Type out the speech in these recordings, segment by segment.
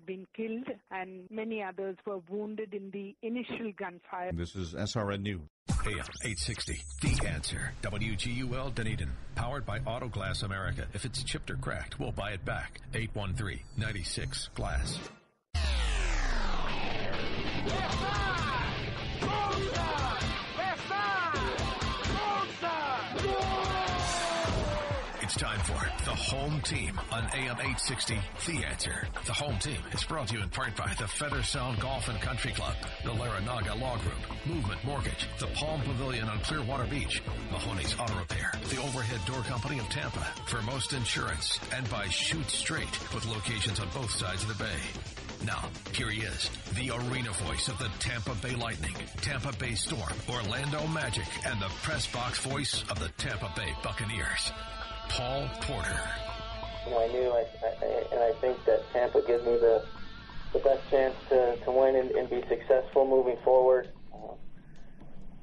had been killed and many others were wounded in the initial gunfire. This is SRN News. AM 860, The Answer. WGUL Dunedin. Powered by Autoglass America. If it's chipped or cracked, we'll buy it back. 813 96 Glass. It's the home team on AM 860, The Answer. The home team is brought to you in part by the Feather Sound Golf and Country Club, the Laranaga Law Group, Movement Mortgage, the Palm Pavilion on Clearwater Beach, Mahoney's Auto Repair, the Overhead Door Company of Tampa, for most insurance, and by Shoot Straight with locations on both sides of the bay. Now, here he is, the arena voice of the Tampa Bay Lightning, Tampa Bay Storm, Orlando Magic, and the press box voice of the Tampa Bay Buccaneers, Paul Porter. You know, I knew, I, I, and I think that Tampa gives me the the best chance to, to win and, and be successful moving forward. Uh,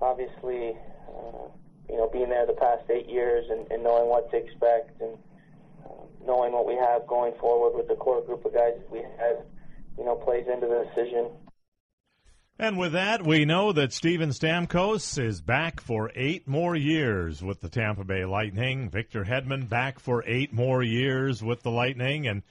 obviously, uh, you know, being there the past eight years and, and knowing what to expect and uh, knowing what we have going forward with the core group of guys we have you know, plays into the decision. And with that, we know that Steven Stamkos is back for eight more years with the Tampa Bay Lightning. Victor Hedman back for eight more years with the Lightning. And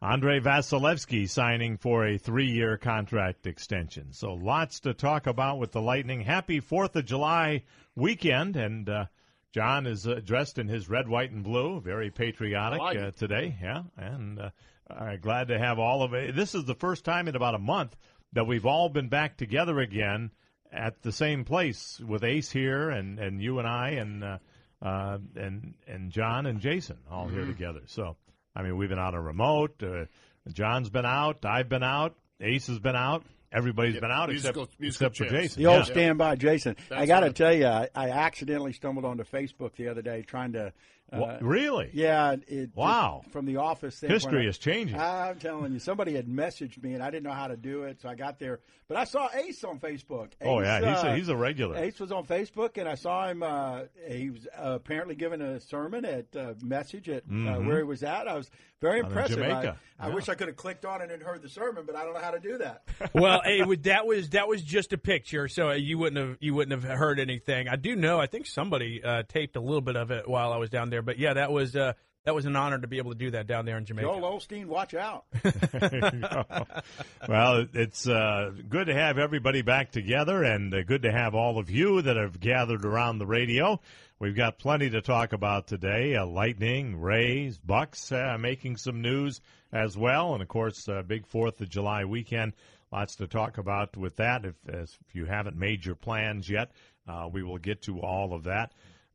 Andrei Vasilevskiy signing for a three year contract extension. So lots to talk about with the Lightning. Happy 4th of July weekend. And uh, John is uh, dressed in his red, white, and blue. Very patriotic uh, today. Yeah. And uh, glad to have all of it. This is the first time in about a month that we've all been back together again at the same place with Ace here and, and you and I and uh, uh, and and John and Jason all mm-hmm. here together. So I mean, we've been out on remote. Uh, John's been out. I've been out. Ace has been out. Everybody's yep. been out musical, except, musical except for Jason. The old yeah. standby Jason. That's I got to tell you, I, I accidentally stumbled onto Facebook the other day trying to uh, really? Yeah. It, wow. From the office, history is changing. I'm telling you, somebody had messaged me, and I didn't know how to do it, so I got there. But I saw Ace on Facebook. Ace, oh yeah, he's, uh, a, he's a regular. Ace was on Facebook, and I saw him. Uh, he was uh, apparently giving a sermon at uh, Message at uh, mm-hmm. where he was at. I was very Out impressed. Jamaica. I, yeah. I wish I could have clicked on it and heard the sermon, but I don't know how to do that. well, it, that was that was just a picture, so you wouldn't have you wouldn't have heard anything. I do know. I think somebody taped a little bit of it while I was down there, but yeah, that was uh, that was an honor to be able to do that down there in Jamaica. Joel Osteen, watch out. well, it's uh, good to have everybody back together and uh, good to have all of you that have gathered around the radio. We've got plenty to talk about today. Uh, Lightning, Rays, Bucs uh, making some news as well. And of course, uh, big 4th of July weekend. Lots to talk about with that. If, if you haven't made your plans yet, uh, we will get to all of that.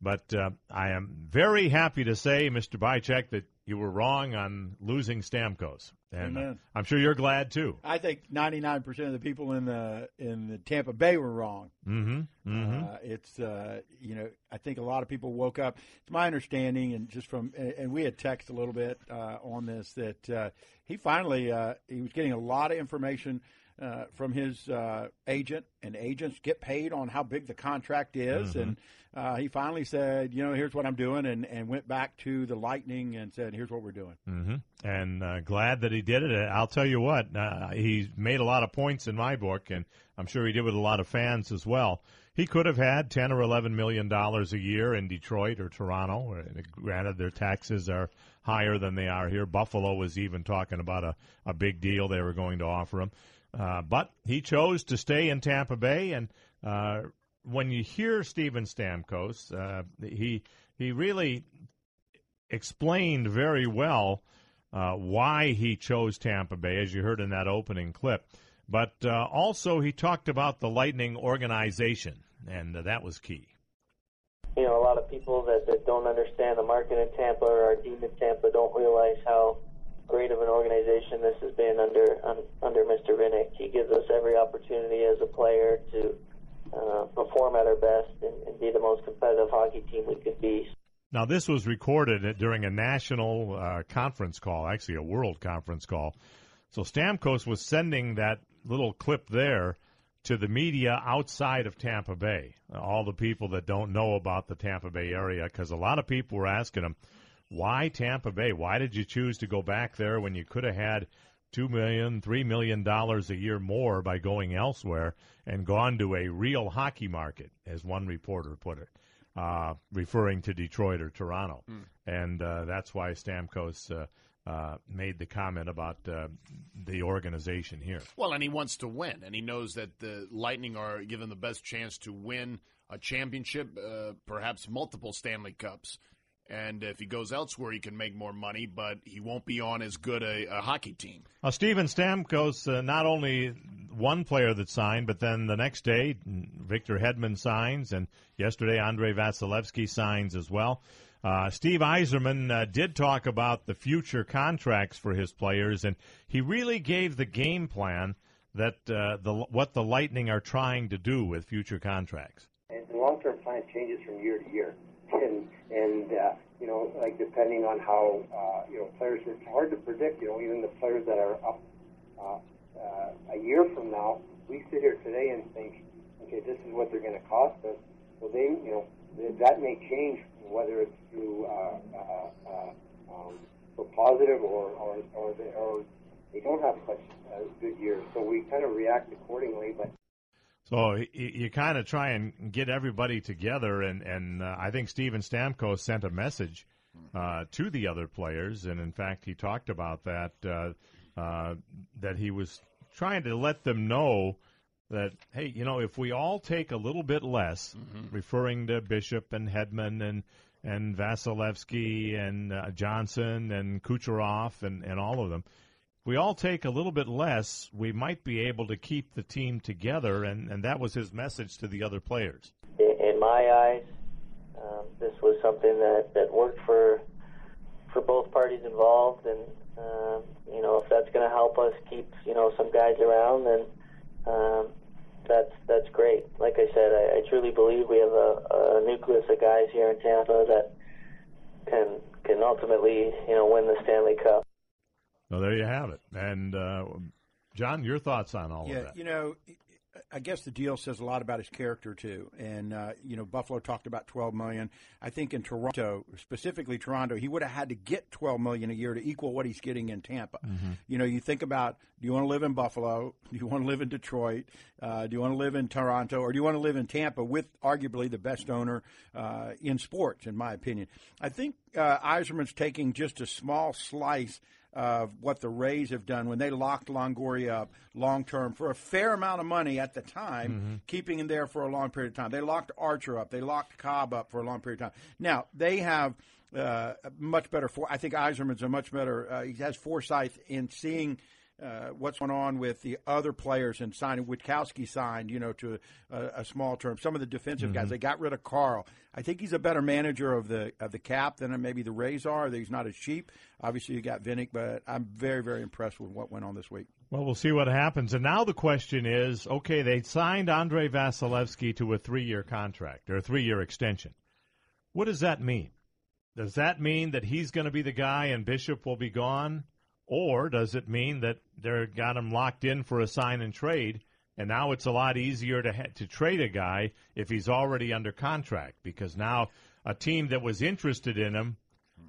But uh, I am very happy to say, Mr. Bychek, that you were wrong on losing Stamkos, and uh, I'm sure you're glad too. I think 99 percent of the people in the in the Tampa Bay were wrong. Mm-hmm. Mm-hmm. Uh, it's uh, you know I think a lot of people woke up. It's my understanding, and just from and we had text a little bit uh, on this that uh, he finally uh, he was getting a lot of information. Uh, from his uh, agent, and agents get paid on how big the contract is. Mm-hmm. And uh, he finally said, you know, here's what I'm doing, and, and went back to the Lightning and said, here's what we're doing. Mm-hmm. And uh, glad that he did it. I'll tell you what, uh, he made a lot of points in my book, and I'm sure he did with a lot of fans as well. He could have had 10 or 11 million dollars a year in Detroit or Toronto. Granted, their taxes are higher than they are here. Buffalo was even talking about a, a big deal they were going to offer him. Uh, but he chose to stay in Tampa Bay, and uh, when you hear Steven Stamkos, uh, he he really explained very well uh, why he chose Tampa Bay, as you heard in that opening clip. But uh, also, he talked about the Lightning organization, and that was key. You know, a lot of people that, that don't understand the market in Tampa or our team in Tampa don't realize how great of an organization this has been under un, under Mr. Vinik. He gives us every opportunity as a player to uh, perform at our best and, and be the most competitive hockey team we could be. Now, this was recorded during a national uh, conference call, actually a world conference call. So Stamkos was sending that little clip there to the media outside of Tampa Bay, all the people that don't know about the Tampa Bay area, because a lot of people were asking him, why Tampa Bay? Why did you choose to go back there when you could have had two million, three million dollars a year more by going elsewhere and gone to a real hockey market, as one reporter put it, uh, referring to Detroit or Toronto, mm. and uh, that's why Stamkos. Uh, uh, made the comment about uh, the organization here. Well, and he wants to win, and he knows that the Lightning are given the best chance to win a championship, uh, perhaps multiple Stanley Cups. And if he goes elsewhere, he can make more money, but he won't be on as good a, a hockey team. Well, Steven Stamkos, uh, not only one player that signed, but then the next day, Victor Hedman signs, and yesterday, Andrei Vasilevskiy signs as well. Uh, Steve Yzerman uh, did talk about the future contracts for his players, and he really gave the game plan that uh, the what the Lightning are trying to do with future contracts. And the long-term plan changes from year to year, and and uh, you know, like depending on how uh, you know players, it's hard to predict. You know, even the players that are up uh, a year from now, we sit here today and think, okay, this is what they're going to cost us. Well, they, you know, that may change whether it's through uh, uh, uh, um, for positive or or or they, or they don't have such uh, good years. So we kind of react accordingly, but. So you, you kind of try and get everybody together, and and uh, I think Steven Stamkos sent a message uh, to the other players, and in fact he talked about that uh, uh, that he was trying to let them know that hey, you know, if we all take a little bit less, mm-hmm. referring to Bishop and Hedman and and Vasilevskiy and uh, Johnson and Kucherov and and all of them, we all take a little bit less, we might be able to keep the team together, and and that was his message to the other players. In my eyes, um, this was something that that worked for for both parties involved, and um, you know, if that's going to help us keep you know some guys around, then um, that's that's great. Like I said, I, I truly believe we have a, a nucleus of guys here in Tampa that can can ultimately you know win the Stanley Cup. Well, there you have it. And uh, John, your thoughts on all yeah, of that? You know, I guess the deal says a lot about his character too. And uh, you know, Buffalo talked about 12 million. I think in Toronto, specifically Toronto, he would have had to get 12 million a year to equal what he's getting in Tampa. Mm-hmm. You know, you think about do you want to live in Buffalo? Do you want to live in Detroit? Uh, do you want to live in Toronto, or do you want to live in Tampa with arguably the best owner uh, in sports, in my opinion? I think uh, Yzerman's taking just a small slice of what the Rays have done when they locked Longoria up long term for a fair amount of money at the time, mm-hmm. keeping him there for a long period of time. They locked Archer up. They locked Cobb up for a long period of time. Now they have. Uh, much better for. I think Yzerman's a much better. Uh, he has foresight in seeing uh, what's going on with the other players and signing Witkowski signed, you know, to a, a small term. Some of the defensive mm-hmm. guys they got rid of Carle. I think he's a better manager of the of the cap than maybe the Rays are. He's not as cheap. Obviously, you got Vinik, but I'm very very impressed with what went on this week. Well, we'll see what happens. And now the question is, okay, they signed Andrei Vasilevskiy to a three year contract or a three year extension. What does that mean? Does that mean that he's going to be the guy and Bishop will be gone? Or does it mean that they're got him locked in for a sign and trade, and now it's a lot easier to ha- to trade a guy if he's already under contract because now a team that was interested in him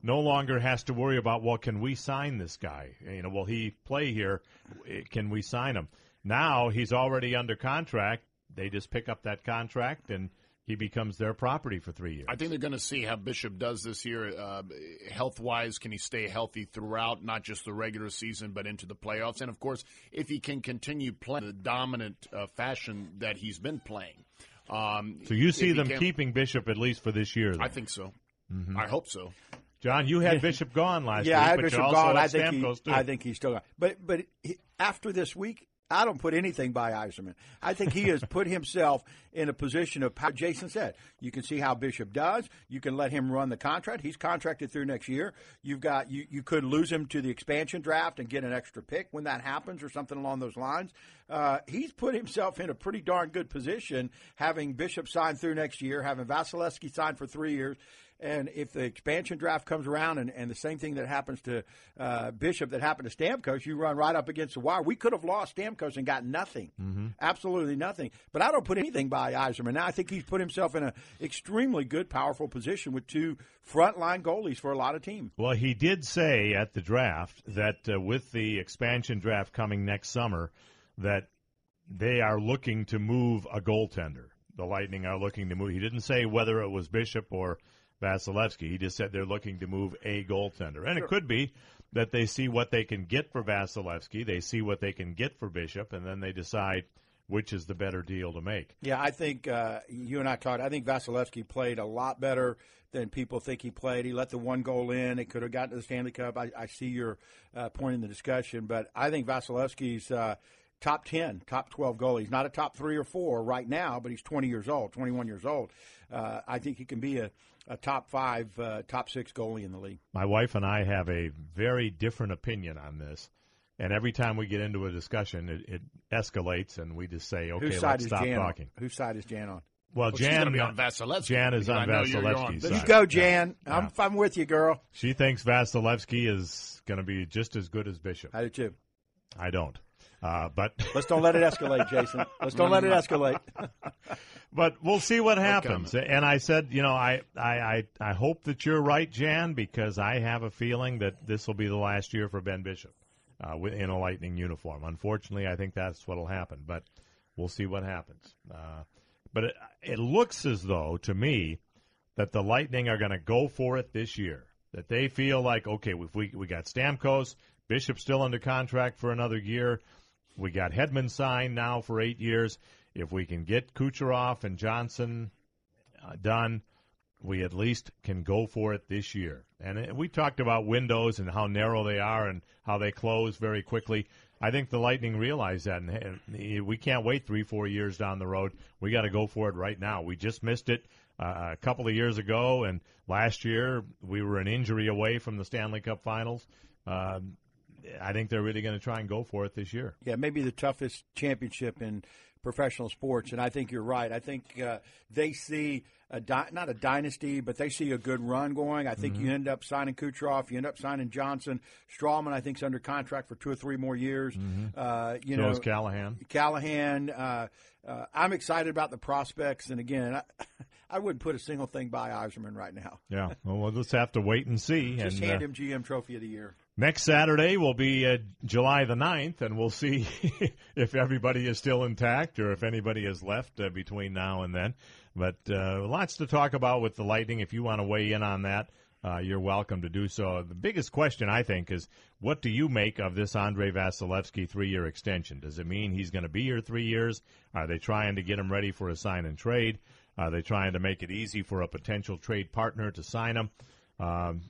no longer has to worry about well, can we sign this guy? You know, will he play here? Eh, can we sign him? Now he's already under contract. They just pick up that contract and he becomes their property for three years. I think they're going to see how Bishop does this year, uh, health wise. Can he stay healthy throughout, not just the regular season, but into the playoffs? And of course, if he can continue playing the dominant uh, fashion that he's been playing. Um, so you see them can, keeping Bishop at least for this year? Then. I think so. Mm-hmm. I hope so. John, you had Bishop gone last yeah, week. I had Bishop gone. I think, he, too. I think he's still gone. But but he, after this week, I don't put anything by Yzerman. I think he has put himself in a position of power. Jason said, you can see how Bishop does. You can let him run the contract. He's contracted through next year. You've got you, you could lose him to the expansion draft and get an extra pick when that happens or something along those lines. Uh, he's put himself in a pretty darn good position having Bishop signed through next year, having Vasilevsky signed for three years. And if the expansion draft comes around and, and the same thing that happens to uh, Bishop that happened to Stamkos, you run right up against the wire. We could have lost Stamkos and got nothing, mm-hmm. absolutely nothing. But I don't put anything by Yzerman. Now I think he's put himself in an extremely good, powerful position with two frontline goalies for a lot of teams. Well, he did say at the draft that uh, with the expansion draft coming next summer, that they are looking to move a goaltender. The Lightning are looking to move. He didn't say whether it was Bishop or Vasilevsky. He just said they're looking to move a goaltender. And sure. it could be that they see what they can get for Vasilevsky, they see what they can get for Bishop, and then they decide which is the better deal to make. Yeah, I think uh, you and I talked. I think Vasilevsky played a lot better than people think he played. He let the one goal in. It could have gotten to the Stanley Cup. I, I see your uh, point in the discussion, but I think Vasilevsky's uh, top 10, top 12 goalie. He's not a top three or four right now, but he's 20 years old, 21 years old. Uh, I think he can be a, a top five, uh, top six goalie in the league. My wife and I have a very different opinion on this. And every time we get into a discussion, it, it escalates, and we just say, "Okay, let's stop Jan talking." On? Whose side is Jan on? Well, well Jan be on Vasilevsky. Jan is on Vasilevsky's side. You go, Jan. Yeah. I'm, I'm with you, girl. She thinks Vasilevsky is going to be just as good as Bishop. I do too. I don't. Uh, but let's don't let it escalate, Jason. Let's don't let it escalate. but we'll see what happens. And I said, you know, I, I, I, I hope that you're right, Jan, because I have a feeling that this will be the last year for Ben Bishop uh, in a Lightning uniform. Unfortunately, I think that's what will happen. But we'll see what happens. Uh, but it, it looks as though, to me, that the Lightning are going to go for it this year. That they feel like, okay, if we we got Stamkos, Bishop still under contract for another year. We got Hedman signed now for eight years. If we can get Kucherov and Johnson uh, done, we at least can go for it this year. And we talked about windows and how narrow they are and how they close very quickly. I think the Lightning realize that, and we can't wait three, four years down the road. We got to go for it right now. We just missed it uh, a couple of years ago, and last year we were an injury away from the Stanley Cup Finals. Uh, I think they're really going to try and go for it this year. Yeah, maybe the toughest championship in professional sports, and I think you're right. I think uh, they see a di- not a dynasty, but they see a good run going. I think mm-hmm. you end up signing Kucherov, you end up signing Johnson, Stralman. I think is under contract for two or three more years. Mm-hmm. Uh, you so know, is Callahan. Callahan. Uh, uh, I'm excited about the prospects, and again, I, I wouldn't put a single thing by Yzerman right now. Yeah, well, we'll just have to wait and see. Just and, hand uh, him GM Trophy of the Year. Next Saturday will be uh, July the 9th, and we'll see if everybody is still intact or if anybody has left uh, between now and then. But uh, lots to talk about with the Lightning. If you want to weigh in on that, uh, you're welcome to do so. The biggest question, I think, is what do you make of this Andrei Vasilevsky three year extension? Does it mean he's going to be here three years? Are they trying to get him ready for a sign and trade? Are they trying to make it easy for a potential trade partner to sign him? Um,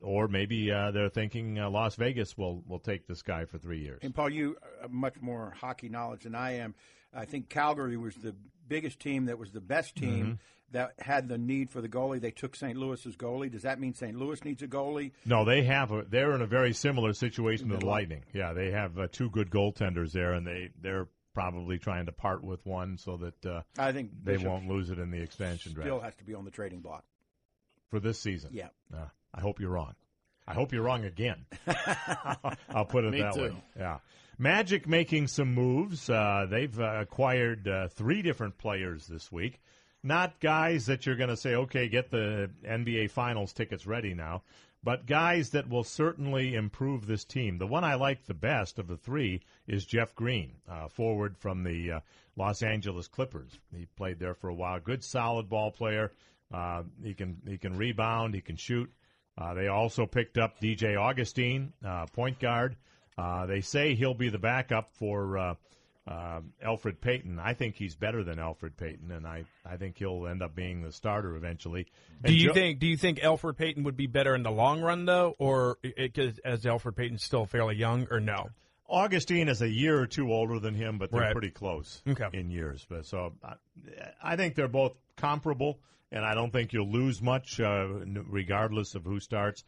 or maybe uh, they're thinking uh, Las Vegas will will take this guy for three years. And Paul, you have much more hockey knowledge than I am. I think Calgary was the biggest team that was the best team mm-hmm. that had the need for the goalie. They took St. Louis's goalie. Does that mean St. Louis needs a goalie? No, they have. A, they're in a very similar situation to the Lightning. Yeah, they have uh, two good goaltenders there, and they they're probably trying to part with one so that uh, I think they Bishop won't lose it in the expansion draft. Still has to be on the trading block for this season. Yeah. I hope you're wrong. I hope you're wrong again. I'll put it that too. way. Yeah. Magic making some moves. Uh, they've uh, acquired uh, three different players this week. Not guys that you're going to say, okay, get the NBA Finals tickets ready now, but guys that will certainly improve this team. The one I like the best of the three is Jeff Green, uh, forward from the uh, Los Angeles Clippers. He played there for a while. Good, solid ball player. Uh, he can he can rebound. He can shoot. Uh, they also picked up DJ Augustine, uh, point guard. Uh, they say he'll be the backup for uh, uh, Elfrid Payton. I think he's better than Alfred Payton, and I, I think he'll end up being the starter eventually. And do you jo- think Do you think Elfrid Payton would be better in the long run though, or because as Elfrid Payton's still fairly young, or no? Augustine is a year or two older than him, but they're Right. pretty close Okay. in years. But so I, I think they're both comparable, and I don't think you'll lose much, uh, regardless of who starts.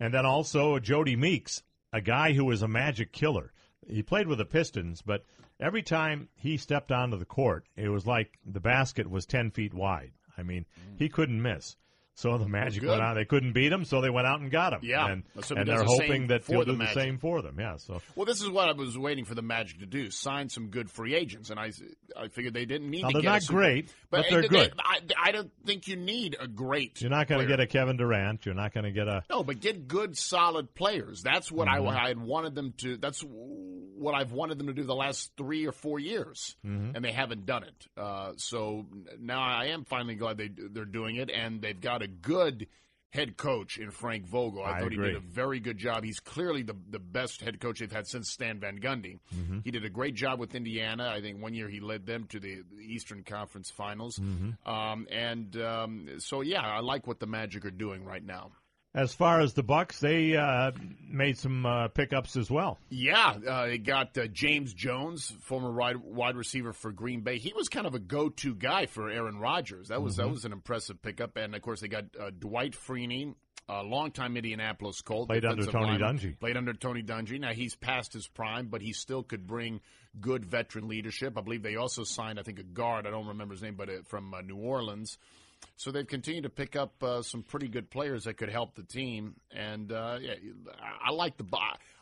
And then also Jodie Meeks, a guy who is a magic killer. He played with the Pistons, but every time he stepped onto the court, it was like the basket was ten feet wide. I mean, he couldn't miss. So the Magic went out. They couldn't beat them, so they went out and got him. Yeah. and, and they're the hoping that for he'll the do the same for them. Yeah. So Well, this is what I was waiting for the Magic to do: sign some good free agents, and I, I figured they didn't need Now, to they're get not super- great, but they're they- good. I, I don't think you need a great. you're not going to get a Kevin Durant. You're not going to get a No, but get good, solid players. That's what Mm-hmm. I, I had wanted them to. That's what I've wanted them to do the last three or four years, Mm-hmm. and they haven't done it. Uh, so now I am finally glad they they're doing it, and they've got a good head coach in Frank Vogel. I, I thought he did a very good job. He's clearly the the best head coach they've had since Stan Van Gundy. Mm-hmm. He did a great job with Indiana. I think one year he led them to the, the Eastern Conference Finals. Mm-hmm. Um, and um, so yeah, I like what the Magic are doing right now. As far as the Bucs, they uh, made some uh, pickups as well. Yeah, uh, they got uh, James Jones, former wide, wide receiver for Green Bay. He was kind of a go-to guy for Aaron Rodgers. That was that was an impressive pickup. And of course, they got uh, Dwight Freeney, a longtime Indianapolis Colt, Played under Tony lineman. Dungy. Played under Tony Dungy. Now he's past his prime, but he still could bring good veteran leadership. I believe they also signed, I think, a guard. I don't remember his name, but uh, from uh, New Orleans. So they've continued to pick up uh, some pretty good players that could help the team, and uh, yeah, I I like the. Bu-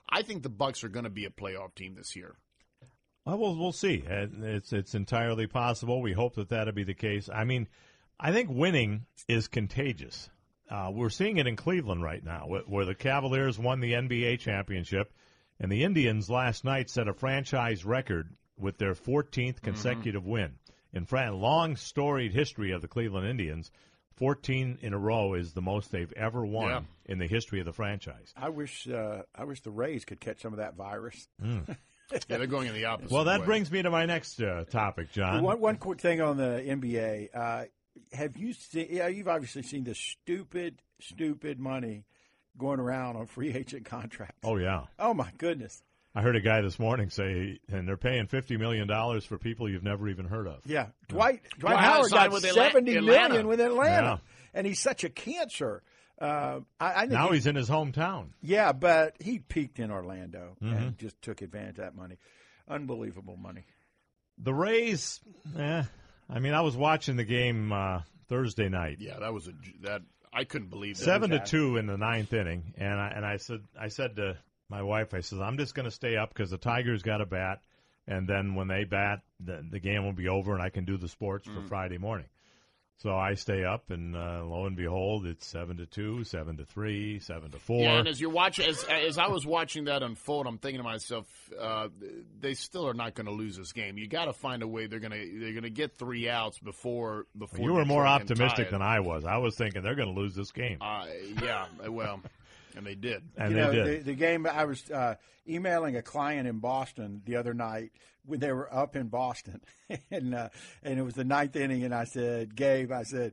I think the Bucs are going to be a playoff team this year. Well, we'll we'll see. Uh, It's it's entirely possible. We hope that that'll be the case. I mean, I think winning is contagious. Uh, we're seeing it in Cleveland right now, where, where the Cavaliers won the NBA championship, and the Indians last night set a franchise record with their 14th consecutive win. In Fran, long storied history of the Cleveland Indians, 14 in a row is the most they've ever won Yeah. in the history of the franchise. I wish uh, I wish the Rays could catch some of that virus. Yeah, they're going in the opposite. Well, that way. brings me to my next uh, topic, John. One one quick thing on the NBA. Uh, have you seen? Yeah, you've obviously seen the stupid, stupid money going around on free agent contracts. Oh yeah. Oh my goodness. I heard a guy this morning say, and they're paying fifty million dollars for people you've never even heard of. Yeah, Dwight Dwight Well, Howard signed got with seventy Atlanta. million with Atlanta, Yeah. and he's such a cancer. Uh, I, I think Now he- he's in his hometown. yeah, but he peaked in Orlando Mm-hmm. and just took advantage of that money. Unbelievable money. The Rays, eh, I mean, I was watching the game uh, Thursday night, Yeah, that was a that I couldn't believe that. seven to two in the ninth inning, and I and I said, I said to my wife, I says, I'm just going to stay up because the Tigers got a bat, and then when they bat, the, the game will be over, and I can do the sports Mm. for Friday morning. So I stay up, and uh, lo and behold, it's seven to two, seven to three, seven to four. Yeah, and as you're watching, as as I was watching that unfold, I'm thinking to myself, uh, they still are not going to lose this game. You got to find a way they're going to they're going to get three outs before before. you were more Detroit can tie optimistic than I was. I was thinking they're going to lose this game, Uh, yeah, well, and they did. and you they know, did. The, the game I was uh, emailing a client in Boston the other night when they were up in Boston, and uh, and it was the ninth inning, and I said, Gabe, I said.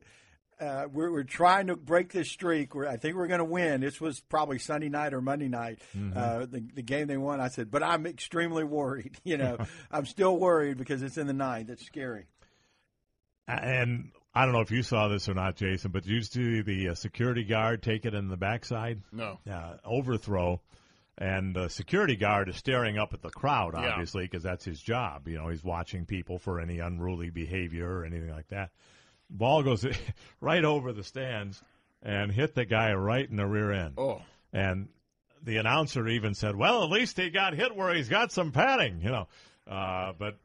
Uh, we're, we're trying to break this streak. We're, I think we're going to win. This was probably Sunday night or Monday night, Mm-hmm. uh, the, the game they won. I said, but I'm extremely worried. You know, I'm still worried because it's in the ninth. It's scary. And I don't know if you saw this or not, Jason, but did you see the uh, security guard take it in the backside? No. Uh, overthrow. And the security guard is staring up at the crowd, obviously, because that's his job. You know, he's watching people for any unruly behavior or anything like that. Ball goes right over the stands and hit the guy right in the rear end. Oh, And the announcer even said, "Well, at least he got hit where he's got some padding," you know. Uh, but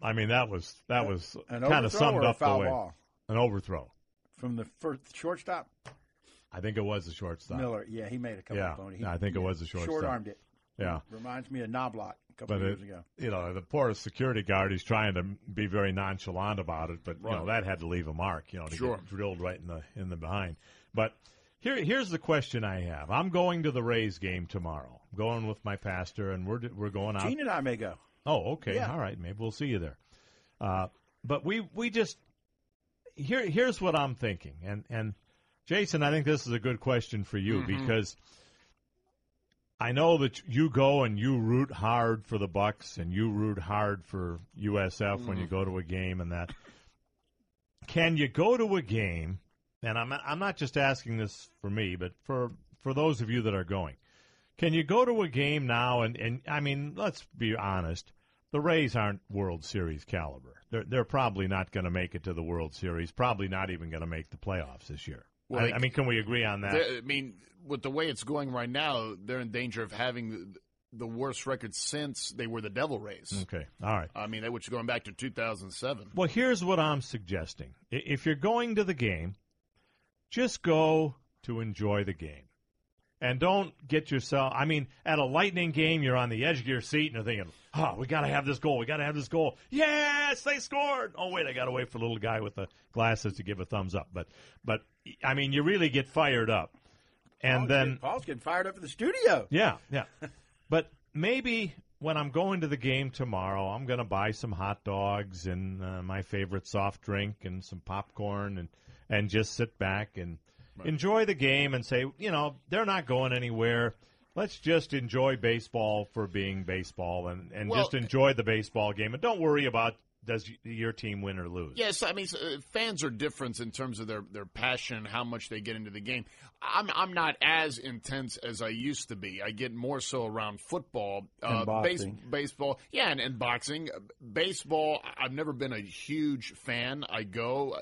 I mean, that was that was kind of summed up the way ball an overthrow. from the first shortstop I think it was the shortstop. Miller. Yeah, he made a couple Yeah, of phony. I think it was the shortstop. Short armed it. Yeah, Reminds me of Knoblauch a couple but of it, years ago. you know, the poor security guard, he's trying to be very nonchalant about it, but you know that had to leave a mark. You know, to Sure. get drilled right in the in the behind. But here, here's the question I have. I'm going to the Rays game tomorrow. I'm going with my pastor, and we're we're going out Gene and I may go. Oh, okay. Yeah. All right. Maybe we'll see you there. Uh, but we we just here here's what I'm thinking, and and Jason, I think this is a good question for you Mm-hmm. because I know that you go and you root hard for the Bucs and you root hard for USF when you go to a game and that. Can you go to a game? And I'm I'm not just asking this for me, but for for those of you that are going. Can you go to a game now and and I mean, let's be honest. The Rays aren't World Series caliber. They're they're probably not going to make it to the World Series. Probably not even going to make the playoffs this year. Well, I, they- I mean, can we agree on that? I mean, with the way it's going right now, they're in danger of having the, the worst record since they were the Devil Rays. Okay, all right. I mean, which going back to 2007. Well, here's what I'm suggesting. If you're going to the game, just go to enjoy the game. And don't get yourself. I mean, at a Lightning game, you're on the edge of your seat and you're thinking, oh, we got to have this goal. We got to have this goal. Yes, they scored. Oh, wait, I got to wait for the little guy with the glasses to give a thumbs up. But, but I mean, you really get fired up. And Paul's then. getting- Paul's getting fired up in the studio. Yeah, yeah. but maybe when I'm going to the game tomorrow, I'm going to buy some hot dogs and uh, my favorite soft drink and some popcorn and and just sit back and enjoy the game and say, you know, they're not going anywhere. Let's just enjoy baseball for being baseball and, and Well- just enjoy the baseball game and don't worry about does your team win or lose. Yes, I mean uh, fans are different in terms of their, their passion and how much they get into the game. I'm I'm not as intense as I used to be. I get more so around football, And uh, base, baseball, yeah, and, and boxing. Uh, Baseball, I've never been a huge fan. I go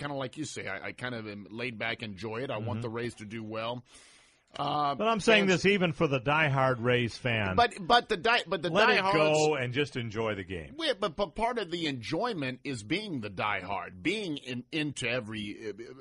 kind of like you say. I, I kind of am laid back, enjoy it. I want the Rays to do well. Uh, But I'm saying this even for the diehard Rays fan. but but the die, but the let it go and just enjoy the game. Yeah, but, but part of the enjoyment is being the diehard, being in, into every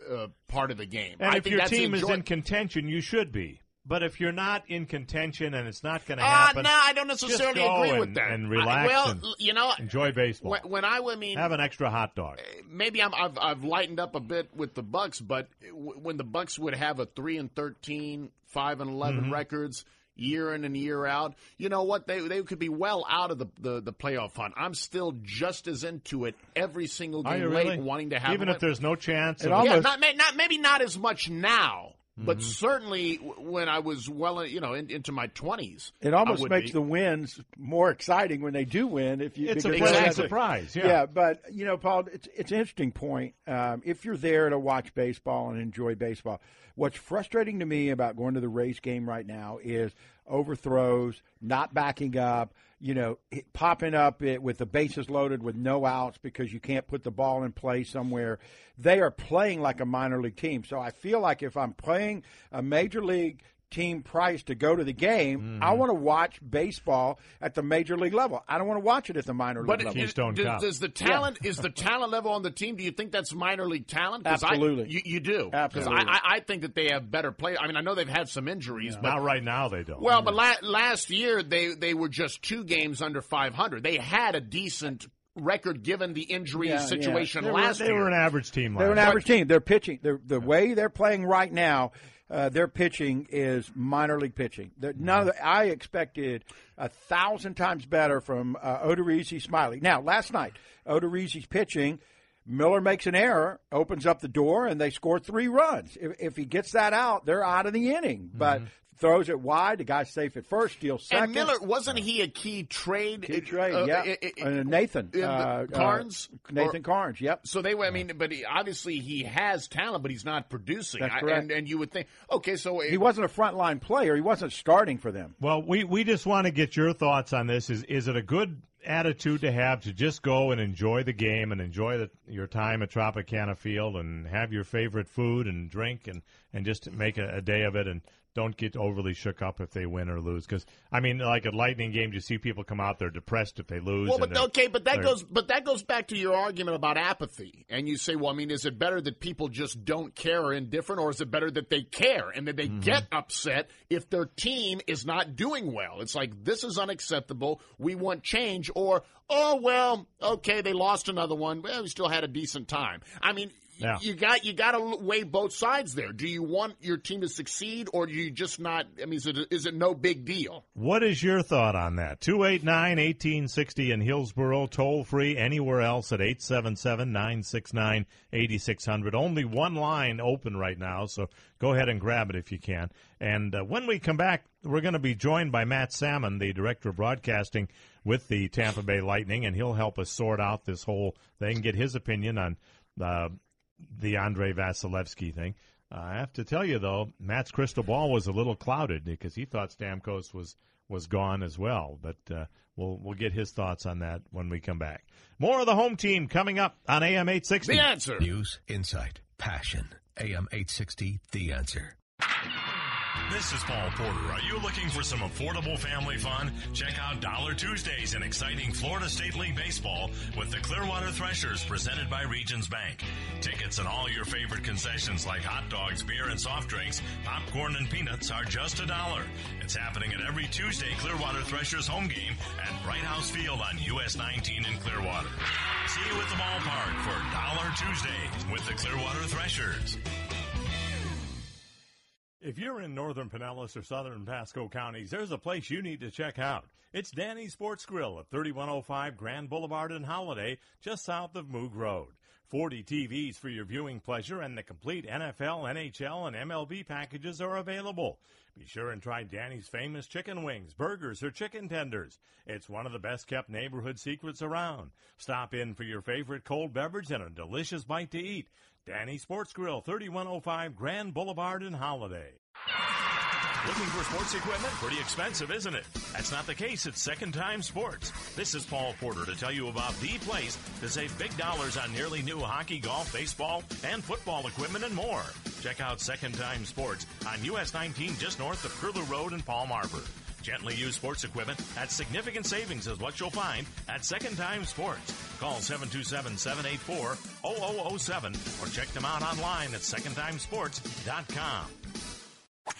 uh, uh, part of the game. And I if your team is in contention, you should be. But if you're not in contention and it's not going to Ah, happen, no, I don't necessarily just go agree and, with that. And relax I, well, and you know, enjoy baseball. when, when I, I mean, Have an extra hot dog. maybe I'm, I've I've lightened up a bit with the Bucs, but when the Bucs would have a three and 13, 5 and 11 Mm-hmm. records year in and year out, you know what? They they could be well out of the the, the playoff hunt. I'm still just as into it every single game you late, really? wanting to have Even a if there's no chance. It almost- yeah, not, not maybe not as much now, but Mm-hmm. certainly when I was well, you know, in, into my twenties, It almost makes the wins more exciting when they do win. If you it's a Exactly. surprise. Yeah. Yeah. but you know, Paul, it's it's an interesting point. Um, if you're there to watch baseball and enjoy baseball, what's frustrating to me about going to the Rays game right now is overthrows, not backing up. You know, popping up it, with the bases loaded with no outs because you can't put the ball in play somewhere. They are playing like a minor league team. So I feel like if I'm playing a major league team price to go to the game, Mm-hmm. I want to watch baseball at the major league level. I don't want to watch it at the minor league But level. it- Keystone does, Cup. does the talent is the talent level on the team? Do you think that's minor league talent? 'Cause I- Absolutely. you, you do. 'Cause Absolutely. I, I, I think that they have better players. I mean, I know they've had some injuries, but Not right now. They don't. well, but la- last year they they were just two games under 500. They had a decent record given the injury Yeah, situation they, were, last they year. They were an average team. Last. They're an last year. average team. They're pitching. They're, the way they're playing right now, uh, their pitching is minor league pitching. They're- None of the, I expected a thousand times better from uh, Odorizzi Smyly. Now, last night, Odorizzi's pitching. Miller makes an error, opens up the door, and they score three runs. If, if he gets that out, they're out of the inning. But throws it wide, the guy's safe at first, steals second. and Miller wasn't he a key trade? Key trade, uh, yeah. i- i- Uh, Nathan uh, Karns, uh, Nathan Or- Karns. Yep. So they were. I mean, but he, obviously he has talent, but he's not producing. That's I- and, and you would think, okay, so He wasn't a frontline player. He wasn't starting for them. Well, we, we just want to get your thoughts on this. Is is it a good attitude to have to just go and enjoy the game and enjoy the, your time at Tropicana Field and have your favorite food and drink and, and just make a, a day of it and don't get overly shook up if they win or lose? Because I mean, like at Lightning games, you see people come out they're depressed if they lose. Well, but okay, but that goes, but that goes back to your argument about apathy, and you say, well, I mean, is it better that people just don't care or indifferent, or is it better that they care and that they Mm-hmm. get upset if their team is not doing well? It's like this is unacceptable. We want change, or oh well, okay, they lost another one. Well, we still had a decent time. I mean. Yeah. you got you got to weigh both sides there. Do you want your team to succeed, or do you just not? I mean, is it is it no big deal? What is your thought on that? 289 1860 in Hillsborough, toll free anywhere else at 877 969 8600. Only one line open right now, so go ahead and grab it if you can. And uh, when we come back, we're going to be joined by Matt Sammon, the director of broadcasting with the Tampa Bay Lightning, and he'll help us sort out this whole thing, get his opinion on uh, the Andre Vasilevsky thing. Uh, I have to tell you though, Matt's crystal ball was a little clouded because he thought Stamkos was was gone as well. But uh, we'll we'll get his thoughts on that when we come back. More of the home team coming up on AM eight sixty. The answer. News, insight, passion. AM 860, The Answer. This is Paul Porter. Are you looking for some affordable family fun? Check out Dollar Tuesdays and exciting Florida State League baseball with the Clearwater Threshers presented by Regions Bank. Tickets and all your favorite concessions like hot dogs, beer, and soft drinks, popcorn, and peanuts are just a dollar. It's happening at every Tuesday Clearwater Threshers home game at Bright House Field on US 19 in Clearwater. See you at the ballpark for Dollar Tuesdays with the Clearwater Threshers. If you're in northern Pinellas or southern Pasco counties, there's a place you need to check out. It's Danny's Sports Grill at 3105 Grand Boulevard in Holiday, just south of Moog Road. 40 TVs for your viewing pleasure and the complete NFL, NHL, and MLB packages are available. Be sure and try Danny's famous chicken wings, burgers, or chicken tenders. It's one of the best kept neighborhood secrets around. Stop in for your favorite cold beverage and a delicious bite to eat. Danny Sports Grill, 3105 Grand Boulevard in Holiday. Looking for sports equipment? Pretty expensive, isn't it? That's not the case at Second Time Sports. This is Paul Porter to tell you about the place to save big dollars on nearly new hockey, golf, baseball, and football equipment and more. Check out Second Time Sports on US 19 just north of Curlew Road in Palm Harbor. Gently used sports equipment at significant savings is what you'll find at Second Time Sports. Call 727-784-0007 or check them out online at secondtimesports.com.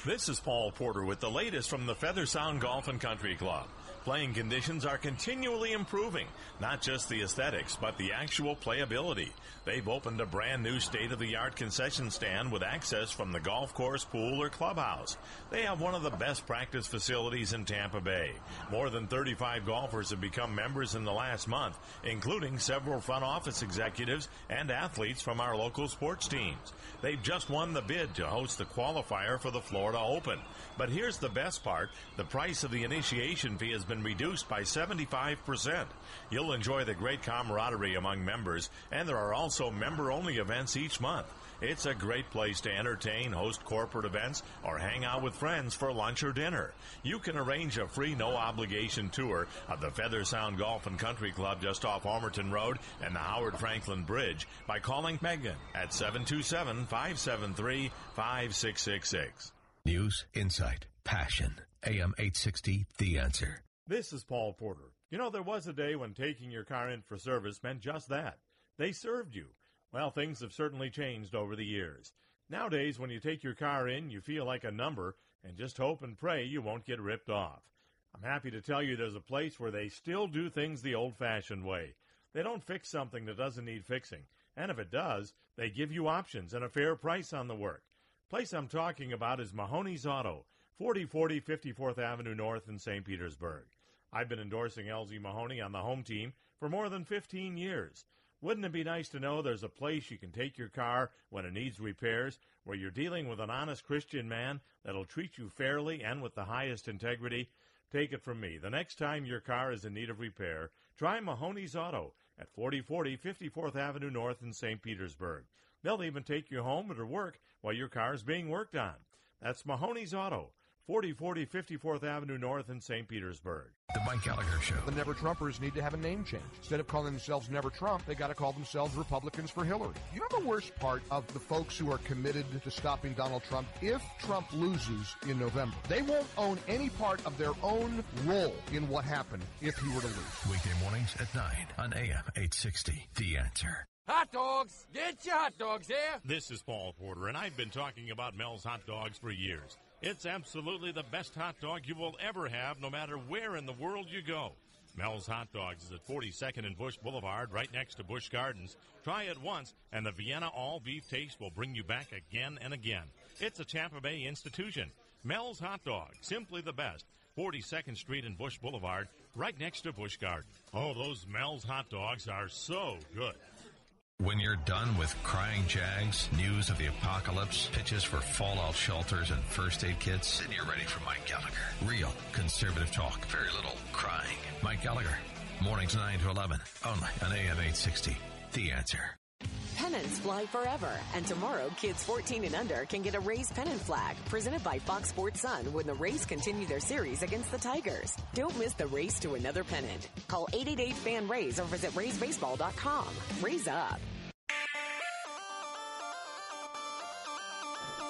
This is Paul Porter with the latest from the Feather Sound Golf and Country Club. Playing conditions are continually improving, not just the aesthetics, but the actual playability. They've opened a brand new state of the art concession stand with access from the golf course, pool, or clubhouse. They have one of the best practice facilities in Tampa Bay. More than 35 golfers have become members in the last month, including several front office executives and athletes from our local sports teams. They've just won the bid to host the qualifier for the Florida Open. But here's the best part the price of the initiation fee has been reduced by 75%. You'll enjoy the great camaraderie among members, and there are also member only events each month. It's a great place to entertain, host corporate events, or hang out with friends for lunch or dinner. You can arrange a free, no obligation tour of the Feather Sound Golf and Country Club just off Ulmerton Road and the Howard Franklin Bridge by calling Megan at 727 573 5666. News, insight, passion. AM 860, The Answer. This is Paul Porter. You know, there was a day when taking your car in for service meant just that. They served you. Well, things have certainly changed over the years. Nowadays, when you take your car in, you feel like a number and just hope and pray you won't get ripped off. I'm happy to tell you there's a place where they still do things the old fashioned way. They don't fix something that doesn't need fixing. And if it does, they give you options and a fair price on the work. Place I'm talking about is Mahoney's Auto, 4040 54th Avenue North in St. Petersburg. I've been endorsing LZ Mahoney on the home team for more than 15 years. Wouldn't it be nice to know there's a place you can take your car when it needs repairs, where you're dealing with an honest Christian man that'll treat you fairly and with the highest integrity? Take it from me. The next time your car is in need of repair, try Mahoney's Auto at 4040 54th Avenue North in St. Petersburg. They'll even take you home or to work while your car is being worked on. That's Mahoney's Auto, 4040 54th Avenue North in St. Petersburg. The Mike Gallagher Show. The Never Trumpers need to have a name change. Instead of calling themselves Never Trump, they got to call themselves Republicans for Hillary. You know the worst part of the folks who are committed to stopping Donald Trump? If Trump loses in November, they won't own any part of their own role in what happened if he were to lose. Weekday mornings at 9 on AM 860, The Answer. Hot dogs! Get your hot dogs here! This is Paul Porter, and I've been talking about Mel's Hot Dogs for years. It's absolutely the best hot dog you will ever have, no matter where in the world you go. Mel's Hot Dogs is at 42nd and Busch Boulevard, right next to Busch Gardens. Try it once, and the Vienna all beef taste will bring you back again and again. It's a Tampa Bay institution. Mel's Hot Dog, simply the best. 42nd Street and Busch Boulevard, right next to Busch Garden. Oh, those Mel's hot dogs are so good. When you're done with crying jags, news of the apocalypse, pitches for fallout shelters and first aid kits, then you're ready for Mike Gallagher. Real conservative talk, very little crying. Mike Gallagher, mornings 9 to 11, only on AM 860. The answer. Pennants fly forever, and tomorrow kids 14 and under can get a Rays pennant flag presented by Fox Sports Sun when the Rays continue their series against the Tigers. Don't miss the race to another pennant. Call 888-FAN-RAYS or visit RaysBaseball.com. Raise up.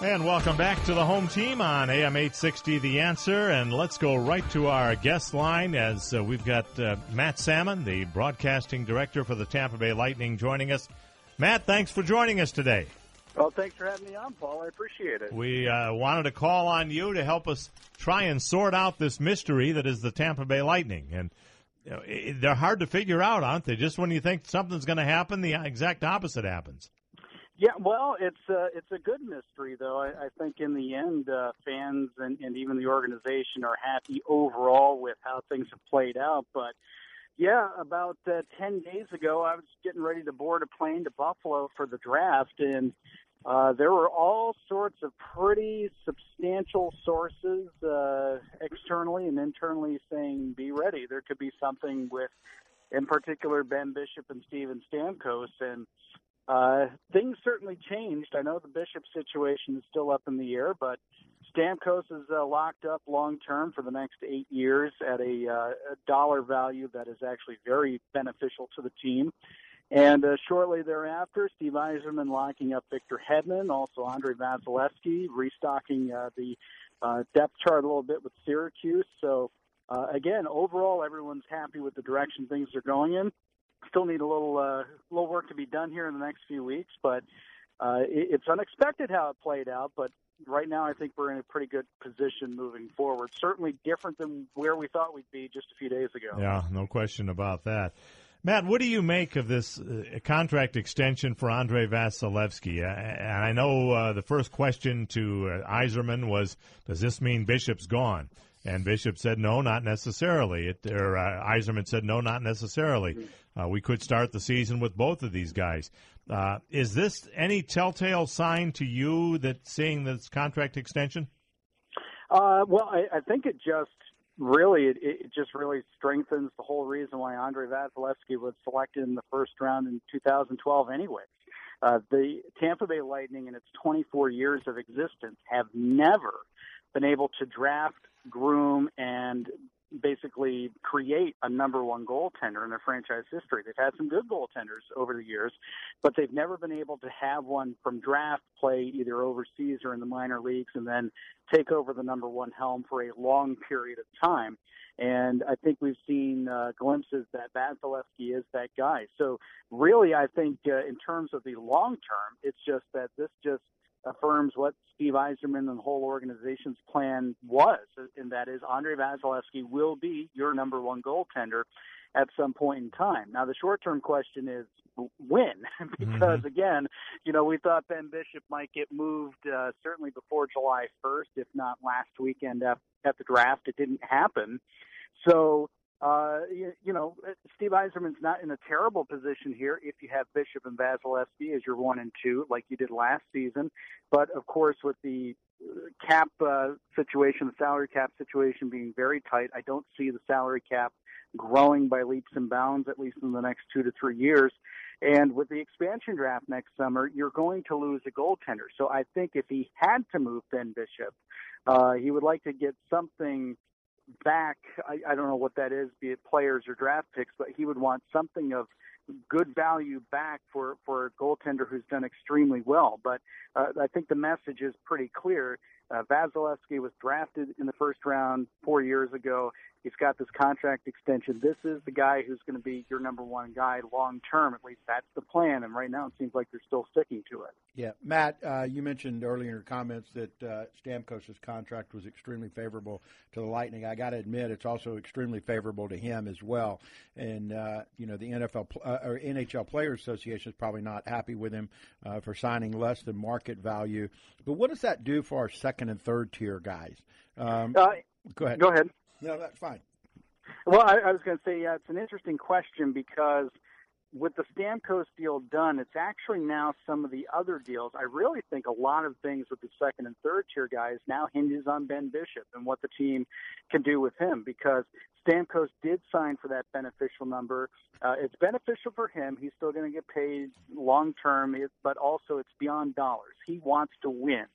And welcome back to the home team on AM 860 The Answer. And let's go right to our guest line as uh, we've got uh, Matt Sammon, the broadcasting director for the Tampa Bay Lightning, joining us. Matt, thanks for joining us today. Well, thanks for having me on, Paul. I appreciate it. We uh, wanted to call on you to help us try and sort out this mystery that is the Tampa Bay Lightning. And you know, it, they're hard to figure out, aren't they? Just when you think something's going to happen, the exact opposite happens. Yeah, well, it's uh, it's a good mystery, though. I, I think in the end, uh, fans and, and even the organization are happy overall with how things have played out. But yeah, about uh, ten days ago, I was getting ready to board a plane to Buffalo for the draft, and uh, there were all sorts of pretty substantial sources, uh, externally and internally, saying, "Be ready. There could be something with." In particular, Ben Bishop and Steven Stamkos, and uh, things certainly changed. I know the Bishop situation is still up in the air, but Stamkos is uh, locked up long term for the next eight years at a, uh, a dollar value that is actually very beneficial to the team. And uh, shortly thereafter, Steve Yzerman locking up Victor Hedman, also Andrei Vasilevskiy, restocking uh, the uh, depth chart a little bit with Syracuse. So, uh, again, overall, everyone's happy with the direction things are going in still need a little uh, little work to be done here in the next few weeks, but uh, it, it's unexpected how it played out. But right now, I think we're in a pretty good position moving forward. Certainly different than where we thought we'd be just a few days ago. Yeah, no question about that. Matt, what do you make of this uh, contract extension for Andre Vasilevskiy? Uh, and I know uh, the first question to uh, Yzerman was, "Does this mean Bishop's gone?" And Bishop said, "No, not necessarily." It, or uh, Yzerman said, "No, not necessarily." Mm-hmm. Uh, we could start the season with both of these guys. Uh, is this any telltale sign to you that seeing this contract extension? Uh, well, I, I think it just really it, it just really strengthens the whole reason why Andrei Vasilevskiy was selected in the first round in 2012 anyway. Uh, the Tampa Bay Lightning, in its 24 years of existence, have never been able to draft, groom, and basically create a number one goaltender in their franchise history. They've had some good goaltenders over the years, but they've never been able to have one from draft play either overseas or in the minor leagues and then take over the number one helm for a long period of time. And I think we've seen uh, glimpses that Vasilevskiy is that guy. So really, I think uh, in terms of the long term, it's just that this just affirms what Steve Yzerman and the whole organization's plan was, and that is Andrei Vasilevskiy will be your number one goaltender at some point in time. Now, the short term question is when, because mm-hmm. again, you know, we thought Ben Bishop might get moved uh, certainly before July 1st, if not last weekend at, at the draft. It didn't happen. So uh, you, you know, Steve Yzerman's not in a terrible position here if you have Bishop and Vasilevskiy as your one and two, like you did last season. But of course, with the cap uh, situation, the salary cap situation being very tight, I don't see the salary cap growing by leaps and bounds, at least in the next two to three years. And with the expansion draft next summer, you're going to lose a goaltender. So I think if he had to move Ben Bishop, uh, he would like to get something back. I, I don't know what that is, be it players or draft picks, but he would want something of good value back for for a goaltender who's done extremely well. But uh, I think the message is pretty clear. Uh, Vasilevskiy was drafted in the first round four years ago. He's got this contract extension. This is the guy who's going to be your number one guy long term. At least that's the plan. And right now, it seems like they're still sticking to it. Yeah, Matt, uh, you mentioned earlier in your comments that uh, Stamkos' contract was extremely favorable to the Lightning. I got to admit, it's also extremely favorable to him as well. And uh, you know, the NFL uh, or NHL Players Association is probably not happy with him uh, for signing less than market value. But what does that do for our second and third tier guys? Um, Uh, go ahead. Go ahead. No, that's fine. Well, I, I was going to say, yeah, it's an interesting question because with the Stamkos deal done, it's actually now some of the other deals. I really think a lot of things with the second and third tier guys now hinges on Ben Bishop and what the team can do with him because Stamkos did sign for that beneficial number. Uh, it's beneficial for him. He's still going to get paid long term, but also it's beyond dollars. He wants to win.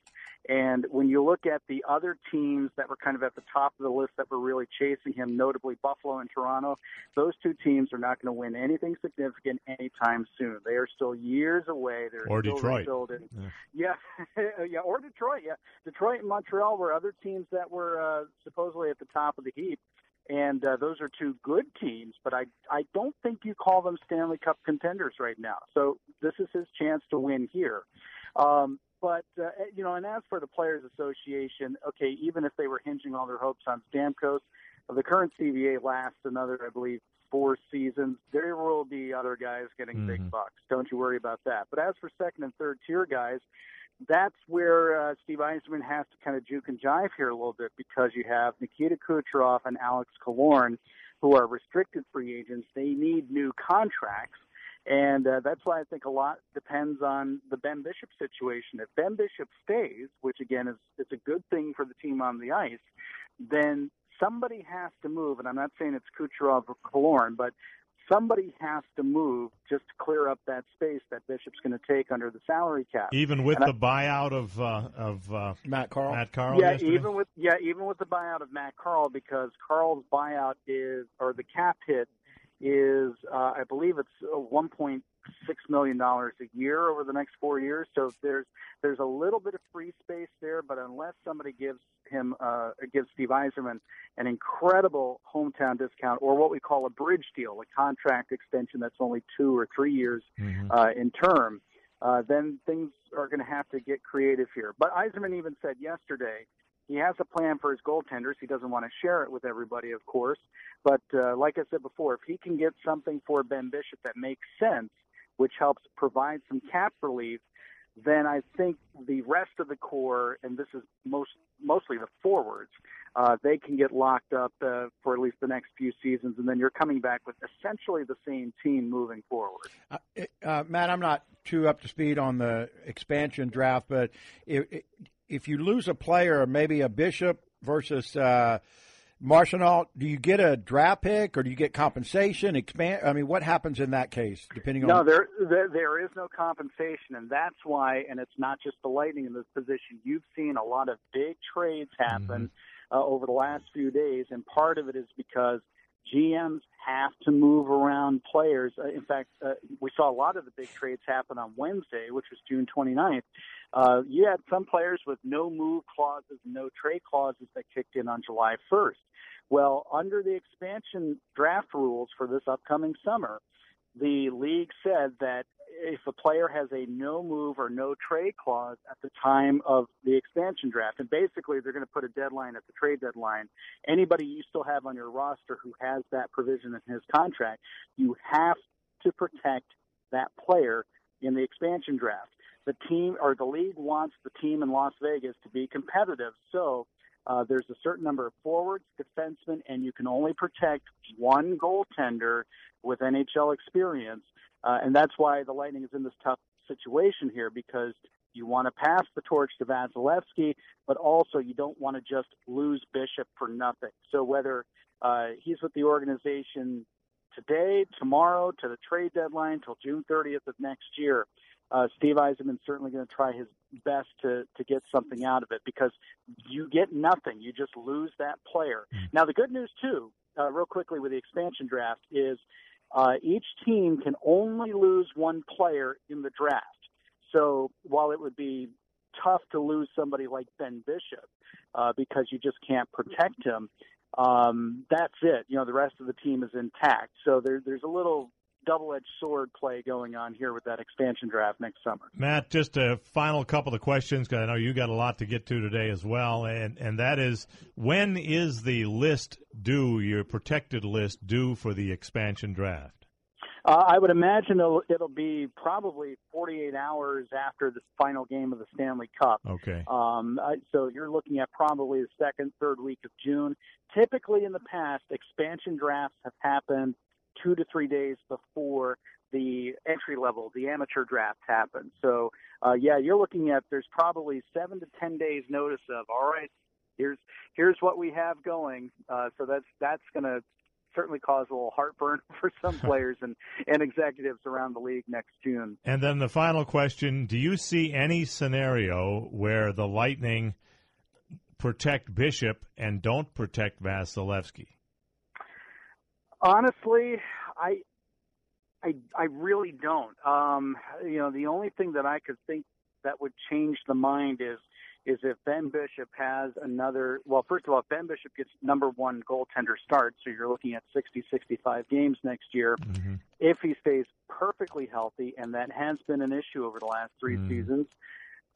And when you look at the other teams that were kind of at the top of the list that were really chasing him, notably Buffalo and Toronto, those two teams are not going to win anything significant anytime soon. They are still years away. They're Or still Detroit. rebuilding. Yeah. Yeah, yeah, or Detroit. Yeah, Detroit and Montreal were other teams that were uh, supposedly at the top of the heap, and uh, those are two good teams. But I, I don't think you call them Stanley Cup contenders right now. So this is his chance to win here. Um, but uh, you know, and as for the Players Association, okay, even if they were hinging all their hopes on Stamkos, the current CBA lasts another, I believe, four seasons. There will be other guys getting big bucks. Don't you worry about that. But as for second and third tier guys, that's where uh, Steve Yzerman has to kind of juke and jive here a little bit because you have Nikita Kucherov and Alex Killorn, who are restricted free agents. They need new contracts. And uh, that's why I think a lot depends on the Ben Bishop situation. If Ben Bishop stays, which again is it's a good thing for the team on the ice, then somebody has to move. And I'm not saying it's Kucherov or Killorn, but somebody has to move just to clear up that space that Bishop's going to take under the salary cap. Even with And I- the buyout of uh, of uh, Matt Carle. Matt Carle. yeah, yesterday? even with yeah, even with the buyout of Matt Carle, because Carle's buyout is or the cap hit is uh, I believe it's uh, 1.6 million dollars a year over the next four years. So there's there's a little bit of free space there, but unless somebody gives him uh, gives Steve Yzerman an incredible hometown discount or what we call a bridge deal, a contract extension that's only two or three years uh, in term, uh, then things are going to have to get creative here. But Yzerman even said yesterday he has a plan for his goaltenders. He doesn't want to share it with everybody, of course. But uh, like I said before, if he can get something for Ben Bishop that makes sense, which helps provide some cap relief, then I think the rest of the core, and this is most mostly the forwards, uh, they can get locked up uh, for at least the next few seasons, and then you're coming back with essentially the same team moving forward. Uh, uh, Matt, I'm not too up to speed on the expansion draft, but if, if you lose a player, maybe a Bishop versus uh, Marshall, do you get a draft pick or do you get compensation? Expand. I mean, what happens in that case, depending on? No, there, there there is no compensation, and that's why. And it's not just the Lightning in this position. You've seen a lot of big trades happen uh, over the last few days, and part of it is because GMs have to move around players. Uh, in fact, uh, we saw a lot of the big trades happen on Wednesday, which was June 29th. Uh, you had some players with no move clauses, no trade clauses that kicked in on July 1st. Well, under the expansion draft rules for this upcoming summer, the league said that if a player has a no move or no trade clause at the time of the expansion draft, and basically they're going to put a deadline at the trade deadline, anybody you still have on your roster who has that provision in his contract, you have to protect that player in the expansion draft. The team or the league wants the team in Las Vegas to be competitive, so uh, there's a certain number of forwards, defensemen, and you can only protect one goaltender with NHL experience. Uh, and that's why the Lightning is in this tough situation here because you want to pass the torch to Vasilevskiy, but also you don't want to just lose Bishop for nothing. So whether uh, he's with the organization today, tomorrow, to the trade deadline, till June 30th of next year, uh, Steve Yzerman's certainly going to try his best to to get something out of it because you get nothing. You just lose that player. Now the good news too, uh, real quickly with the expansion draft is uh, each team can only lose one player in the draft. So while it would be tough to lose somebody like Ben Bishop uh, because you just can't protect him. Um, that's it. You know, the rest of the team is intact. So there, there's a little double-edged sword play going on here with that expansion draft next summer. Matt, just a final couple of questions because I know you got a lot to get to today as well, and and that is when is the list due? Your protected list due for the expansion draft? Uh, I would imagine it'll, it'll be probably 48 hours after the final game of the Stanley Cup. Okay. Um, I, so you're looking at probably the second, third week of June. Typically, in the past, expansion drafts have happened two to three days before the entry level, the amateur draft happens. So, uh, yeah, you're looking at there's probably seven to ten days notice of all right. Here's here's what we have going. Uh, so that's that's going to certainly cause a little heartburn for some players and, and executives around the league next June. And then the final question Do you see any scenario where the Lightning protect Bishop and don't protect Vasilevskiy? Honestly, I. I, I really don't. Um, you know, the only thing that I could think that would change the mind is is if Ben Bishop has another, well, first of all, if Ben Bishop gets number one goaltender start, so you're looking at 60, 65 games next year, mm-hmm. if he stays perfectly healthy, and that has been an issue over the last 3 Mm. seasons,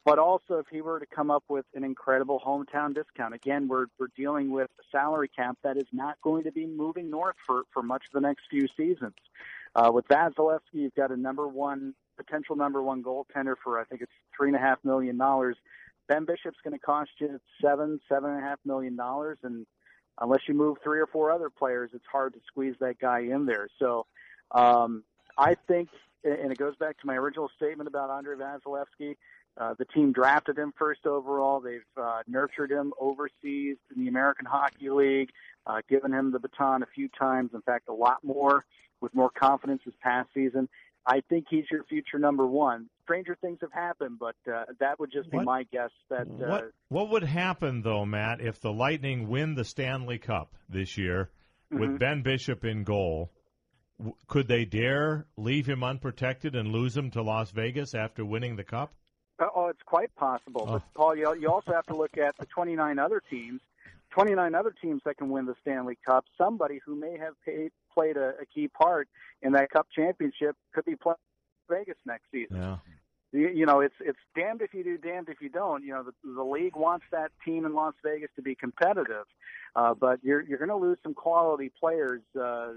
but also if he were to come up with an incredible hometown discount. Again, we're, we're dealing with a salary cap that is not going to be moving north for, for much of the next few seasons. Uh, with Vasilevskiy, you've got a number one, potential number one goaltender for, I think it's three and a half million dollars. Ben Bishop's going to cost you seven, seven and a half million dollars, and unless you move three or four other players, it's hard to squeeze that guy in there. So, um, I think, and it goes back to my original statement about Andre Vasilevskiy. Uh, the team drafted him first overall. They've uh, nurtured him overseas in the American Hockey League, uh, given him the baton a few times. In fact, a lot more with more confidence this past season. I think he's your future number one. Stranger things have happened, but uh, that would just be What- my guess. That uh, What what would happen though, Matt, if the Lightning win the Stanley Cup this year with Mhm. Ben Bishop in goal? W- Could they dare leave him unprotected and lose him to Las Vegas after winning the cup? Uh, Oh, it's quite possible. Oh. But Paul, you, you also have to look at the 29 other teams, 29 other teams that can win the Stanley Cup. Somebody who may have paid, played a, a key part in that Cup championship could be playing Vegas next season. Yeah. You, you know, it's it's damned if you do, damned if you don't. You know, the, the league wants that team in Las Vegas to be competitive, uh, but you're you're going to lose some quality players. Uh,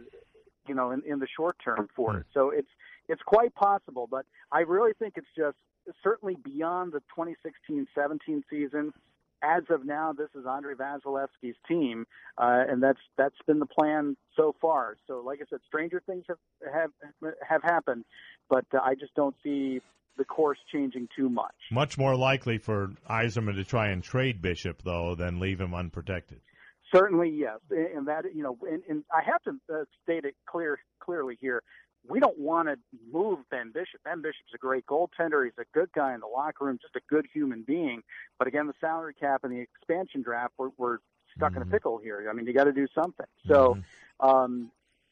you know, in, in the short term for it. So it's it's quite possible, but I really think it's just certainly beyond the 2016-17 season. As of now, this is Andre Vasilevskiy's team, uh, and that's that's been the plan so far. So, like I said, stranger things have have have happened, but uh, I just don't see the course changing too much. Much more likely for Yzerman to try and trade Bishop though than leave him unprotected. Certainly, yes, and that you know, and, and I have to uh, state it clear clearly here. We don't want to move Ben Bishop. Ben Bishop's a great goaltender. He's a good guy in the locker room, just a good human being. But again, the salary cap and the expansion draft, we're, we're stuck in a pickle here. I mean, you got to do something. So, um,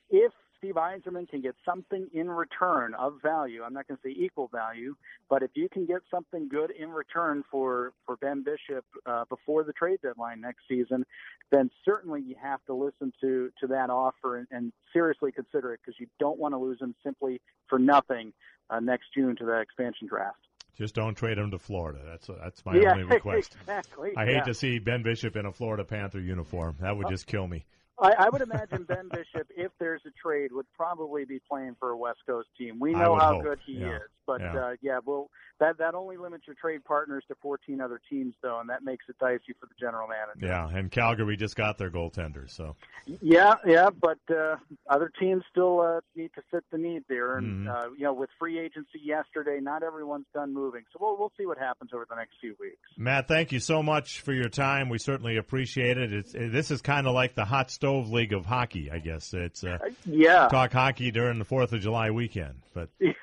if Steve Yzerman can get something in return of value, I'm not going to say equal value, but if you can get something good in return for for Ben Bishop uh, before the trade deadline next season, then certainly you have to listen to to that offer and, and seriously consider it because you don't want to lose him simply for nothing uh, next June to that expansion draft. Just don't trade him to Florida. That's that's my yeah, only request. exactly. I hate yeah. to see Ben Bishop in a Florida Panther uniform. That would just kill me. I, I would imagine Ben Bishop, if there's a trade, would probably be playing for a West Coast team. We know how hope. good he Yeah. is, but Yeah. uh, yeah, well, that that only limits your trade partners to 14 other teams, though, and that makes it dicey for the general manager. Yeah, and Calgary just got their goaltender, so Yeah, yeah, but uh, other teams still uh, need to fit the need there, and Mhm. uh, you know, with free agency yesterday, not everyone's done moving, so we'll we'll see what happens over the next few weeks. Matt, thank you so much for your time. We certainly appreciate it. It's, this is kind of like the hot stove league of hockey, I guess. It's uh, yeah. talk hockey during the Fourth of July weekend, but Yeah,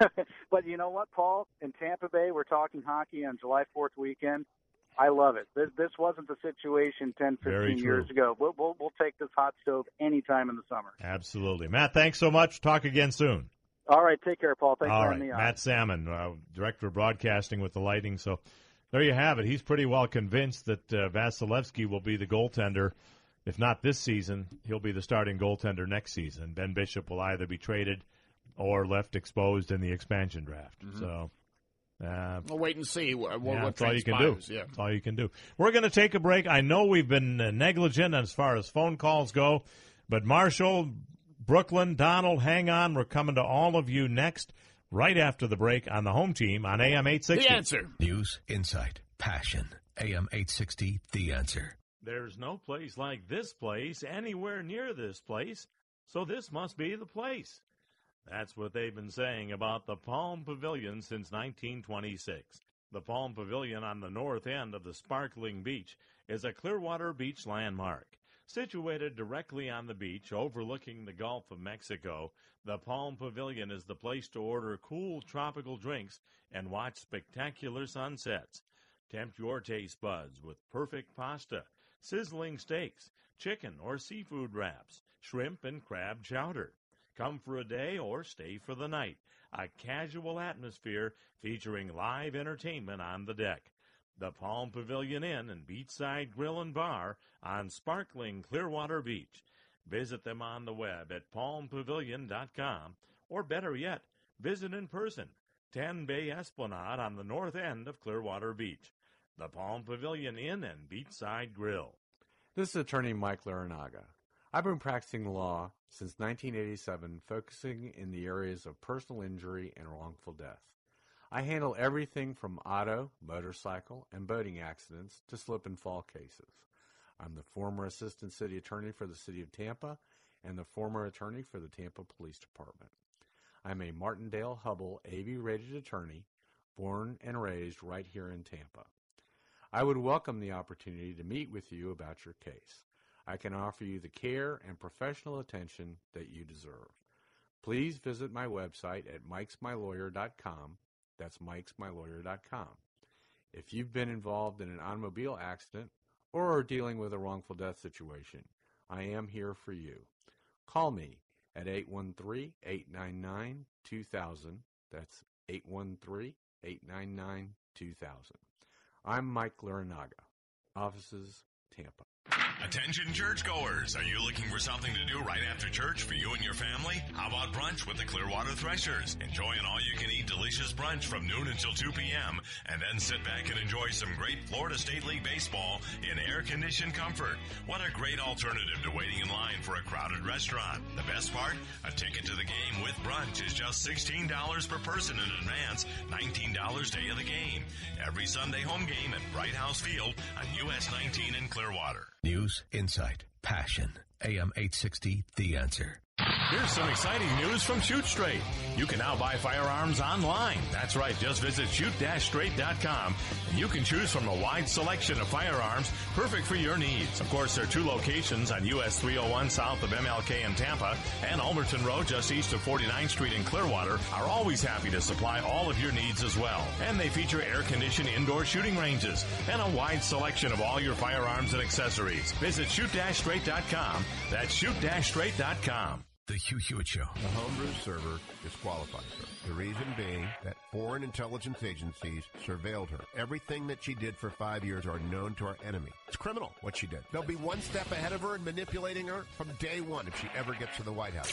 but you know what, Paul? In Tampa Bay, we're talking hockey on July 4th weekend. I love it. This, this wasn't the situation 10, 15 years ago. We'll, we'll, we'll take this hot stove anytime in the summer. absolutely, Matt. Thanks so much. Talk again soon. All right, take care, Paul. Thanks All for right, having me on. Matt Sammon, uh, director of broadcasting with the Lightning. So there you have it. He's pretty well convinced that uh, Vasilevskiy will be the goaltender. If not this season, he'll be the starting goaltender next season. Ben Bishop will either be traded or left exposed in the expansion draft. Mhm. So. Uh, We'll wait and see what, what, yeah, what that's all you can do. Yeah. That's all you can do. We're going to take a break. I know we've been uh, negligent as far as phone calls go, but Marshall, Brooklyn, Donald, hang on. We're coming to all of you next, right after the break on the home team on AM 860. The answer. News, insight, passion. AM 860, The Answer. There's no place like this place anywhere near this place, so this must be the place. That's what they've been saying about the Palm Pavilion since 1926. The Palm Pavilion on the north end of the sparkling beach is a Clearwater Beach landmark. Situated directly on the beach overlooking the Gulf of Mexico, the Palm Pavilion is the place to order cool tropical drinks and watch spectacular sunsets. Tempt your taste buds with perfect pasta, sizzling steaks, chicken or seafood wraps, shrimp and crab chowder. Come for a day or stay for the night. A casual atmosphere featuring live entertainment on the deck. The Palm Pavilion Inn and Beachside Grill and Bar on sparkling Clearwater Beach. Visit them on the web at palmpavilion.com or better yet, visit in person. 10 Bay Esplanade on the north end of Clearwater Beach. The Palm Pavilion Inn and Beachside Grill. This is attorney Mike Larinaga. I've been practicing law since 1987, focusing in the areas of personal injury and wrongful death. I handle everything from auto, motorcycle, and boating accidents to slip and fall cases. I'm the former assistant city attorney for the city of Tampa and the former attorney for the Tampa Police Department. I'm a Martindale Hubbell AV rated attorney, born and raised right here in Tampa. I would welcome the opportunity to meet with you about your case. I can offer you the care and professional attention that you deserve. Please visit my website at mikesmylawyer.com. That's mikesmylawyer.com. If you've been involved in an automobile accident or are dealing with a wrongful death situation, I am here for you. Call me at 813-899-2000. That's 813-899-2000. I'm Mike Larinaga. Offices, Tampa. Attention churchgoers, are you looking for something to do right after church for you and your family? How about brunch with the Clearwater Threshers? Enjoy an all-you-can-eat delicious brunch from noon until 2 p.m. and then sit back and enjoy some great Florida State League baseball in air-conditioned comfort. What a great alternative to waiting in line for a crowded restaurant. The best part? A ticket to the game with brunch is just $16 per person in advance, $19 day of the game. Every Sunday home game at Bright House Field on US 19 in Clearwater. News, insight, passion. AM 860, The Answer. Here's some exciting news from Shoot Straight. You can now buy firearms online. That's right, just visit shoot-straight.com you can choose from a wide selection of firearms perfect for your needs. Of course, there are two locations on US 301 south of MLK in Tampa and Ulmerton Road just east of 49th Street in Clearwater are always happy to supply all of your needs as well. And they feature air-conditioned indoor shooting ranges and a wide selection of all your firearms and accessories. Visit shoot-straight.com. That's shoot-straight.com. The Hugh Hewitt Show. The homebrew server disqualifies her. The reason being that foreign intelligence agencies surveilled her. Everything that she did for five years are known to our enemy. It's criminal what she did. They'll be one step ahead of her in manipulating her from day one if she ever gets to the White House.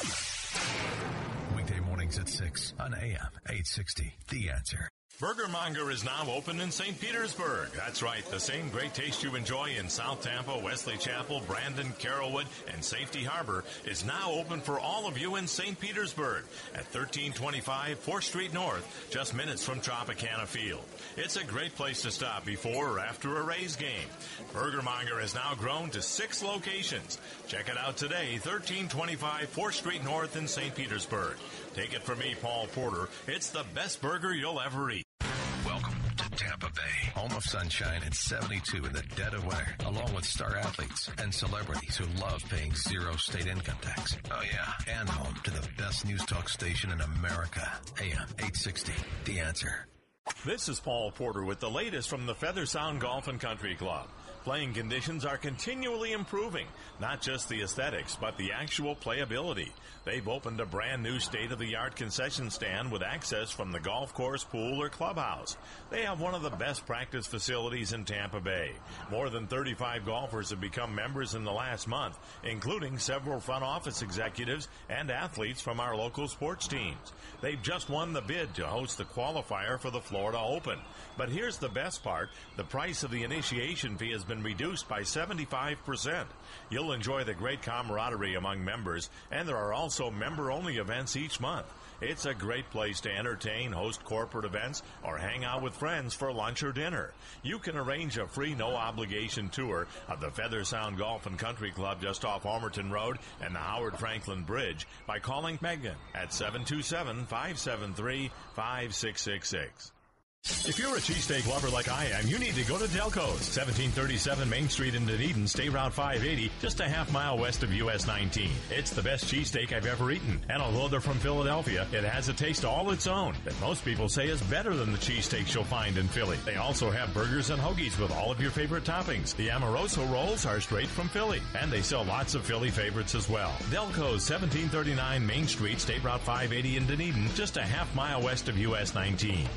Weekday mornings at 6 on AM 860, The Answer. Burger Monger is now open in St. Petersburg. That's right, the same great taste you enjoy in South Tampa, Wesley Chapel, Brandon, Carrollwood, and Safety Harbor is now open for all of you in St. Petersburg at 1325 4th Street North, just minutes from Tropicana Field. It's a great place to stop before or after a Rays game. Burger Monger has now grown to six locations. Check it out today, 1325 4th Street North in St. Petersburg. Take it from me, Paul Porter. It's the best burger you'll ever eat. Welcome to Tampa Bay, home of sunshine and 72 in the dead of winter, along with star athletes and celebrities who love paying zero state income tax. Oh yeah, and home to the best news talk station in America, AM 860, The Answer. This is Paul Porter with the latest from the Feather Sound Golf and Country Club. Playing conditions are continually improving, not just the aesthetics, but the actual playability. They've opened a brand new state of the art concession stand with access from the golf course, pool, or clubhouse. They have one of the best practice facilities in Tampa Bay. More than 35 golfers have become members in the last month, including several front office executives and athletes from our local sports teams. They've just won the bid to host the qualifier for the Florida Open. But here's the best part the price of the initiation fee has been reduced by 75%. You'll enjoy the great camaraderie among members, and there are also member only events each month. It's a great place to entertain, host corporate events, or hang out with friends for lunch or dinner. You can arrange a free, no obligation tour of the Feather Sound Golf and Country Club just off Ulmerton Road and the Howard Franklin Bridge by calling Megan at 727 573 5666. If you're a cheesesteak lover like I am, you need to go to Delco's, 1737 Main Street in Dunedin, State Route 580, just a half mile west of US 19. It's the best cheesesteak I've ever eaten, and although they're from Philadelphia, it has a taste all its own that most people say is better than the cheesesteaks you'll find in Philly. They also have burgers and hoagies with all of your favorite toppings. The Amoroso rolls are straight from Philly, and they sell lots of Philly favorites as well. Delco's, 1739 Main Street, State Route 580 in Dunedin, just a half mile west of US 19.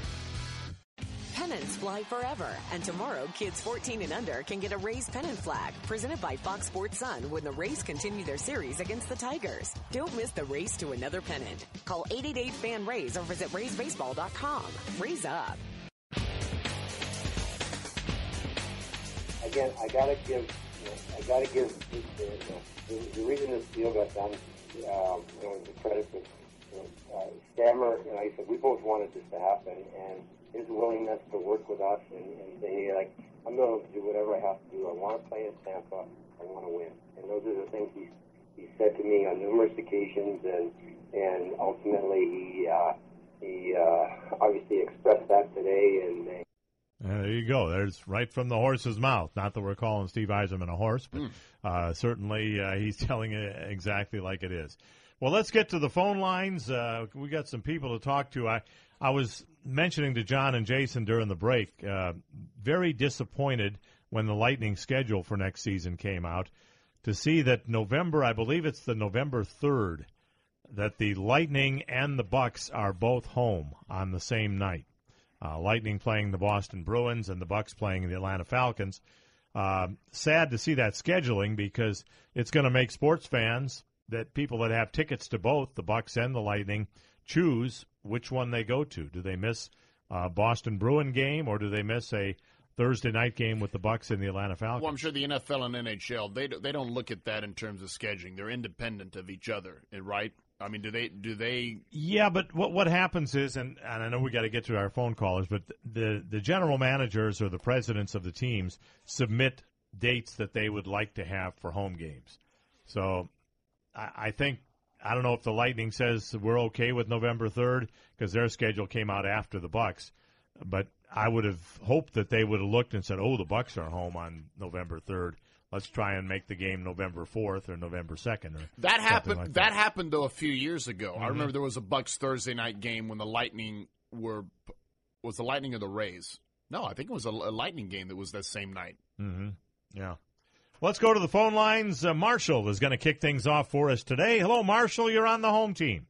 Pennants fly forever, and tomorrow kids 14 and under can get a Rays pennant flag presented by Fox Sports Sun when the Rays continue their series against the Tigers. Don't miss the race to another pennant. Call 888-FAN-RAYS or visit RaysBaseball.com. Raise up. Again, I gotta give, you know, I gotta give the, you know, the, the reason this deal got done, um, you know, the credit know, uh, Stammer and I said we both wanted this to happen, and his willingness to work with us and, and say, like, I'm willing to do whatever I have to do. I want to play in Tampa. I want to win. And those are the things he he said to me on numerous occasions, and and ultimately he uh, he uh, obviously expressed that today. And uh, there you go. There's right from the horse's mouth. Not that we're calling Steve Yzerman a horse, but Mm. uh, certainly uh, he's telling it exactly like it is. Well, let's get to the phone lines. Uh, we got some people to talk to. I I was mentioning to John and Jason during the break. Uh, very disappointed when the Lightning schedule for next season came out to see that November. I believe it's the November third that the Lightning and the Bucs are both home on the same night. Uh, Lightning playing the Boston Bruins and the Bucs playing the Atlanta Falcons. Uh, sad to see that scheduling because it's going to make sports fans that people that have tickets to both the Bucs and the Lightning choose which one they go to. Do they miss a Boston Bruin game or do they miss a Thursday night game with the Bucs and the Atlanta Falcons? Well, I'm sure the NFL and NHL they they don't look at that in terms of scheduling. They're independent of each other, eh, right? I mean, do they do they? Yeah, but what what happens is, and, and I know we got to get to our phone callers, but the the general managers or the presidents of the teams submit dates that they would like to have for home games. So I, I think I don't know if the Lightning says we're okay with November third because their schedule came out after the Bucs, but I would have hoped that they would have looked and said, "Oh, the Bucs are home on November third. Let's try and make the game November fourth or November second or That happened. like that. happened though a few years ago. I Mhm. remember there was a Bucs Thursday night game when the Lightning were was the Lightning or the Rays. No, I think it was a, a Lightning game that was that same night. Mm-hmm. Yeah. Let's go to the phone lines. Uh, Marshall is going to kick things off for us today. Hello, Marshall. You're on the home team.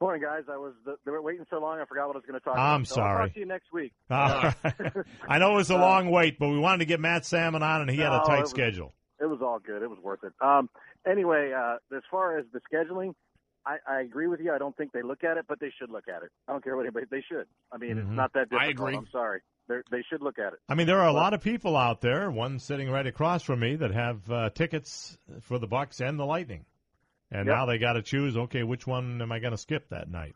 Morning, guys. I was they were waiting so long, I forgot what I was going to talk I'm about. So I'll sorry. talk to you next week. Uh, I know it was a long wait, but we wanted to get Matt Sammon on, and he had a No, it tight was- schedule. It was all good. It was worth it. Um, anyway, uh, as far as the scheduling, I, I agree with you. I don't think they look at it, but they should look at it. I don't care what anybody. They should. I mean, Mhm. it's not that difficult. I difficult. agree. I'm sorry. They should look at it. I mean, there are a lot of people out there, one sitting right across from me, that have uh, tickets for the Bucs and the Lightning, and Yep. now they got to choose. Okay, which one am I going to skip that night?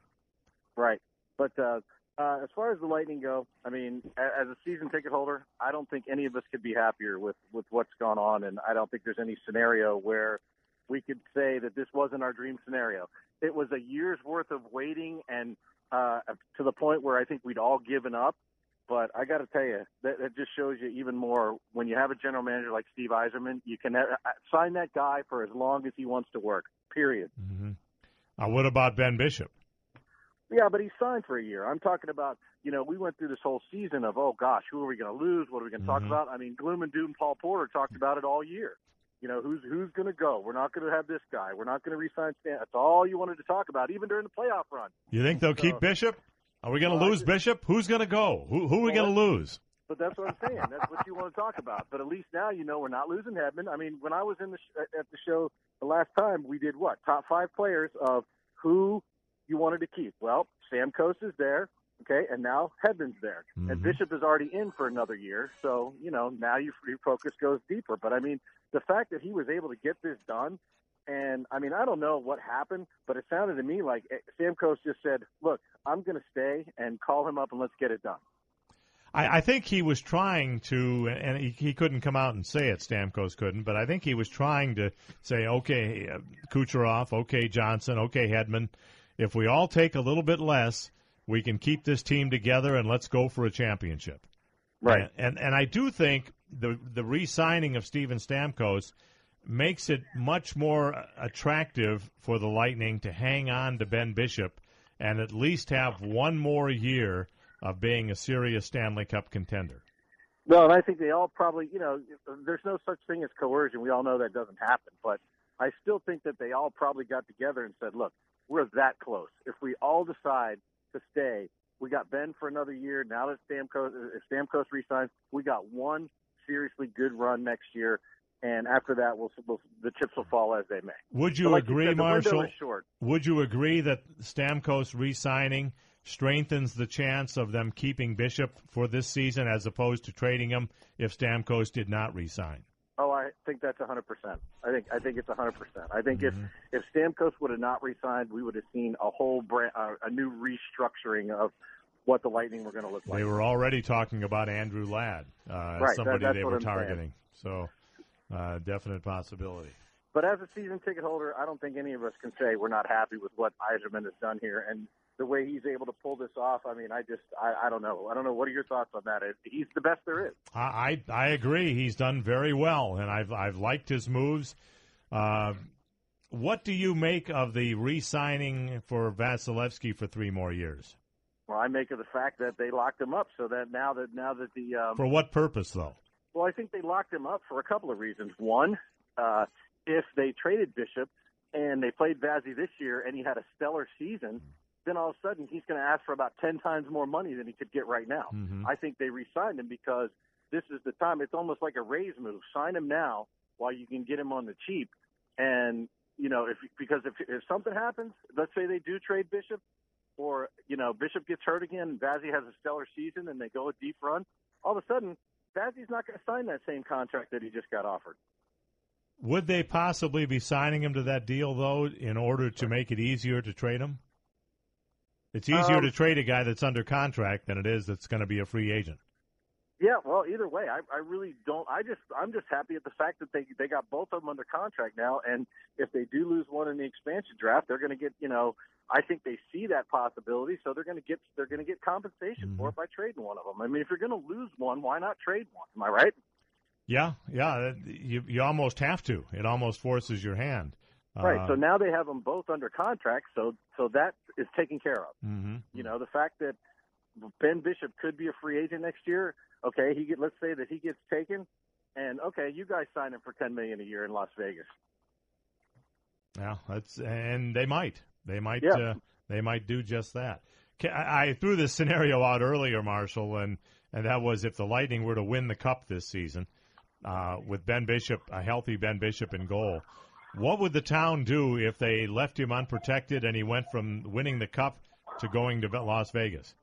Right. But uh, uh, as far as the Lightning go, I mean, as a season ticket holder, I don't think any of us could be happier with with what's gone on, and I don't think there's any scenario where we could say that this wasn't our dream scenario. It was a year's worth of waiting, and uh, to the point where I think we'd all given up. But I got to tell you, that, that just shows you even more when you have a general manager like Steve Yzerman. You can uh, sign that guy for as long as he wants to work. Period. Mm-hmm. Uh, what about Ben Bishop? Yeah, but he signed for a year. I'm talking about, you know, we went through this whole season of, oh gosh, who are we going to lose? What are we going to Mm-hmm. talk about? I mean, Gloom and Doom, Paul Porter talked about it all year. You know, who's who's going to go? We're not going to have this guy. We're not going to re-sign Stan. That's all you wanted to talk about, even during the playoff run. You think they'll keep Bishop? Are we going to lose Bishop? Who's going to go? Who, who are we Well, going to lose? But that's what I'm saying. That's what you want to talk about. But at least now you know we're not losing Hedman. I mean, when I was in the sh- at the show the last time, we did what top five players of who you wanted to keep. Well, Stamkos is there, okay, and now Hedman's there, and mm-hmm. Bishop is already in for another year. So you know now your focus goes deeper. But I mean, the fact that he was able to get this done. And I mean, I don't know what happened, but it sounded to me like eh, Stamkos just said, "Look, I'm going to stay and call him up and let's get it done." I, I think he was trying to, and he, he couldn't come out and say it. Stamkos couldn't, but I think he was trying to say, okay, uh, Kucherov, okay, Johnson, okay, Hedman. If we all take a little bit less, we can keep this team together and let's go for a championship. Right. And and, and I do think the the re-signing of Steven Stamkos makes it much more attractive for the Lightning to hang on to Ben Bishop and at least have one more year of being a serious Stanley Cup contender. Well, and I think they all probably, you know, there's no such thing as coercion. We all know that doesn't happen. But I still think that they all probably got together and said, look, we're that close. If we all decide to stay, we got Ben for another year. Now that Stamkos, if Stamkos resigns, we got one seriously good run next year. And after that, we'll, we'll the chips will fall as they may. Would you like agree, said, Marshall? Would you agree that Stamkos re-signing strengthens the chance of them keeping Bishop for this season as opposed to trading him if Stamkos did not re-sign? Oh, I think that's a hundred percent. I think I think it's a hundred percent. I think Mm-hmm. if if Stamkos would have not re-signed, we would have seen a whole brand, uh, a new restructuring of what the Lightning were going to look like. They were already talking about Andrew Ladd, uh, Right, as that- somebody they were I'm saying. targeting. So, uh, definite possibility. But as a season ticket holder, I don't think any of us can say we're not happy with what Yzerman has done here and the way he's able to pull this off. I mean, I just I, I don't know. I don't know. What are your thoughts on that? He's the best there is. I, I I agree. He's done very well, and I've I've liked his moves. Uh, what do you make of the re-signing for Vasilevskiy for three more years? Well, I make of the fact that they locked him up so that now that now that the um, For what purpose, though? Well, I think they locked him up for a couple of reasons. One, uh, if they traded Bishop and they played Vazzy this year and he had a stellar season, then all of a sudden he's going to ask for about 10 times more money than he could get right now. Mhm. I think they re signed him because this is the time. It's almost like a raise move. Sign him now while you can get him on the cheap. And, you know, if because if, if something happens, let's say they do trade Bishop, or, you know, Bishop gets hurt again and Vazzy has a stellar season and they go a deep run, all of a sudden, Vazzy's not going to sign that same contract that he just got offered. Would they possibly be signing him to that deal though, in order to make it easier to trade him? It's easier Um, to trade a guy that's under contract than it is that's going to be a free agent. Yeah, well, either way, I, I really don't. I just, I'm just happy at the fact that they they got both of them under contract now, and if they do lose one in the expansion draft, they're going to get, you know, I think they see that possibility, so they're going to get, they're going to get compensation for it by trading one of them. I mean, if you're going to lose one, why not trade one? Am I right? Yeah, yeah, you you almost have to. It almost forces your hand. right. Uh, So now they have them both under contract, so so that is taken care of. mhm. You know, the fact that Ben Bishop could be a free agent next year. Okay, he get let's say that he gets taken, and okay, you guys sign him for ten million a year in Las Vegas. Yeah, that's and they might, they might, Yeah. uh, they might do just that. I, I threw this scenario out earlier, Marshall, and and that was if the Lightning were to win the Cup this season, uh, with Ben Bishop, a healthy Ben Bishop in goal, what would the town do if they left him unprotected and he went from winning the Cup to going to Las Vegas?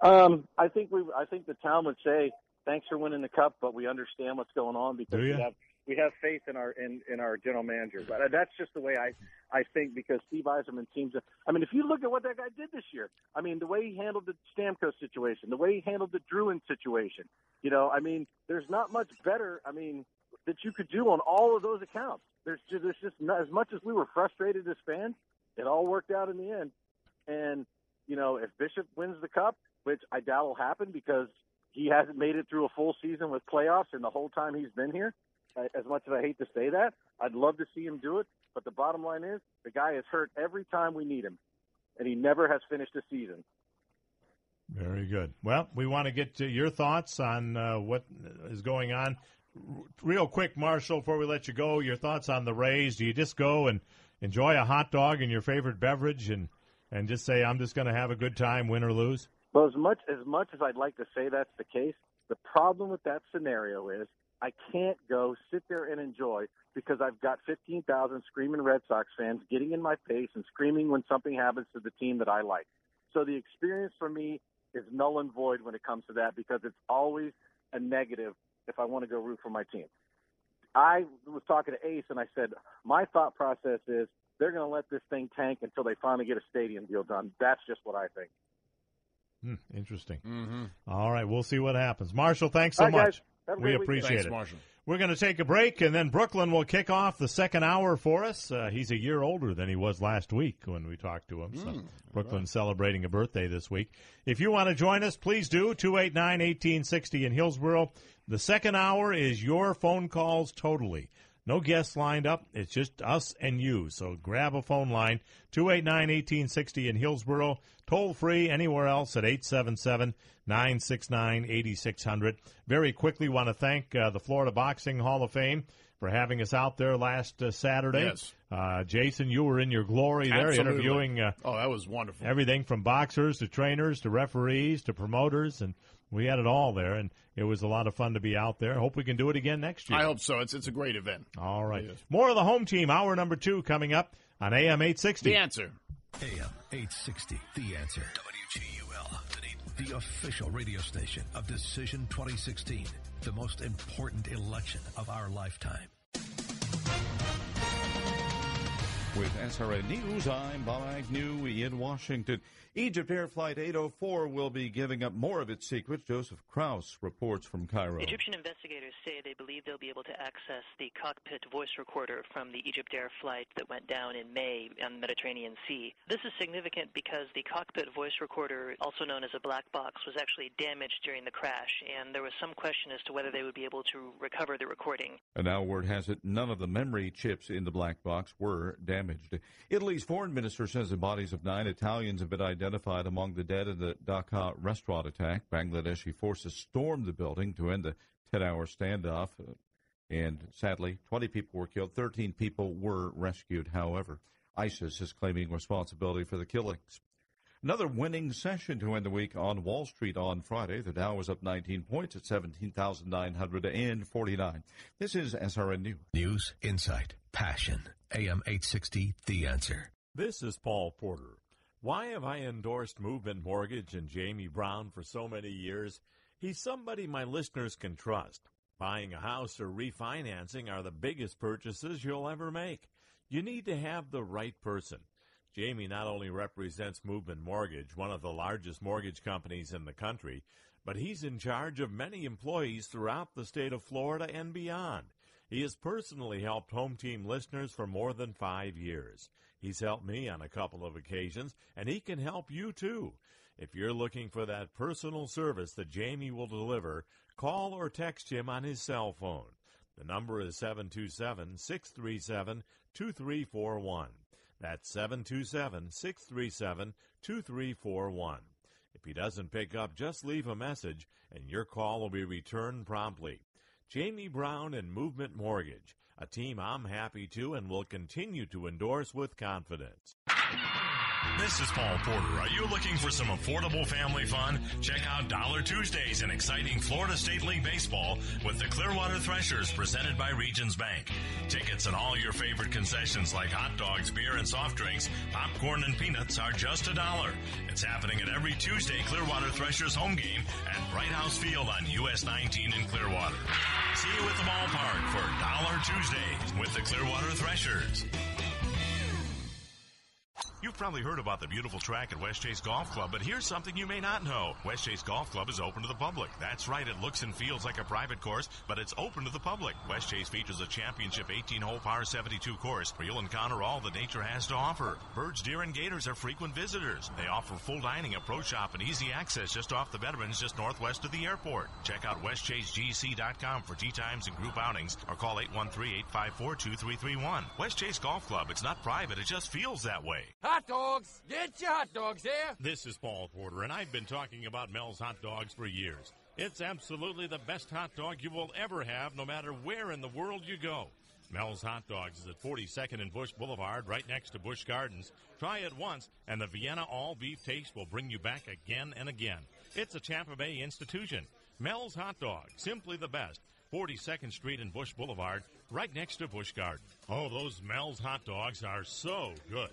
Um, I think we, I think the town would say, "Thanks for winning the cup, but we understand what's going on because we have we have faith in our in, in our general manager." But uh, that's just the way I I think because Steve Yzerman seems. I mean, if you look at what that guy did this year, I mean, the way he handled the Stamkos situation, the way he handled the Drouin situation, you know, I mean, there's not much better. I mean, that you could do on all of those accounts. There's just, there's just not, as much as we were frustrated as fans, it all worked out in the end. And you know, if Bishop wins the cup, which I doubt will happen because he hasn't made it through a full season with playoffs in the whole time he's been here. I- As much as I hate to say that, I'd love to see him do it. But the bottom line is, the guy is hurt every time we need him, and he never has finished a season. Very good. Well, we want to get to your thoughts on uh, what is going on. Real quick, Marshall, before we let you go, your thoughts on the Rays. Do you just go and enjoy a hot dog and your favorite beverage and, and just say, I'm just going to have a good time, win or lose? Well, as much as much as I'd like to say that's the case, the problem with that scenario is I can't go sit there and enjoy because I've got 15,000 screaming Red Sox fans getting in my face and screaming when something happens to the team that I like. So the experience for me is null and void when it comes to that because it's always a negative if I want to go root for my team. I was talking to Ace and I said, my thought process is they're going to let this thing tank until they finally get a stadium deal done. That's just what I think. Hmm, interesting. Mm-hmm. All right, we'll see what happens. Marshall, thanks so All right, much. guys. Have a We appreciate Thanks, it. Marshall. We're going to take a break, and then Brooklyn will kick off the second hour for us. Uh, he's a year older than he was last week when we talked to him. So Mm, Brooklyn's celebrating a birthday this week. If you want to join us, please do. 289 1860 in Hillsborough. The second hour is your phone calls totally. No guests lined up. It's just us and you. So grab a phone line, 289-1860 in Hillsborough, toll free anywhere else at 877-969-8600. Very quickly want to thank uh, the Florida Boxing Hall of Fame for having us out there last uh, Saturday. Yes. Uh, Jason, you were in your glory there Absolutely. interviewing uh, Oh, that was wonderful. everything from boxers to trainers to referees to promoters and we had it all there and it was a lot of fun to be out there. Hope we can do it again next year. I hope so. It's it's a great event. All right. It is. More of the home team, hour number two coming up on AM 860. The answer. AM 860, The Answer. WGUL, Dunedin, the official radio station of Decision 2016, the most important election of our lifetime. With SRN News, I'm Bob Agnew in Washington. Egypt Air Flight 804 will be giving up more of its secrets. Joseph Krause reports from Cairo. Egyptian investigators say they believe they'll be able to access the cockpit voice recorder from the Egypt Air flight that went down in May on the Mediterranean Sea. This is significant because the cockpit voice recorder, also known as a black box, was actually damaged during the crash, and there was some question as to whether they would be able to recover the recording. And now word has it none of the memory chips in the black box were damaged. Italy's foreign minister says the bodies of nine Italians have been identified among the dead in the Dhaka restaurant attack. Bangladeshi forces stormed the building to end the 10-hour standoff. Uh, And sadly, 20 people were killed. 13 people were rescued. However, ISIS is claiming responsibility for the killings. Another winning session to end the week on Wall Street on Friday. The Dow was up 19 points at 17,949. This is SRN News. News, insight, passion. AM 860, The Answer. This is Paul Porter. Why have I endorsed Movement Mortgage and Jamie Brown for so many years? He's somebody my listeners can trust. Buying a house or refinancing are the biggest purchases you'll ever make. You need to have the right person. Jamie not only represents Movement Mortgage, one of the largest mortgage companies in the country, but he's in charge of many employees throughout the state of Florida and beyond. He has personally helped home team listeners for more than five years. He's helped me on a couple of occasions, and he can help you too. If you're looking for that personal service that Jamie will deliver, call or text him on his cell phone. The number is 727 637 2341. That's 727 637 2341. If he doesn't pick up, just leave a message and your call will be returned promptly. Jamie Brown and Movement Mortgage, a team I'm happy to and will continue to endorse with confidence. This is Paul Porter. Are you looking for some affordable family fun? Check out Dollar Tuesdays and exciting Florida State League baseball with the Clearwater Threshers presented by Regions Bank. Tickets and all your favorite concessions like hot dogs, beer, and soft drinks, popcorn, and peanuts are just a dollar. It's happening at every Tuesday Clearwater Threshers home game at Bright House Field on US 19 in Clearwater. See you at the ballpark for Dollar Tuesdays with the Clearwater Threshers. You've probably heard about the beautiful track at West Chase Golf Club, but here's something you may not know. West Chase Golf Club is open to the public. That's right, it looks and feels like a private course, but it's open to the public. West Chase features a championship 18-hole par 72 course where you'll encounter all that nature has to offer. Birds, deer, and gators are frequent visitors. They offer full dining, a pro shop, and easy access just off the Veterans just northwest of the airport. Check out westchasegc.com for tee times and group outings or call 813-854-2331. West Chase Golf Club, it's not private, it just feels that way. Hot dogs! Get your hot dogs here! This is Paul Porter, and I've been talking about Mel's Hot Dogs for years. It's absolutely the best hot dog you will ever have, no matter where in the world you go. Mel's Hot Dogs is at 42nd and Busch Boulevard, right next to Busch Gardens. Try it once, and the Vienna all beef taste will bring you back again and again. It's a Tampa Bay institution. Mel's Hot Dog, simply the best. 42nd Street and Busch Boulevard, right next to Busch Garden. Oh, those Mel's hot dogs are so good.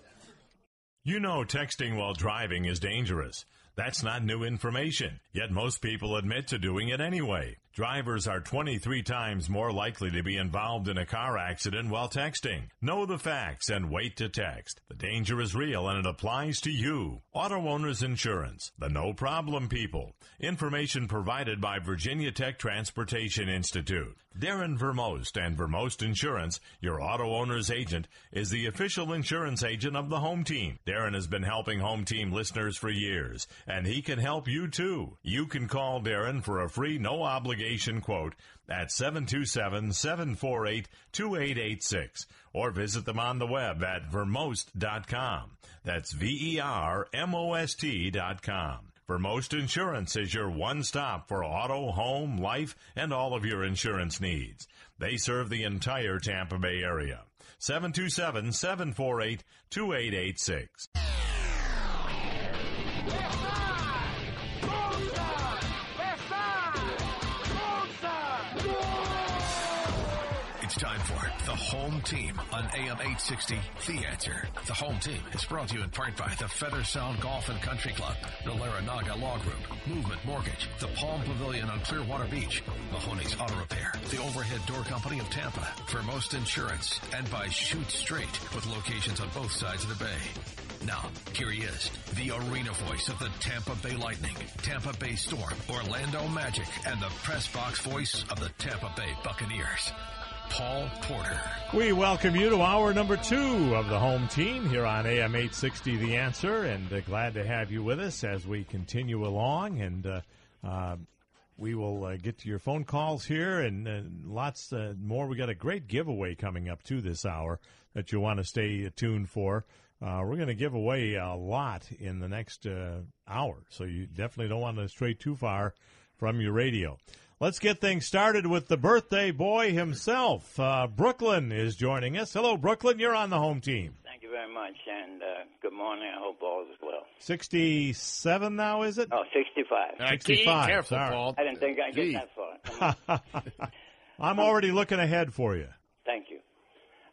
You know texting while driving is dangerous. That's not new information, yet most people admit to doing it anyway. Drivers are 23 times more likely to be involved in a car accident while texting. Know the facts and wait to text. The danger is real and it applies to you. Auto Owners Insurance, the no problem people. Information provided by Virginia Tech Transportation Institute. Darren Vermost and Vermost Insurance, your auto owner's agent, is the official insurance agent of the home team. Darren has been helping home team listeners for years, and he can help you too. You can call Darren for a free, no obligation quote at 727-748-2886 or visit them on the web at vermost.com. That's V-E-R-M-O-S-T dot com. Vermost Insurance is your one stop for auto, home, life, and all of your insurance needs. They serve the entire Tampa Bay area. 727-748-2886. Home team on AM 860 The Answer. The home team is brought to you in part by the Feather Sound Golf and Country Club, the Laranaga Law Group, Movement Mortgage, the Palm Pavilion on Clearwater Beach, Mahoney's Auto Repair, the Overhead Door Company of Tampa, Vermost insurance, and by Shoot Straight with locations on both sides of the bay. Now, here he is, the arena voice of the Tampa Bay Lightning, Tampa Bay Storm, Orlando Magic, and the press box voice of the Tampa Bay Buccaneers. Paul Porter. We welcome you to hour number two of the home team here on AM 860 The Answer, and uh, glad to have you with us as we continue along. And uh, uh, we will uh, get to your phone calls here and, and lots uh, more. We got a great giveaway coming up to this hour that you want to stay tuned for. Uh, we're going to give away a lot in the next hour, so you definitely don't want to stray too far from your radio. Let's get things started with the birthday boy himself. Uh, Brooklyn is joining us. Hello, Brooklyn. You're on the home team. Thank you very much, and uh, good morning. I hope all is well. 67 now, is it? Oh, 65. 65. careful, Sorry. Paul. I didn't think I'd Gee. get that far. I'm already looking ahead for you. Thank you.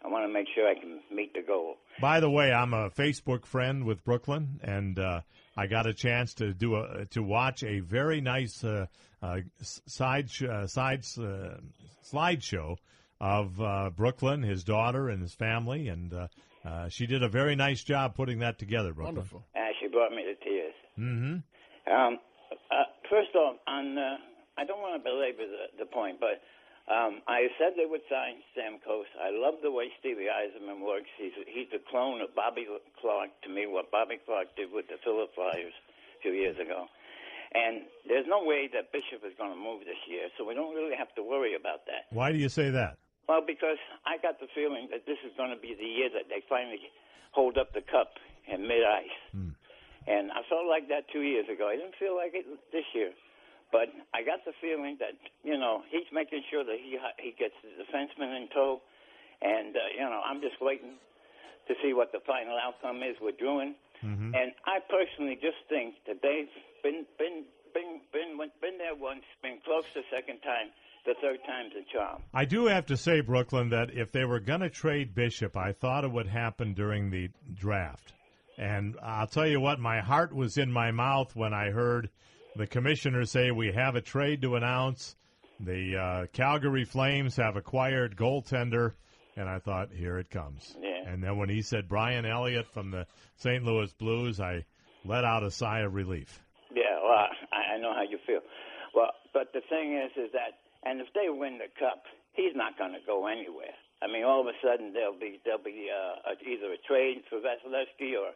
I want to make sure I can meet the goal. By the way, I'm a Facebook friend with Brooklyn, and uh, I got a chance to do a to watch a very nice uh, uh, side sh- uh, side uh, slideshow of uh, Brooklyn, his daughter, and his family, and uh, uh, she did a very nice job putting that together. Brooklyn. Wonderful. Uh, she brought me to tears. Mm-hmm. Um, uh, first off, on uh, I don't want to belabor the, the point, but um, I said they would sign Stamkos. I love the way Stevie Yzerman works. He's he's the clone of Bobby Clarke to me. What Bobby Clarke did with the Philly Flyers a few years ago, and there's no way that Bishop is going to move this year, so we don't really have to worry about that. Why do you say that? Well, because I got the feeling that this is going to be the year that they finally hold up the cup in mid ice. And I felt like that two years ago. I didn't feel like it this year. But I got the feeling that, you know, he's making sure that he he gets the defenseman in tow. And, uh, you know, I'm just waiting to see what the final outcome is with Drouin. And I personally just think that they've been, been, been, been, been there once, been close the second time. The third time's a charm. I do have to say, Brooklyn, that if they were going to trade Bishop, I thought it would happen during the draft. And I'll tell you what, my heart was in my mouth when I heard the commissioner say we have a trade to announce. The uh, Calgary Flames have acquired goaltender, and I thought, here it comes. Yeah. And then when he said Brian Elliott from the St. Louis Blues, I let out a sigh of relief. Yeah, well, I, I know how you feel. Well, but the thing is, is that, and if they win the cup, he's not going to go anywhere. I mean, all of a sudden there'll be there'll be uh, either a trade for Vasilevskiy or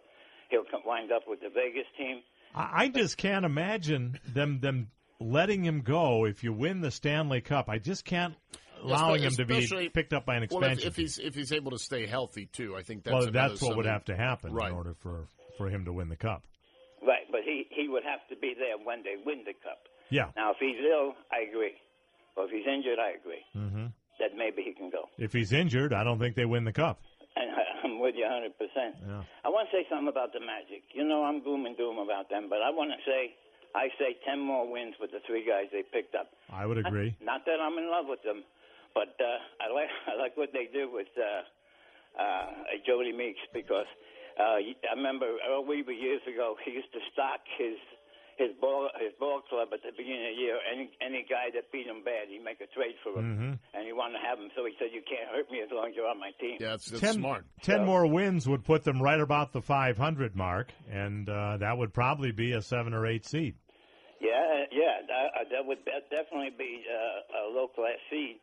he'll come, wind up with the Vegas team. I I just can't imagine them them letting him go if you win the Stanley Cup. I just can't allowing him to be picked up by an Well, expansion. if, if he's if he's able to stay healthy too, I think that's well, that's what would have to happen Right. in order for for him to win the cup. Right, but he he would have to be there when they win the cup. Yeah. Now, if he's ill, I agree. But if he's injured, I agree hmm that maybe he can go. If he's injured, I don't think they win the cup. And I'm with you 100%. Yeah. I want to say something about the Magic. You know, I'm gloom and doom about them, but I want to say, I say 10 more wins with the three guys they picked up. I would agree. Not that I'm in love with them, but uh, I like I like what they do with uh, uh, Jodie Meeks because uh, I remember Earl Weaver years ago. He used to stock his his ball his ball club at the beginning of the year. Any any guy that beat him bad, he'd make a trade for him, Mhm. and he wanted to have him. So he said, "You can't hurt me as long as you're on my team." Yeah, that's, that's ten, smart. Ten more wins would put them right about the 500 mark, and uh, that would probably be a seven or eight seed. Yeah, uh, yeah, that, uh, that would definitely be uh, a low class seed.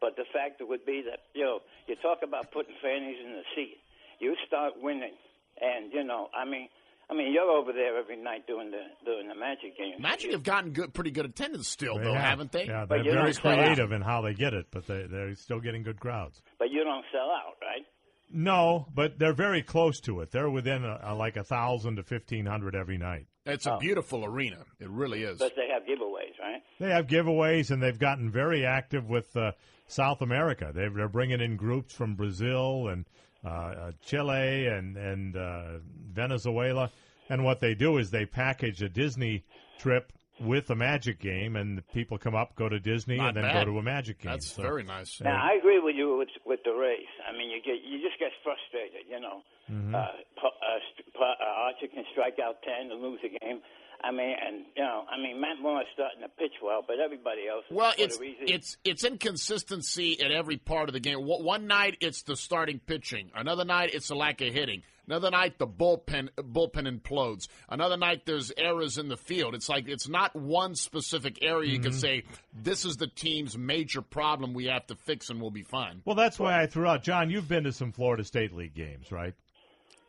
But the fact would be that you know you talk about putting fannies in the seat. You start winning, and you know, I mean, I mean, you're over there every night doing the doing the Magic games. Magic have gotten good, pretty good attendance still, they though, have. haven't they? Yeah, they're you very don't out. creative in how they get it, but they, they're still getting good crowds. But you don't sell out, right? No, but they're very close to it. They're within a, a, like a thousand to fifteen hundred every night. It's a Oh. beautiful arena. It really is. But they have giveaways, right? They have giveaways, and they've gotten very active with uh, South America. They're, they're bringing in groups from Brazil and uh, uh, Chile and and uh, Venezuela. And what they do is they package a Disney trip with a Magic game, and people come up, go to Disney, Not and then bad. go to a Magic game. That's So- very nice. Now I agree with you with with the Rays. I mean, you get you just get frustrated, you know. Mhm. Uh, pu- uh, st- pu- uh, Archer can strike out ten and lose a game. I mean, and you know, I mean, Matt Moore is starting to pitch well, but everybody else. Well, for it's the it's it's inconsistency at every part of the game. One one night it's the starting pitching, another night it's a lack of hitting, another night the bullpen bullpen implodes, another night there's errors in the field. It's like it's not one specific area you can Mhm. say this is the team's major problem we have to fix and we'll be fine. Well, that's why I threw out. John, you've been to some Florida State League games, right?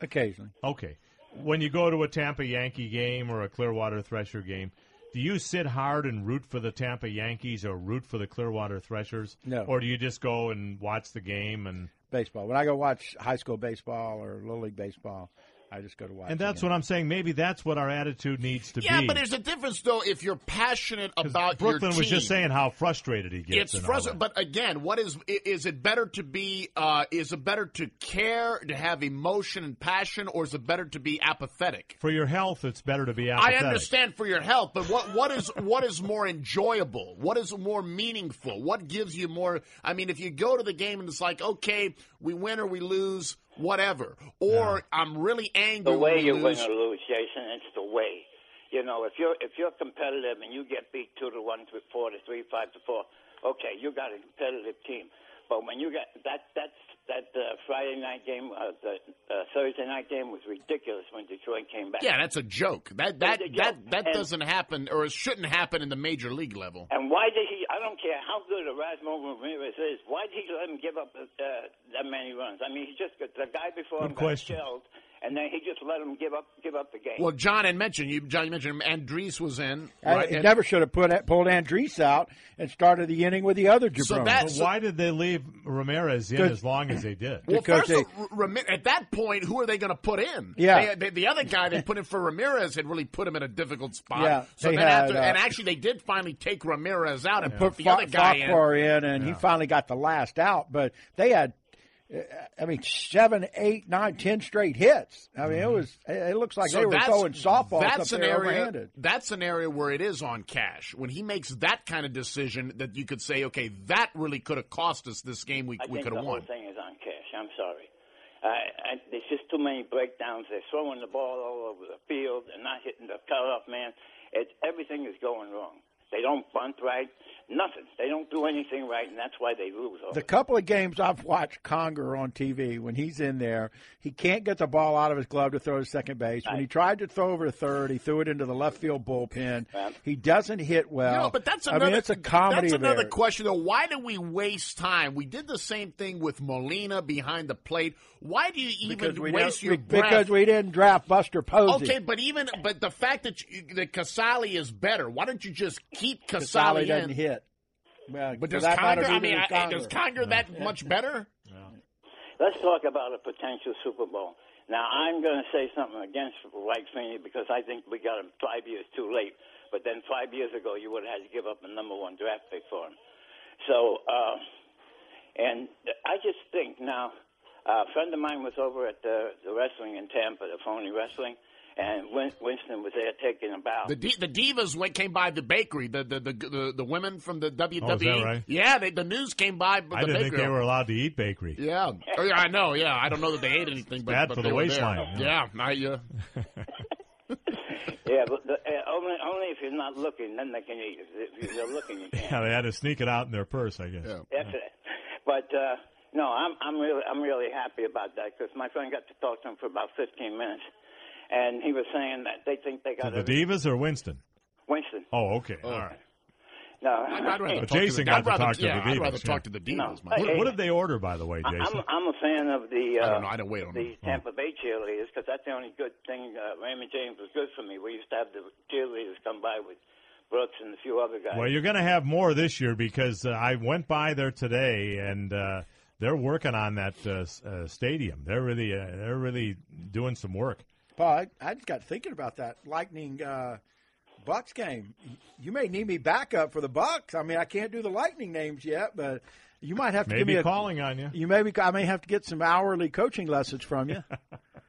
Occasionally. Okay. When you go to a Tampa Yankee game or a Clearwater Thresher game, do you sit hard and root for the Tampa Yankees or root for the Clearwater Threshers? No. Or do you just go and watch the game and Baseball. When I go watch high school baseball or little league baseball, I just go to watch. and that's game. what I'm saying. Maybe that's what our attitude needs to Yeah, be. Yeah, but there's a difference though if you're passionate about Brooklyn your was just saying how frustrated he gets. It's and frustrating, but again, what is is it better to be? Uh, is it better to care, to have emotion and passion, or is it better to be apathetic? For your health, it's better to be apathetic. I understand for your health, but what what is what is more enjoyable? What is more meaningful? What gives you more? I mean, if you go to the game and it's like, okay, we win or we lose, whatever, or I'm really angry. the way you lose. win or lose, Jason, it's the way. You know, if you're if you're competitive and you get beat two to one, to four to three, five to four, okay, you got a competitive team. But when you got that that that uh, Friday night game, uh, the uh, Thursday night game was ridiculous when Detroit came back. Yeah, that's a joke. That that It's that that And- doesn't happen, or it shouldn't happen in the major league level. And why did he? I don't care how good Erasmo Ramirez is. Why did he let him give up uh, that many runs? I mean, he just got the guy before him Good got question. Shelled, and then he just let him give up give up the game. Well, John had mentioned you. John, you mentioned Andres was in. I- Right? he And- never should have put pulled Andres out and started the inning with the other jabroni. So that- But why did they leave Ramirez in as long as they did? Well, because first, they- of- Rami- at that point, who are they going to put in? Yeah. They- they- the other guy they put in for Ramirez had really put him in a difficult spot. Yeah, so they then had, after, uh, and actually, they did finally take Ramirez out and put put the Fa- other guy in. In, and he finally got the last out. But they had, I mean, seven, eight, nine, ten straight hits. I mean, it mm-hmm. was. It it looks like So they were that's- throwing softballs that's up an there area, overhanded. That's an area where it is on Cash. When he makes that kind of decision, that you could say, okay, that really could have cost us this game. We I we think could the have whole won. thing is on Cash. I'm sorry. I, I, there's just too many breakdowns. They're throwing the ball all over the field and not hitting the cutoff man. It, everything is going wrong. They don't bunt right. Nothing. They don't do anything right, and that's why they lose. All The couple of games I've watched Conger on TV, when he's in there, he can't get the ball out of his glove to throw to second base. When he tried to throw over to third, he threw it into the left field bullpen. He doesn't hit well. No, but that's another. I another. mean, it's a comedy. That's of another errors. question, though. Why do we waste time? We did the same thing with Molina behind the plate. Why do you even we waste don't- your because we didn't draft Buster Posey. Okay, but even but the fact that you, that Casali is better, why don't you just keep Casale Casali doesn't in? hit. Well, But does that matter, Conger? I mean, does I- does Conger. Conger that much better? Let's talk about a potential Super Bowl. Now, I'm going to say something against Mike Sweeney because I think we got him five years too late. But then five years ago, you would have had to give up a number one draft pick for him. So, uh, and I just think now, uh, a friend of mine was over at the, the wrestling in Tampa, the phony wrestling, and Winston was there taking a bow. The D- the divas went came by the bakery. The the the the, the women from the WWE. Oh, right? Yeah, they, the news came by. The I didn't think they were allowed to eat bakery. Yeah. Oh, yeah, I know. Yeah, I don't know that they ate anything, but, bad but for they the waistline, There. Yeah, I, uh, yeah, but the, uh, only only if you're not looking, then they can eat. If you're looking, you can't. Yeah, they had to sneak it out in their purse, I guess. That's it. But uh, no, I'm I'm really I'm really happy about that because my friend got to talk to him for about 15 minutes, and he was saying that they think they To got the Divas or Winston? Winston. Oh, okay. All right. No, I'd rather But talk Jason to the, got I'd to rather, talk to yeah, the Divas. I'd rather yeah. talk to the divas. No. Mike. What, what did they order, by the way, Jason? I'm I'm a fan of the uh, I don't know. I don't wait on the Tampa Bay cheerleaders because that's the only good thing. Uh, Raymond James was good for me. We used to have the cheerleaders come by with Brooks and a few other guys. Well, you're going to have more this year because uh, I went by there today and uh, they're working on that uh, uh, stadium. They're really uh, they're really doing some work. Paul, I, I just got thinking about that Lightning uh, Bucs game. You may need me backup for the Bucs. I mean, I can't do the Lightning names yet, but you might have to give Maybe me a calling on you. You maybe I may have to get some hourly coaching lessons from you.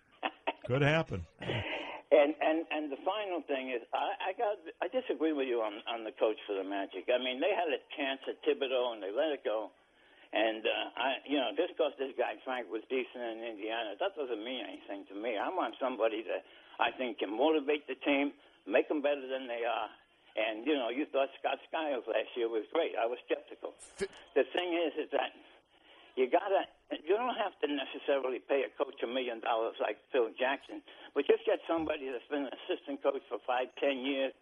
Could happen. And and and the final thing is, I, I got I disagree with you on on the coach for the Magic. I mean, they had a chance at Thibodeau and they let it go. And uh, I, you know, just because this guy Frank was decent in Indiana, that doesn't mean anything to me. I want somebody that I think can motivate the team, make them better than they are. And you know, you thought Scott Skiles last year was great. I was skeptical. The thing is, is that you gotta you don't have to necessarily pay a coach a million dollars like Phil Jackson, but just get somebody that's been an assistant coach for five, ten years,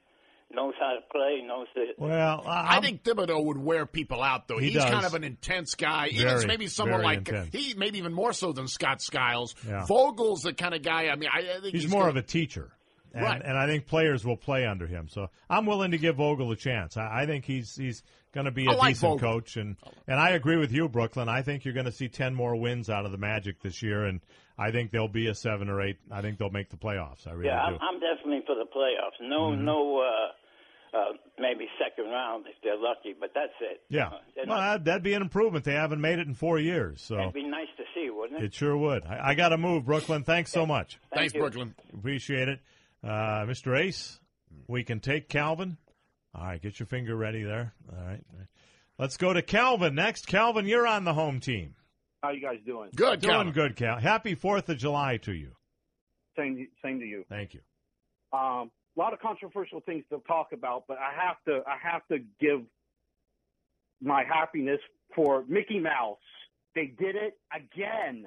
knows how to play, knows the Well, I think Thibodeau would wear people out, though. He He's does. kind of an intense guy. Even Very, maybe someone very like intense. he, maybe even more so than Scott Skiles. Yeah. Vogel's the kind of guy. I mean, I, I think He's, he's, more gonna- of a teacher. And, Right. and I think players will play under him. So I'm willing to give Vogel a chance. I, I think he's he's going to be a like decent Vogel. coach, and and I agree with you, Brooklyn. I think you're going to see ten more wins out of the Magic this year, and I think they'll be a seven or eight. I think they'll make the playoffs. I really yeah, do. I'm, I'm definitely for the playoffs. No, Mhm. no, uh, uh, maybe second round if they're lucky, but that's it. yeah, Uh, well, not- that'd, that'd be an improvement. They haven't made it in four years, so It'd be nice to see, wouldn't it? it sure would. I, I got to move, Brooklyn. Thanks so much. Thank Thanks, you. Brooklyn. Appreciate it, uh, Mr. Ace. We can take Calvin. All right, get your finger ready there. All right, let's go to Calvin next. Calvin, you're on the home team. How you guys doing? Good, doing good, Cal. Happy Fourth of July to you. Same, same to you. Thank you. Um, a lot of controversial things to talk about, but I have to, I have to give my happiness for Mickey Mouse. They did it again.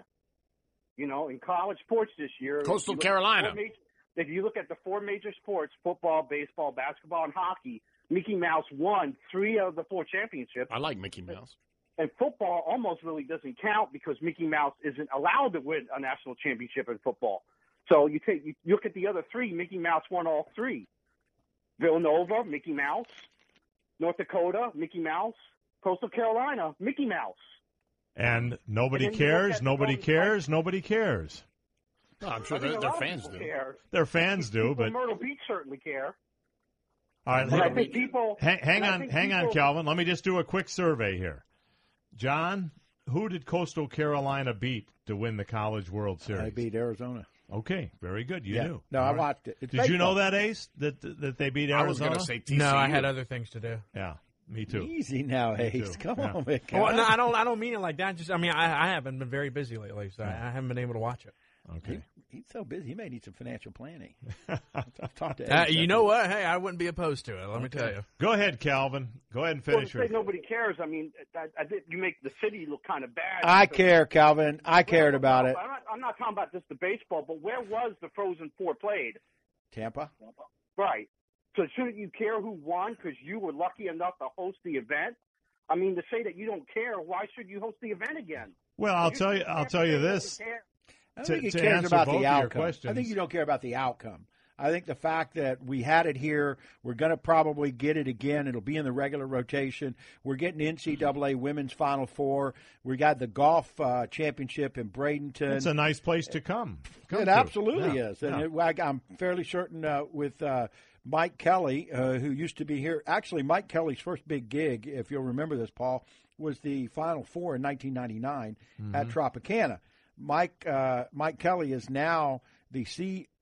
You know, in college sports this year, Coastal if you look at the Carolina. major- if you look at the four major sports football, baseball, basketball, and hockey Mickey Mouse won three of the four championships. I like Mickey Mouse. And football almost really doesn't count because Mickey Mouse isn't allowed to win a national championship in football. So you take you look at the other three. Mickey Mouse won all three. Villanova, Mickey Mouse. North Dakota, Mickey Mouse. Coastal Carolina, Mickey Mouse. And nobody And then you look cares. Nobody those- cares. Nobody cares. No, I'm I think a lot of Care. Their fans do, but Myrtle Beach certainly care. All right. And let I me- think people hang, hang on, think hang on, Calvin. Let me just do a quick survey here. John, who did Coastal Carolina beat to win the College World Series? I beat Arizona. Okay, very good. You Yeah. knew. No, All I right. watched it. It's Did you know that Ace that that they beat I was Arizona? gonna say No, I had other things to do. Yeah, me too. Easy now, Me Ace. Come Yeah. on, man. Well, no, I don't. I don't mean it like that. Just, I mean, I, I haven't been very busy lately, so I, I haven't been able to watch it. Okay. He's so busy. He may need some financial planning. I've talked to Uh, you know what? Hey, I wouldn't be opposed to it. Let me tell you. Go ahead, Calvin. Go ahead and Well, finish to your. say nobody cares. I mean, I, I did, you make the city look kind of bad. I care, Calvin. I cared about it. I'm not, I'm not talking about just the baseball, but where was the Frozen Four played? Tampa. Right. So shouldn't you care who won because you were lucky enough to host the event? I mean, to say that you don't care, why should you host the event again? Well, I'll tell you. I'll tell you this. I To- think he to cares about the outcome. I think you don't care about the outcome. I think the fact that we had it here, we're going to probably get it again. It'll be in the regular rotation. We're getting NCAA Women's Final Four. We got the golf uh, championship in Bradenton. It's a nice place to come. come it to. absolutely Yeah, is, and yeah. it, I, I'm fairly certain uh, with. Uh, Mike Kelly, uh, who used to be here, actually, Mike Kelly's first big gig, if you'll remember this, Paul, was the Final Four in 1999 at Mhm. Tropicana. Mike uh, Mike Kelly is now the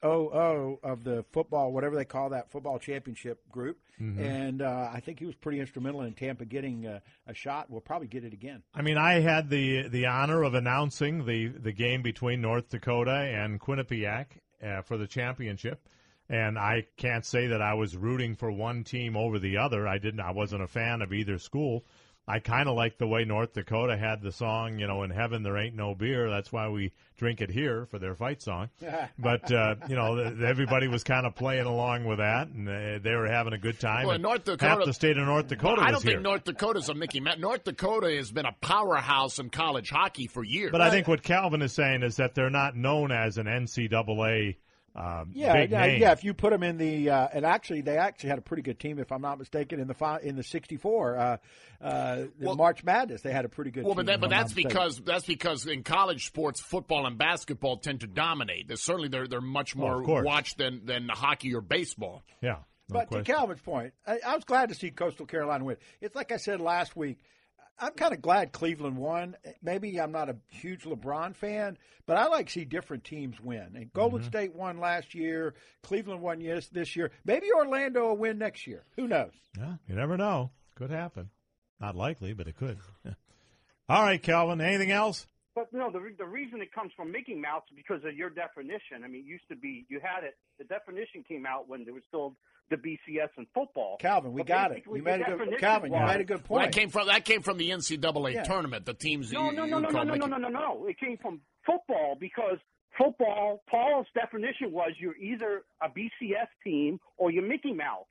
COO of the football, whatever they call that football championship group, Mhm. and uh, I think he was pretty instrumental in Tampa getting uh, a shot. We'll probably get it again. I mean, I had the the honor of announcing the the game between North Dakota and Quinnipiac uh, for the championship, and I can't say that I was rooting for one team over the other. I didn't. I wasn't a fan of either school. I kind of like the way North Dakota had the song, you know, "In Heaven There Ain't No Beer." That's why we drink it here for their fight song. But uh, you know, everybody was kind of playing along with that, and uh, they were having a good time. Well, and North half Dakota- the state of North Dakota is here. I don't here. think North Dakota's a Mickey Mouse. North Dakota has been a powerhouse in college hockey for years. But I think what Calvin is saying is that they're not known as an NCAA um, Yeah, big yeah, name. yeah. If you put them in the, uh, and actually, they actually had a pretty good team, if I'm not mistaken, in the fi- in the '64 uh, uh, the March Madness. They had a pretty good. Well, team, but that, but that's because that's because in college sports, football and basketball tend to dominate. They're certainly they're they're much Oh, more of course. watched than than hockey or baseball. Yeah. But to Calvin's point, I, I was glad to see Coastal Carolina win. It's like I said last week. I'm kind of glad Cleveland won. Maybe I'm not a huge LeBron fan, but I like to see different teams win. And Golden Mm-hmm. State won last year. Cleveland won yes this year. Maybe Orlando will win next year. Who knows? Yeah, you never know. Could happen. Not likely, but it could. All right, Calvin. Anything else? But no, the re- the reason it comes from Mickey Mouse is because of your definition. I mean, it used to be you had it. The definition came out when there was still the BCS and football. Calvin, we But got it. basically You made a good definition Calvin. You made a good Well, point. that came from that came from the NCAA Yeah. tournament. The teams No, you, no, no, no, no, no, Mickey- no, no, no, no. It came from football because football. Paul's definition was you're either a BCS team or you're Mickey Mouse.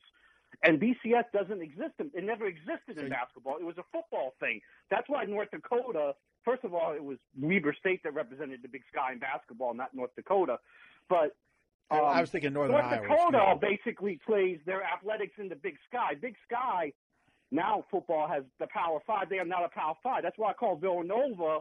And BCS doesn't exist. It never existed in basketball. It was a football thing. That's why North Dakota. First of all, it was Weber State that represented the Big Sky in basketball, not North Dakota. But I- I um, was thinking Northern North Iowa, Dakota excuse basically plays their athletics in the Big Sky. Big Sky now football has the Power Five. They are not a Power Five. That's why I call Villanova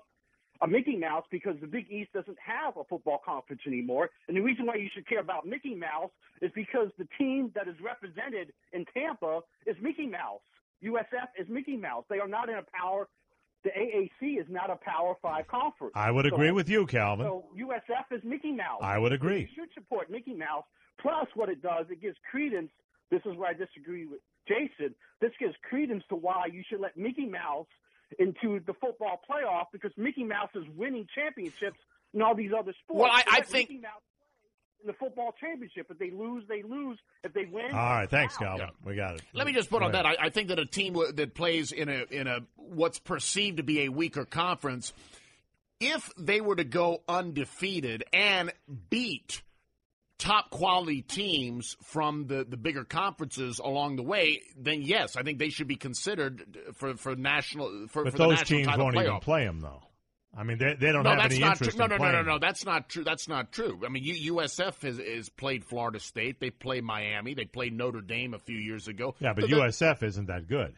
a Mickey Mouse because the Big East doesn't have a football conference anymore. And the reason why you should care about Mickey Mouse is because the team that is represented in Tampa is Mickey Mouse. USF is Mickey Mouse. They are not in a power. The AAC is not a Power Five conference. I would So- agree with you, Calvin. so USF is Mickey Mouse. I would agree. You should support Mickey Mouse. Plus, what it does, it gives credence. This is where I disagree with Jason. This gives credence to why you should let Mickey Mouse into the football playoff because Mickey Mouse is winning championships in all these other sports. Well, I- I think- Mickey Mouse play in the football championship. If they lose, they lose. If they win, All right, thanks, Calvin. We got it. Let me just put on Go that. I, I think that a team w- that plays in a in a what's perceived to be a weaker conference, if they were to go undefeated and beat top quality teams from the, the bigger conferences along the way, then yes, I think they should be considered for for national for, But for the those national teams title won't playoff. even play them though. I mean, they, they don't no, have that's any not interest true. No, no, no, no, no. That's not true. That's not true. I mean, U- USF has, has played Florida State. They played Miami. They played Notre Dame a few years ago. Yeah, but the- USF isn't that good.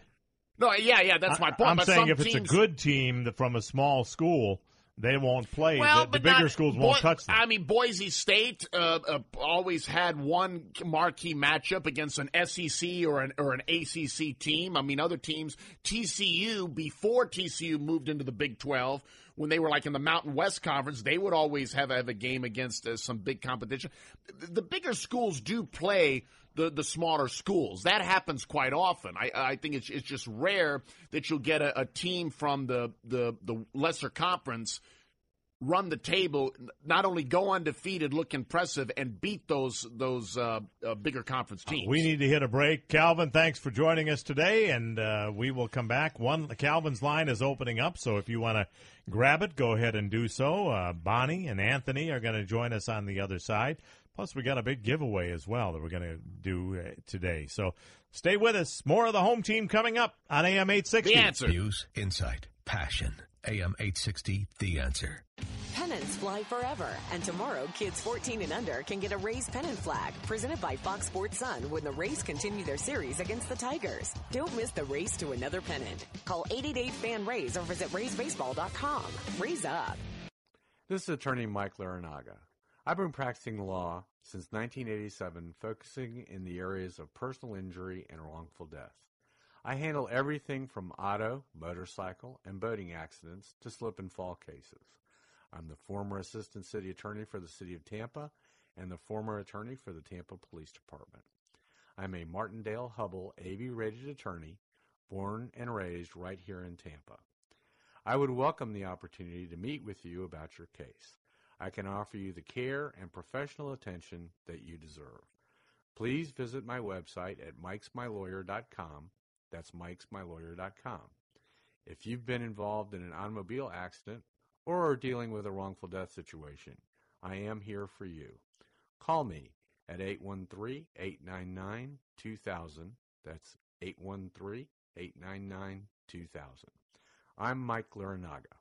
No, yeah, yeah, that's my point. I'm but saying if it's teams, a good team from a small school, they won't play. well, the, the bigger not- schools won't touch them. I mean, Boise State uh, uh, always had one marquee matchup against an SEC or an or an ACC team. I mean, other teams, TCU before TCU moved into the Big Twelve. When they were like in the Mountain West Conference, they would always have, have a game against uh, some big competition. The, the bigger schools do play the, the smaller schools. That happens quite often. I, I think it's, it's just rare that you'll get a, a team from the, the, the lesser conference run the table, not only go undefeated, look impressive, and beat those those uh, uh, bigger conference teams. We need to hit a break. Calvin, thanks for joining us today, and uh, we will come back. One Calvin's line is opening up, so if you want to grab it, go ahead and do so. Uh, Bonnie and Anthony are going to join us on the other side. Plus, we got a big giveaway as well that we're going to do uh, today. So stay with us. More of the home team coming up on AM 860. The answer. News, insight, passion. AM 860, The Answer. Pennants fly forever, and tomorrow, kids 14 and under can get a Rays pennant flag presented by Fox Sports Sun when the Rays continue their series against the Tigers. Don't miss the race to another pennant. Call 888-FAN-RAYS or visit RaysBaseball.com. Raise up. This is attorney Mike Larinaga. I've been practicing law since 1987, focusing in the areas of personal injury and wrongful death. I handle everything from auto, motorcycle, and boating accidents to slip and fall cases. I'm the former assistant city attorney for the city of Tampa and the former attorney for the Tampa Police Department. I'm a Martindale Hubbell AV rated attorney, born and raised right here in Tampa. I would welcome the opportunity to meet with you about your case. I can offer you the care and professional attention that you deserve. Please visit my website at mikesmylawyer.com. That's mikesmylawyer.com. If you've been involved in an automobile accident or are dealing with a wrongful death situation, I am here for you. Call me at 813-899-2000. That's 813-899-2000. I'm Mike Larinaga.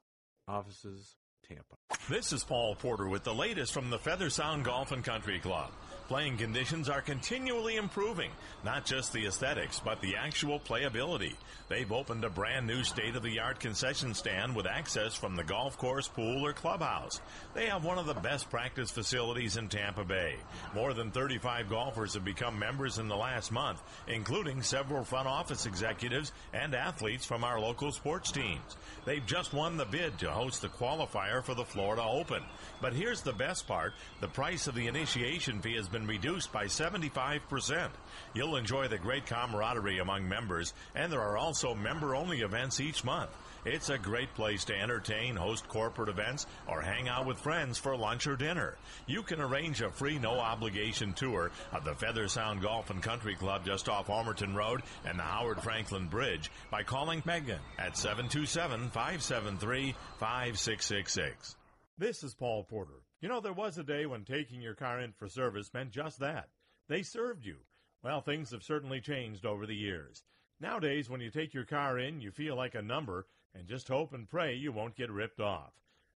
Offices, Tampa. This is Paul Porter with the latest from the Feather Sound Golf and Country Club. Playing conditions are continually improving, not just the aesthetics, but the actual playability. They've opened a brand new state of the art concession stand with access from the golf course, pool, or clubhouse. They have one of the best practice facilities in Tampa Bay. More than 35 golfers have become members in the last month, including several front office executives and athletes from our local sports teams. They've just won the bid to host the qualifier for the Florida Open. But here's the best part the price of the initiation fee has been reduced by 75%. You'll enjoy the great camaraderie among members, and there are also member only events each month. It's a great place to entertain, host corporate events, or hang out with friends for lunch or dinner. You can arrange a free, no obligation tour of the Feather Sound Golf and Country Club just off Ulmerton Road and the Howard Franklin Bridge by calling Megan at 727 573 5666. This is Paul Porter. You know, there was a day when taking your car in for service meant just that. They served you. Well, things have certainly changed over the years. Nowadays, when you take your car in, you feel like a number and just hope and pray you won't get ripped off.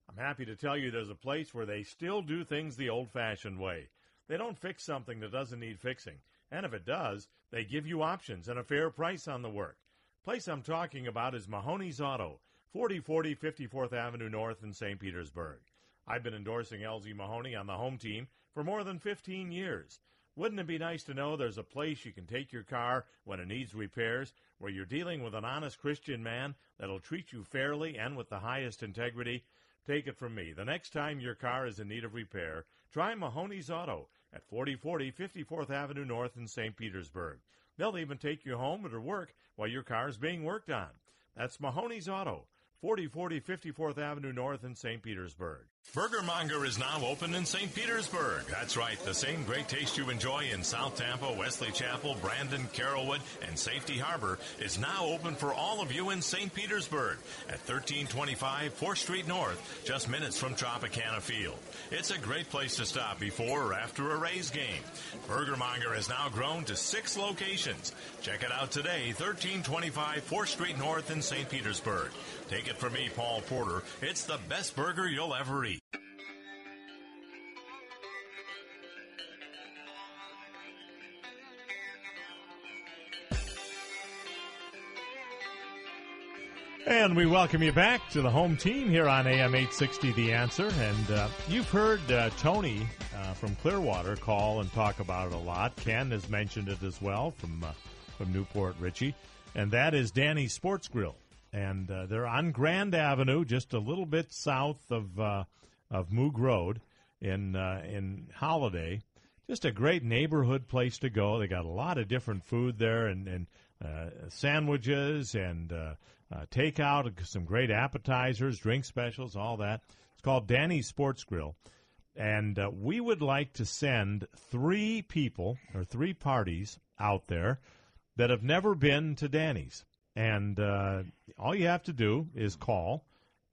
I'm happy to tell you there's a place where they still do things the old fashioned way. They don't fix something that doesn't need fixing. And if it does, they give you options and a fair price on the work. Place I'm talking about is Mahoney's Auto, 4040 54th Avenue North in St. Petersburg. I've been endorsing LZ Mahoney on the home team for more than 15 years. Wouldn't it be nice to know there's a place you can take your car when it needs repairs, where you're dealing with an honest Christian man that'll treat you fairly and with the highest integrity? Take it from me. The next time your car is in need of repair, try Mahoney's Auto at 4040 54th Avenue North in St. Petersburg. They'll even take you home or to work while your car is being worked on. That's Mahoney's Auto, 4040 54th Avenue North in St. Petersburg. Burger Monger is now open in St. Petersburg. That's right, the same great taste you enjoy in South Tampa, Wesley Chapel, Brandon, Carrollwood, and Safety Harbor is now open for all of you in St. Petersburg at 1325 4th Street North, just minutes from Tropicana Field. It's a great place to stop before or after a Rays game. Burger Monger has now grown to six locations. Check it out today, 1325 4th Street North in St. Petersburg. Take it from me, Paul Porter. It's the best burger you'll ever eat. And we welcome you back to the home team here on AM 860 The Answer. And uh, you've heard uh, Tony uh, from Clearwater call and talk about it a lot. Ken has mentioned it as well from, uh, from New Port Richey. And that is Danny's Sports Grill. And uh, they're on Grand Avenue, just a little bit south of, uh, of Moog Road in, uh, in Holiday. Just a great neighborhood place to go. They got a lot of different food there and, and sandwiches and uh, takeout, some great appetizers, drink specials, all that. It's called Danny's Sports Grill. And uh, we would like to send three people or three parties out there that have never been to Danny's. And uh, all you have to do is call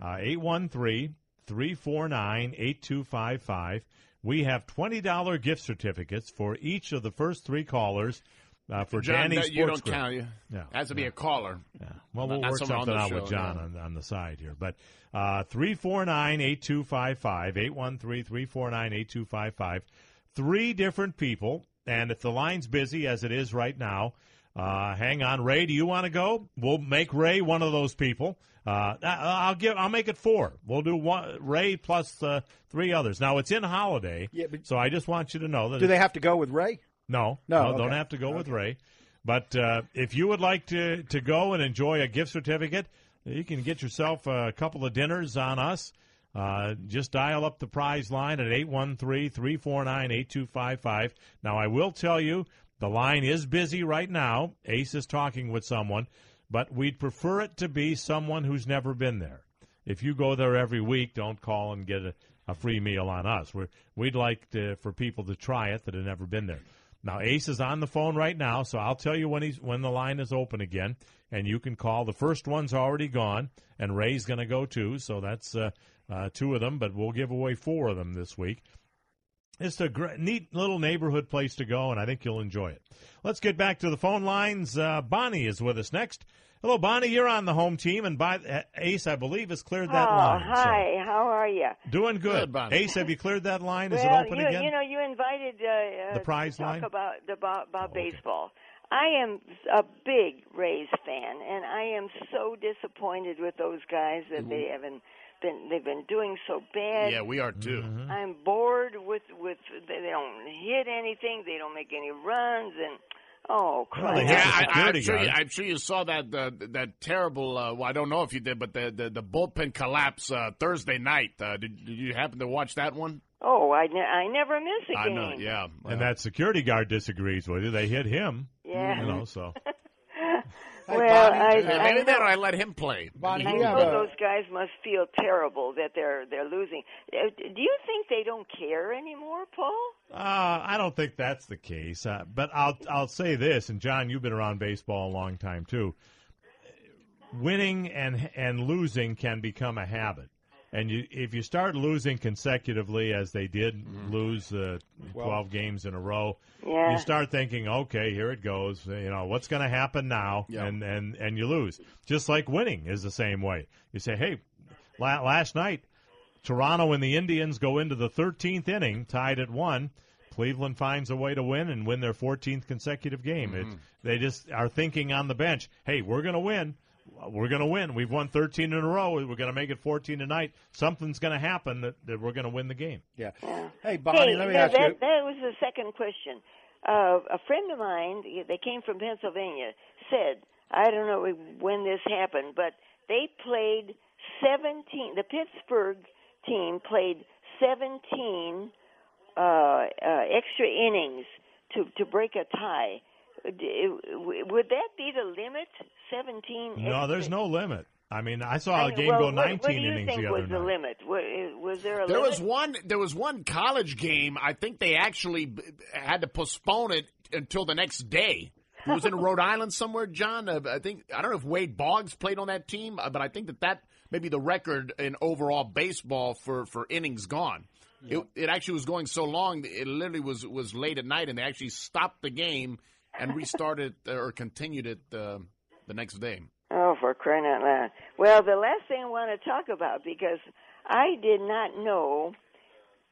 uh, 813 349 8255. We have $20 gift certificates for each of the first three callers uh, for John, Danny you don't count. You Yeah. has to be a caller. Yeah. Well, we'll not work something out with John yeah. on, on the side here. But uh, 349 8255, 813 349 8255. Three different people. And if the line's busy, as it is right now, uh, hang on. Ray, do you want to go? We'll make Ray one of those people. Uh, I'll give. I'll make it four. We'll do one Ray plus uh, three others. Now it's in holiday, Yeah, but- so I just want you to know that. Do they have to go with Ray? no, No, don't have to go with Ray. But uh, if you would like to, to go and enjoy a gift certificate, you can get yourself a couple of dinners on us. Uh, just dial up the prize line at 813 349 8255. Now, I will tell you, the line is busy right now. Ace is talking with someone, but we'd prefer it to be someone who's never been there. If you go there every week, don't call and get a, a free meal on us. We're, we'd like to, for people to try it that have never been there. Now Ace is on the phone right now, so I'll tell you when he's when the line is open again, and you can call. The first one's already gone, and Ray's going to go too. So that's uh, uh, two of them, but we'll give away four of them this week. It's a great, neat little neighborhood place to go, and I think you'll enjoy it. Let's get back to the phone lines. Uh, Bonnie is with us next. Hello, Bonnie. You're on the home team, and by uh, Ace, I believe, has cleared that oh, line. so- hi. How are you? doing good. Good, Bonnie. Ace, have you cleared that line? Is it open you, again? you know, you invited uh, uh, The prize to talk line? Oh, about about, about baseball. I am a big Rays fan, and I am so disappointed with those guys that they haven't been. They've been doing so bad. Yeah, we are too. Mm-hmm. I'm bored with with they they don't hit anything. They don't make any runs, and oh, crap. Yeah, I, I'm, sure you, I'm sure you saw that uh, that terrible. Uh, well, I don't know if you did, but the the, the bullpen collapse uh, Thursday night. Uh, did, did you happen to watch that one? Oh, I, ne- I never miss a I game. know. Yeah, and that security guard disagrees with you. They hit him. Yeah. You know, so. Well, I, Yeah, I maybe better I let him play. Bonnie, I know a- those guys must feel terrible that they're they're losing. Uh, Do you think they don't care anymore, Paul? Uh, I don't think that's the case. Uh, but I'll I'll say this, and John, you've been around baseball a long time too. Winning and and losing can become a habit, and you if you start losing consecutively, as they did lose uh, twelve games in a row, Yeah. you start thinking, okay, here it goes. You know what's going to happen now, and and and you lose. Just like winning is the same way. You say, hey, la- last night Toronto and the Indians go into the 13th inning, tied at one. Cleveland finds a way to win and win their 14th consecutive game. It, they just are thinking on the bench, hey, we're going to win. We're going to win. We've won 13 in a row. We're going to make it 14 tonight. Something's going to happen that, that we're going to win the game. Yeah. Hey, Bonnie, hey, let me ask that, you. that was the second question. Uh, a friend of mine, they came from Pennsylvania, said, I don't know when this happened, but they played 17, the Pittsburgh team played 17 uh, uh, extra innings to, to break a tie. D- Would that be the limit? 17 No, extra- there's no limit. I mean, I saw a game well, go what- 19 what do you innings think the other was night. the limit? Was, was there a There limit? was one. There was one college game. I think they actually had to postpone it until the next day. It was in Rhode Island somewhere, John. Uh, I think I don't know if Wade Boggs played on that team, uh, but I think that that may be the record in overall baseball for, for innings gone. It, it actually was going so long, it literally was was late at night, and they actually stopped the game and restarted uh, or continued it uh, the next day. Oh, for crying out loud. Well, the last thing I want to talk about, because I did not know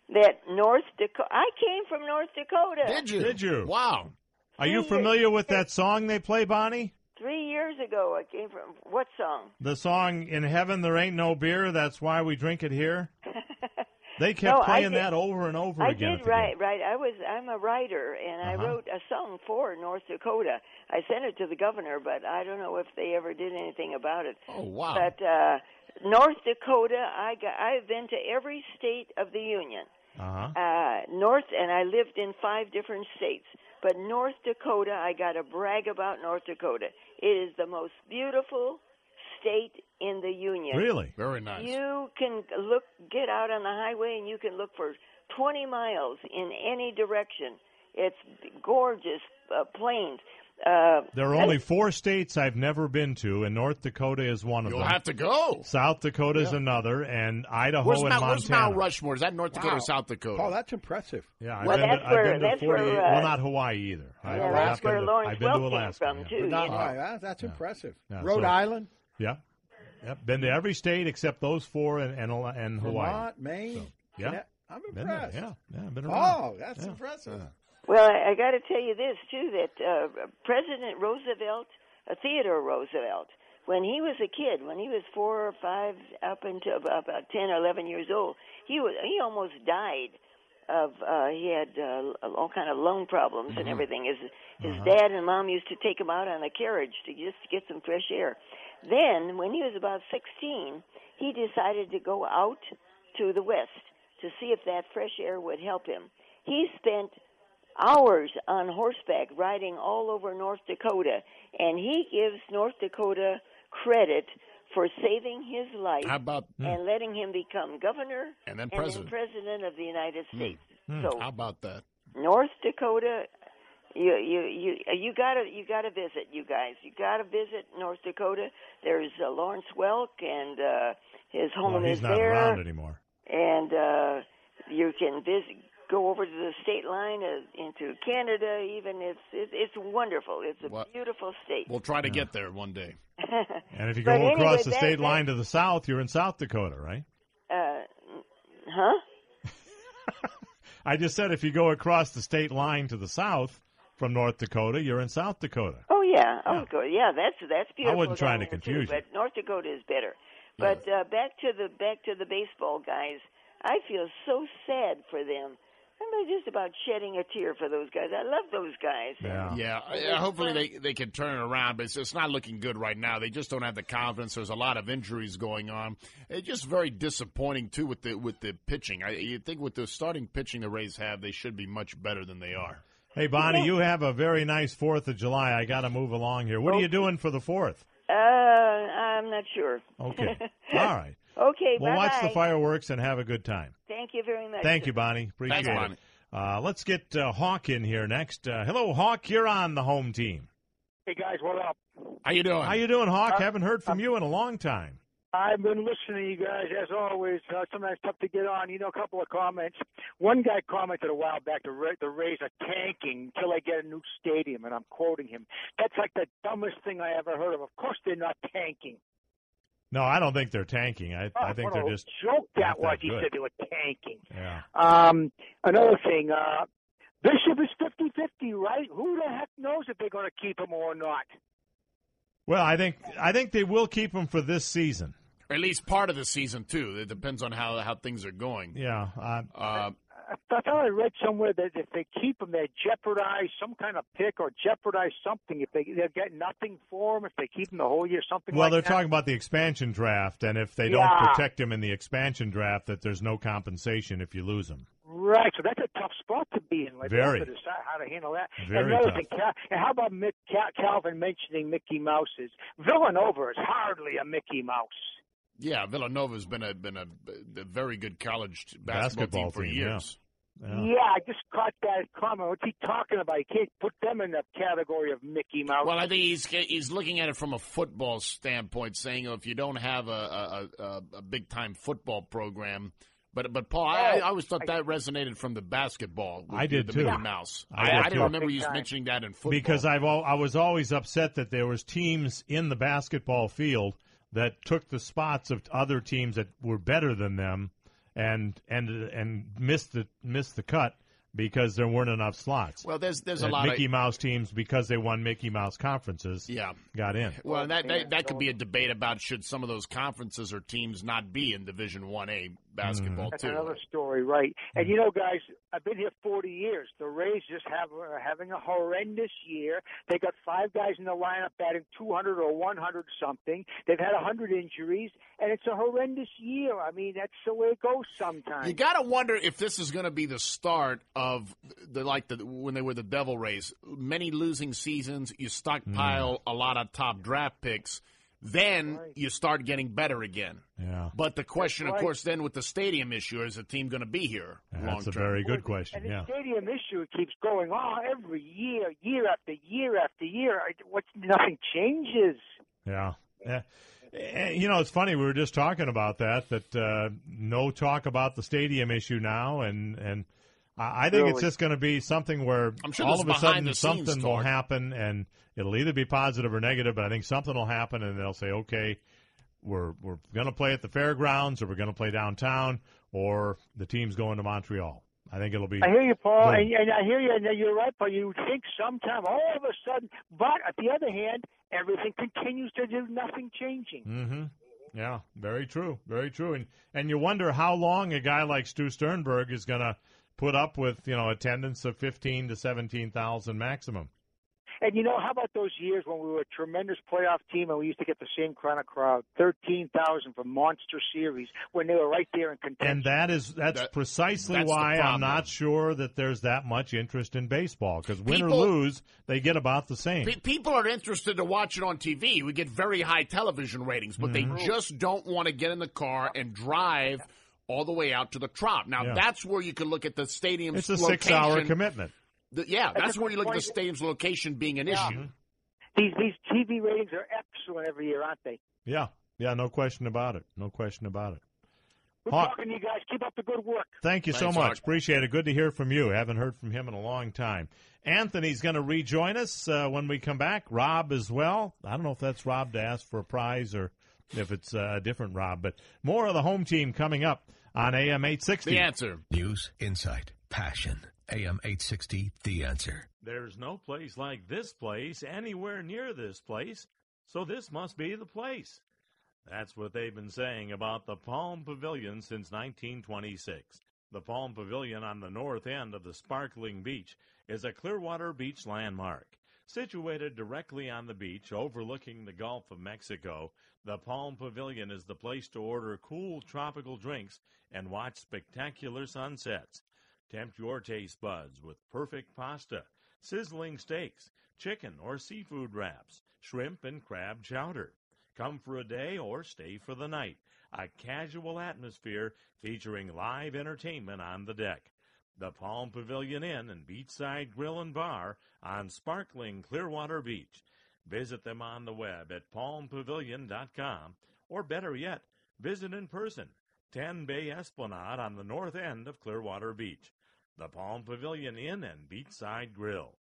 that North Dakota, I came from North Dakota. Did you? Did you? Wow. Are you familiar with that song they play, Bonnie? Three years ago, I came from, what song? The song "In Heaven There Ain't No Beer." That's why we drink it here. They kept No, playing that over and over I again. at did write, right. I was, I'm a writer, and I Uh-huh. wrote a song for North Dakota. I sent it to the governor, but I don't know if they ever did anything about it. Oh wow! But uh, North Dakota, I got, I've been to every state of the union. Uh-huh. uh, North, and I lived in five different states. But North Dakota, I got to brag about North Dakota. It is the most beautiful state in the union. Really? Very nice. You can look, get out on the highway, and you can look for 20 miles in any direction. It's gorgeous uh, plains. Uh, There are only four states I've never been to, and North Dakota is one of them. You'll have to go. South Dakota is Yeah. another, and Idaho Where's and Mount, where's Montana. Mount Rushmore? Is that North Dakota Wow. or South Dakota? Oh, that's impressive. Yeah, I've Well, been that's to, where- I've been to 48. where, uh, well, not Hawaii either. I, Yeah, I've that's been where to, Lawrence I've been to Welk came Alaska. from, yeah. too, Not- you know. all right, that's impressive. Yeah, Rhode so- Island, Yeah. Yep. Been to every state except those four and and, and Hawaii. Vermont, Maine. So, yeah. Yeah, I'm Been there, impressed. Yeah. Yeah. Been around. Oh, that's Yeah. impressive. Well, I, I got to tell you this too: that uh, President Roosevelt, uh, Theodore Roosevelt, when he was a kid, when he was four or five, up until about, about ten or eleven years old, he was he almost died of uh, he had uh, all kind of lung problems and Mhm. everything. His his Uh-huh. dad and mom used to take him out on a carriage to just get some fresh air. Then, when he was about sixteen, he decided to go out to the west to see if that fresh air would help him. He spent hours on horseback riding all over North Dakota, and he gives North Dakota credit for saving his life How about and letting him become governor And then president. president of the United States. Hmm. So How about that? North Dakota, you you you you gotta you gotta visit, you guys. You gotta visit North Dakota. There's uh, Lawrence Welk, and uh, his home Well, he's is not there around anymore. and uh, you can visit, go over to the state line uh, into Canada. Even it's it's, it's wonderful. It's a What? beautiful state. We'll try to get there one day. And if you go anyway, across the that- state that- line to the south, you're in South Dakota, right? uh, huh? I just said if you go across the state line to the south from North Dakota, you're in South Dakota. Oh yeah, oh good. Yeah, that's that's beautiful. I wasn't trying to confuse too, you. but North Dakota is better. But uh, back to the back to the baseball guys. I feel so sad for them. I'm just about shedding a tear for those guys. I love those guys. Yeah. uh, hopefully they they can turn it around, but it's, it's not looking good right now. They just don't have the confidence. There's a lot of injuries going on. It's just very disappointing too with the with the pitching. I you think with the starting pitching the Rays have, they should be much better than they are. Hey, Bonnie, you have a very nice Fourth of July. I got to move along here. What are you doing for the Fourth? Uh, I'm not sure. Okay. All right. Okay. Well, watch the fireworks and have a good time. Thank you very much. Thank you, Bonnie. Appreciate Thanks, it. Uh, let's get uh, Hawk in here next. Uh, hello, Hawk. You're on the home team. Hey guys, what up? How you doing? How you doing, Hawk? Uh, Haven't heard from you in a long time. I've been listening to you guys as always. Uh, sometimes tough to get on. You know, a couple of comments. One guy commented a while back: the Ra- the Rays are tanking until they get a new stadium, and I'm quoting him. That's like the dumbest thing I ever heard of. Of course, they're not tanking. No, I don't think they're tanking. I, I Oh, think what they're a just joke that was. that He said they were tanking. yeah. Um, another thing, uh, Bishop is 50-50, right? Who the heck knows if they're going to keep him or not? Well, I think I think they will keep him for this season. Or at least part of the season too. It depends on how how things are going. Yeah. Uh, Uh, I thought I read somewhere that if they keep him, they jeopardize some kind of pick or jeopardize something. If they they get nothing for him, if they keep him the whole year, something. well, like they're that. talking about the expansion draft, and if they Yeah. don't protect him in the expansion draft, that there's no compensation if you lose him. Right, so that's a tough spot to be in. Like, they have Very. to decide how to handle that. Very and another tough. thing, Cal- and how about Mick, Cal- Calvin mentioning Mickey Mouse's? Villanova is hardly a Mickey Mouse. Yeah, Villanova's been a been a, a very good college basketball, Basketball team for team, years. Yeah. I just caught that comment. What's he talking about? You can't put them in the category of Mickey Mouse. Well, I think he's he's looking at it from a football standpoint, saying if you don't have a a, a, a big time football program. But but Paul, I, oh. I always thought that resonated from the basketball. with I did the too. Mickey Mouse. I I, did I, too. didn't remember you mentioning that in football. Because I've al- I was always upset that there was teams in the basketball field that took the spots of other teams that were better than them, and and and missed the missed the cut because there weren't enough slots. Well, there's there's a lot Mickey of Mickey Mouse teams because they won Mickey Mouse conferences. Yeah. got in. well that, that that could be a debate about should some of those conferences or teams not be in Division One A basketball mm-hmm. That's too. another story, right? And mm-hmm. you know, guys, I've been here 40 years. The Rays just have are having a horrendous year. They got five guys in the lineup batting 200 or 100 something. They've had 100 injuries, and it's a horrendous year. I mean, that's the way it goes sometimes. You got to wonder if this is going to be the start of the like the when they were the Devil Rays. Many losing seasons, you stockpile mm-hmm. a lot of top draft picks. Then you start getting better again. Yeah. But the question, That's of course, then with the stadium issue, is the team going to be here long That's a very good question. And the Yeah. stadium issue keeps going on every year, year after year after year. I- What's nothing changes. Yeah. Yeah. Eh, You know, it's funny. We were just talking about that. That uh, no talk about the stadium issue now, and and I I think it's just going to be something where I'm sure all of a sudden behind-the-scenes something will happen, and it'll either be positive or negative. But I think something will happen, and they'll say, okay, we're we're going to play at the fairgrounds, or we're going to play downtown, or the team's going to Montreal. I think it'll be. I hear you, Paul, and, and I hear you, and you're right, but you think sometime all of a sudden, but at the other hand, everything continues to do nothing changing. Mm-hmm. Yeah, very true, very true. And and you wonder how long a guy like Stu Sternberg is going to put up with you know attendance of fifteen to seventeen thousand maximum. And you know, how about those years when we were a tremendous playoff team and we used to get the same kind of crowd, thirteen thousand for Monster Series when they were right there in contention. And that is that's That- precisely that's why I'm not sure that there's that much interest in baseball because win or lose, they get about the same. Pe- People are interested to watch it on TV. We get very high television ratings, but Mhm. they just don't want to get in the car and drive all the way out to the Trop. Now, Yeah. that's where you can look at the stadium's It's a location. six-hour commitment. The- yeah, That's that's where you look at the stadium's location being an Yeah. issue. These these TV ratings are excellent every year, aren't they? Yeah, yeah, no question about it. No question about it. Good Hawk- talking to you guys. Keep up the good work. Thank you so much. Hawk. Appreciate it. Good to hear from you. Haven't heard from him in a long time. Anthony's going to rejoin us uh, when we come back. Rob as well. I don't know if that's Rob to ask for a prize or if it's uh, a different Rob, but more of the home team coming up on AM 860. The answer. News, insight, passion. AM 860, The Answer. There's no place like this place anywhere near this place, so this must be the place. That's what they've been saying about the Palm Pavilion since 1926. The Palm Pavilion on the north end of the sparkling beach is a Clearwater Beach landmark. Situated directly on the beach overlooking the Gulf of Mexico, the Palm Pavilion is the place to order cool tropical drinks and watch spectacular sunsets. Tempt your taste buds with perfect pasta, sizzling steaks, chicken or seafood wraps, shrimp and crab chowder. Come for a day or stay for the night. A casual atmosphere featuring live entertainment on the deck. The Palm Pavilion Inn and Beachside Grill and Bar on sparkling Clearwater Beach. Visit them on the web at palmpavilion.com or better yet, visit in person. 10 Bay Esplanade on the north end of Clearwater Beach. The Palm Pavilion Inn and Beachside Grill.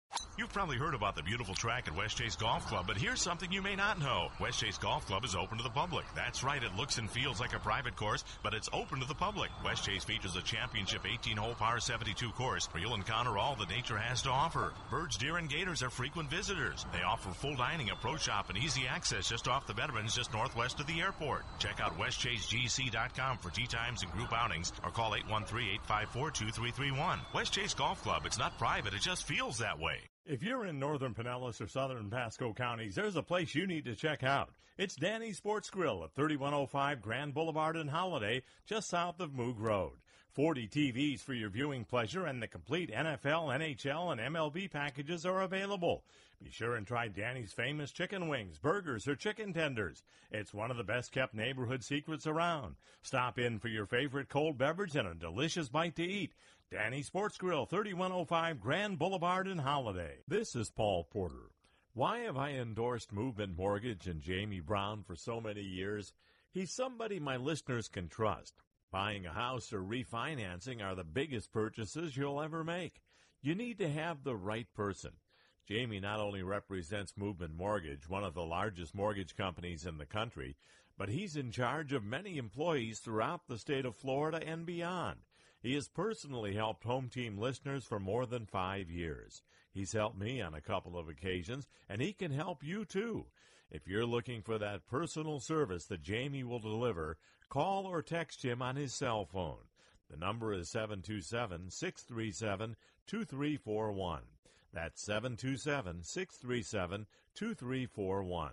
You've probably heard about the beautiful track at Westchase Golf Club, but here's something you may not know. Westchase Golf Club is open to the public. That's right, it looks and feels like a private course, but it's open to the public. Westchase features a championship 18-hole par 72 course where you'll encounter all that nature has to offer. Birds, deer, and gators are frequent visitors. They offer full dining, a pro shop, and easy access just off the Veterans, just northwest of the airport. Check out westchasegc.com for tee times and group outings, or call 813-854-2331. Westchase Golf Club, it's not private, it just feels that way. If you're in northern Pinellas or southern Pasco counties, there's a place you need to check out. It's Danny's Sports Grill at 3105 Grand Boulevard in Holiday, just south of Moog Road. 40 TVs for your viewing pleasure and the complete NFL, NHL, and MLB packages are available. Be sure and try Danny's famous chicken wings, burgers, or chicken tenders. It's one of the best kept neighborhood secrets around. Stop in for your favorite cold beverage and a delicious bite to eat. Danny Sports Grill, 3105 Grand Boulevard in Holiday. This is Paul Porter. Why have I endorsed Movement Mortgage and Jamie Brown for so many years? He's somebody my listeners can trust. Buying a house or refinancing are the biggest purchases you'll ever make. You need to have the right person. Jamie not only represents Movement Mortgage, one of the largest mortgage companies in the country, but he's in charge of many employees throughout the state of Florida and beyond. He has personally helped home team listeners for more than five years. He's helped me on a couple of occasions, and he can help you too. If you're looking for that personal service that Jamie will deliver, call or text him on his cell phone. The number is 727 637 2341. That's 727 637 2341.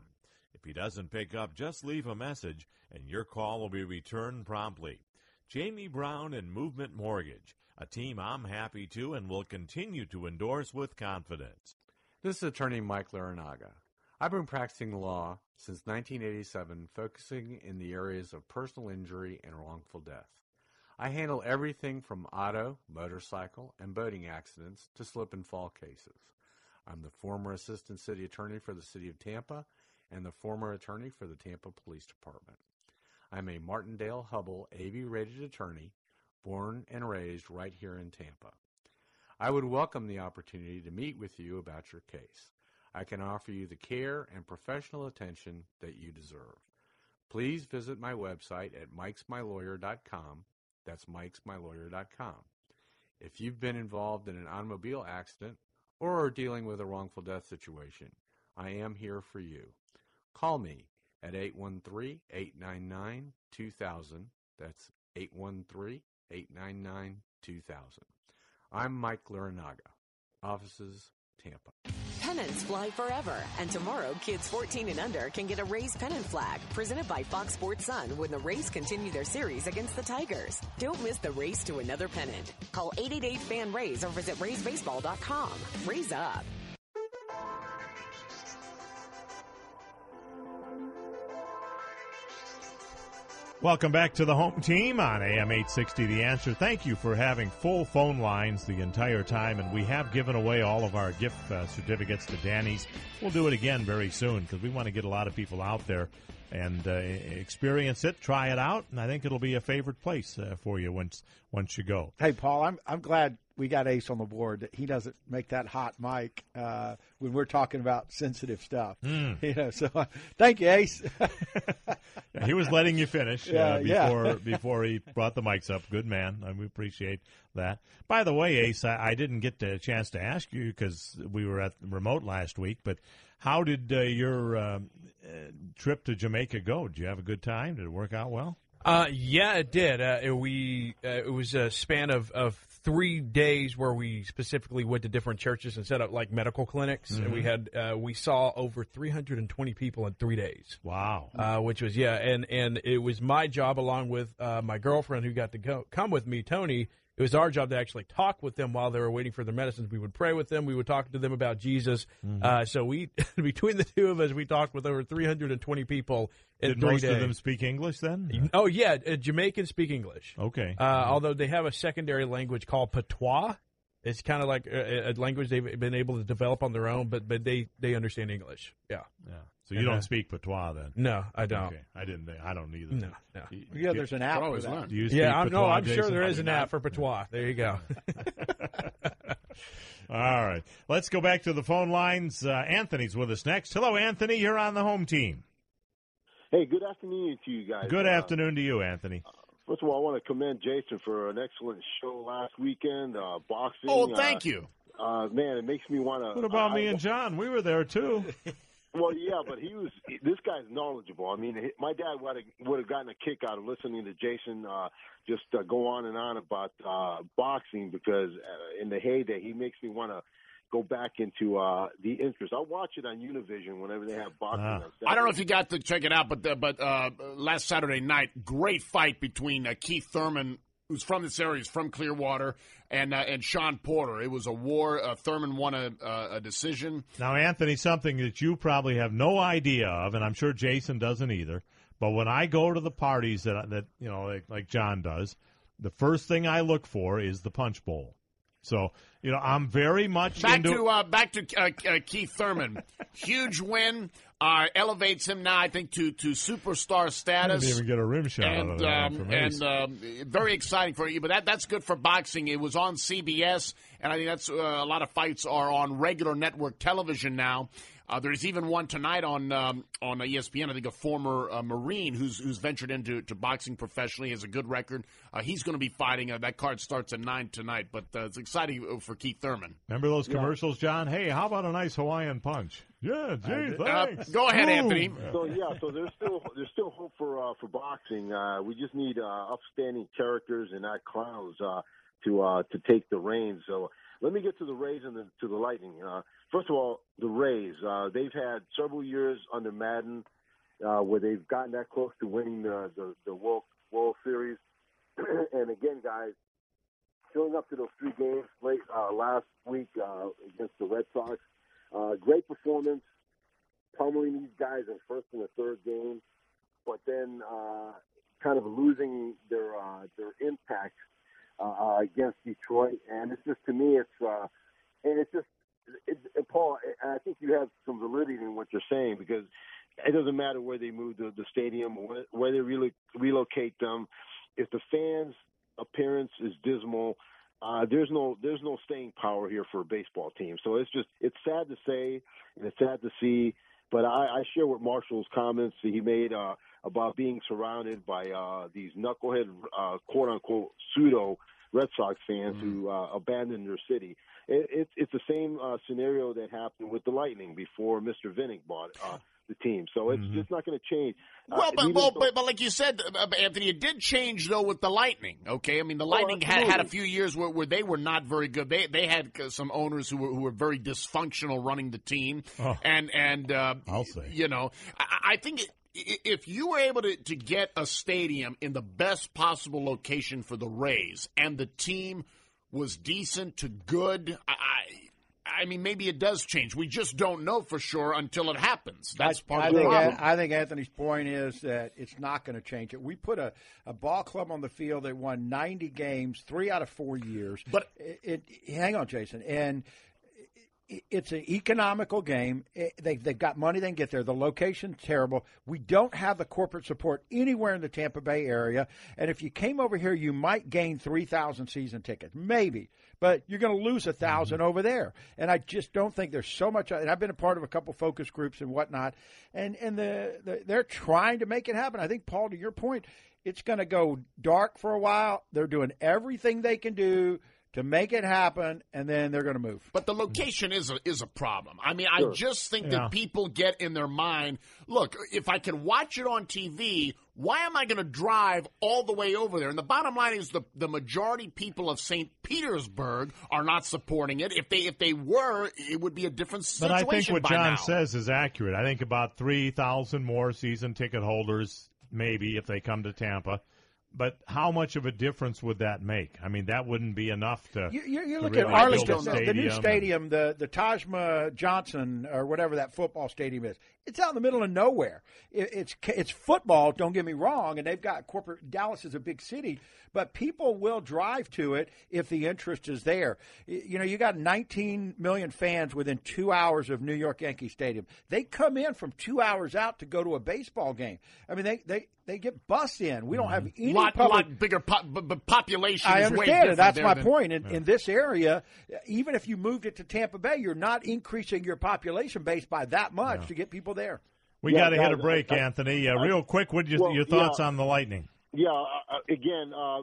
If he doesn't pick up, just leave a message and your call will be returned promptly. Jamie Brown and Movement Mortgage, a team I'm happy to and will continue to endorse with confidence. This is attorney Mike Larinaga. I've been practicing law since 1987, focusing in the areas of personal injury and wrongful death. I handle everything from auto, motorcycle, and boating accidents to slip and fall cases. I'm the former assistant city attorney for the city of Tampa and the former attorney for the Tampa Police Department. I'm a Martindale Hubbell AV rated attorney, born and raised right here in Tampa. I would welcome the opportunity to meet with you about your case. I can offer you the care and professional attention that you deserve. Please visit my website at mikesmylawyer.com. That's mikesmylawyer.com. If you've been involved in an automobile accident or are dealing with a wrongful death situation, I am here for you. Call me at 813 899 2000. That's 813 899 2000. I'm Mike Larinaga, Offices, Tampa. Pennants fly forever, and tomorrow kids 14 and under can get a Rays pennant flag presented by Fox Sports Sun when the Rays continue their series against the Tigers. Don't miss the race to another pennant. Call 888 FAN RAYS or visit RaysBaseball.com. Raise up. Welcome back to the home team on AM 860 The Answer. Thank you for having full phone lines the entire time, and we have given away all of our gift uh, certificates to Danny's. We'll do it again very soon because we want to get a lot of people out there and uh, experience it, try it out, and I think it'll be a favorite place uh, for you once once you go. Hey, Paul, I'm I'm glad we got Ace on the board. He doesn't make that hot mic uh, when we're talking about sensitive stuff. Mm. You know, so thank you, Ace. yeah, he was letting you finish yeah, before yeah. before he brought the mics up. Good man, and we appreciate that. By the way, Ace, I, I didn't get a chance to ask you because we were at remote last week, but. How did uh, your um, uh, trip to Jamaica go? Did you have a good time? Did it work out well? Uh, yeah, it did. Uh, it, we uh, it was a span of, of three days where we specifically went to different churches and set up like medical clinics, mm-hmm. and we had uh, we saw over 320 people in three days. Wow, uh, which was yeah, and and it was my job along with uh, my girlfriend who got to go, come with me, Tony. It was our job to actually talk with them while they were waiting for their medicines. We would pray with them. We would talk to them about Jesus. Mm-hmm. Uh, so we, between the two of us, we talked with over 320 people in Did three most days. of them speak English then? Oh yeah, uh, Jamaicans speak English. Okay. Uh, although they have a secondary language called patois. It's kind of like a, a, language they've been able to develop on their own, but but they they understand English. Yeah. Yeah. So you and, don't uh, speak patois then? No, I don't. Okay. I didn't. I don't either. No. no. You, yeah, there's an app for that. Do you yeah, I'm, patois, no, I'm Jason? sure there is an app for patois. There you go. All right. Let's go back to the phone lines. Uh, Anthony's with us next. Hello, Anthony. You're on the home team. Hey, good afternoon to you guys. Good uh, afternoon to you, Anthony. First of all, I want to commend Jason for an excellent show last weekend. Uh, boxing. Oh, thank uh, you. Uh, man, it makes me want to. What about I, me and John? We were there too. well, yeah, but he was. This guy's knowledgeable. I mean, my dad would have, would have gotten a kick out of listening to Jason uh, just uh, go on and on about uh, boxing because uh, in the heyday, he makes me want to go back into uh, the interest. I'll watch it on Univision whenever they have boxing. On I don't know if you got to check it out, but uh, but uh, last Saturday night, great fight between uh, Keith Thurman, who's from this area, he's from Clearwater, and uh, and Shawn Porter. It was a war. Uh, Thurman won a, a decision. Now, Anthony, something that you probably have no idea of, and I'm sure Jason doesn't either. But when I go to the parties that that you know, like, like John does, the first thing I look for is the punch bowl. So you know, I'm very much back into to uh, back to uh, uh, Keith Thurman. Huge win. Uh, elevates him now, I think, to, to superstar status. didn't even get a rim shot and, out of that um, and um, very exciting for you. But that that's good for boxing. It was on CBS, and I think that's uh, a lot of fights are on regular network television now. Uh, there's even one tonight on um, on ESPN. I think a former uh, Marine who's who's ventured into to boxing professionally has a good record. Uh, he's going to be fighting. Uh, that card starts at nine tonight, but uh, it's exciting for Keith Thurman. Remember those commercials, John? Hey, how about a nice Hawaiian punch? Yeah, gee, thanks. go ahead, Boom. Anthony. So yeah, so there's still there's still hope for uh, for boxing. Uh, we just need uh, upstanding characters and not clowns uh, to uh, to take the reins. So let me get to the Rays and the, to the Lightning. Uh, first of all, the Rays. Uh, they've had several years under Maddon uh, where they've gotten that close to winning the the, the World World Series. and again, guys, showing up to those three games late uh, last week uh, against the Red Sox, uh, great performance. pummeling these guys in first and the third game, but then uh, kind of losing their uh, their impact uh, against Detroit. And it's just to me, it's uh, and it's just it, it, Paul. I think you have some validity in what you're saying because it doesn't matter where they move the, the stadium or where, where they really relocate them. If the fans' appearance is dismal, uh, there's no there's no staying power here for a baseball team. So it's just it's sad to say and it's sad to see. But I, I share with Marshall's comments that he made uh, about being surrounded by uh, these knucklehead, uh, quote unquote, pseudo Red Sox fans mm-hmm. who uh, abandoned their city. It, it, it's the same uh, scenario that happened with the Lightning before Mr. Vinik bought uh, the team. So it's mm-hmm. just not going to change. Uh, well, but, well but, but like you said, uh, Anthony, it did change though with the Lightning. Okay, I mean the oh, Lightning oh, had, had a few years where, where they were not very good. They they had some owners who were who were very dysfunctional running the team, oh, and and uh, I'll say you know I, I think. It, if you were able to, to get a stadium in the best possible location for the Rays and the team was decent to good, I, I mean, maybe it does change. We just don't know for sure until it happens. That's part I of the think, problem. I think Anthony's point is that it's not going to change it. We put a, a ball club on the field that won 90 games, three out of four years. But it, it hang on, Jason, and it's an economical game. They, they've got money they can get there. The location's terrible. We don't have the corporate support anywhere in the Tampa Bay area. And if you came over here, you might gain 3,000 season tickets. Maybe but you're going to lose a 1000 mm-hmm. over there. And I just don't think there's so much. And I've been a part of a couple focus groups and whatnot, and and the, the they're trying to make it happen. I think Paul, to your point, it's going to go dark for a while. They're doing everything they can do to make it happen, and then they're going to move. But the location is a, is a problem. I mean, sure. I just think yeah. that people get in their mind, look, if I can watch it on TV, why am I going to drive all the way over there? And the bottom line is the the majority people of St. Petersburg are not supporting it. If they if they were, it would be a different situation. But I think what John now. says is accurate. I think about three thousand more season ticket holders, maybe if they come to Tampa. But how much of a difference would that make? I mean, that wouldn't be enough to. You, you, you to look really at Arlington, the, the new stadium, the the Tajma Johnson or whatever that football stadium is. It's out in the middle of nowhere. It, it's it's football. Don't get me wrong, and they've got corporate. Dallas is a big city, but people will drive to it if the interest is there. You know, you got 19 million fans within two hours of New York Yankee Stadium. They come in from two hours out to go to a baseball game. I mean, they they they get bus in. We don't have mm-hmm. any lot, public lot bigger po- b- population. I understand it. That's my than, point. In, yeah. in this area, even if you moved it to Tampa Bay, you're not increasing your population base by that much yeah. to get people there. We yeah, got to hit a break, I, Anthony. Uh, real quick, what well, your thoughts on the Lightning? Yeah, uh, uh, again, uh,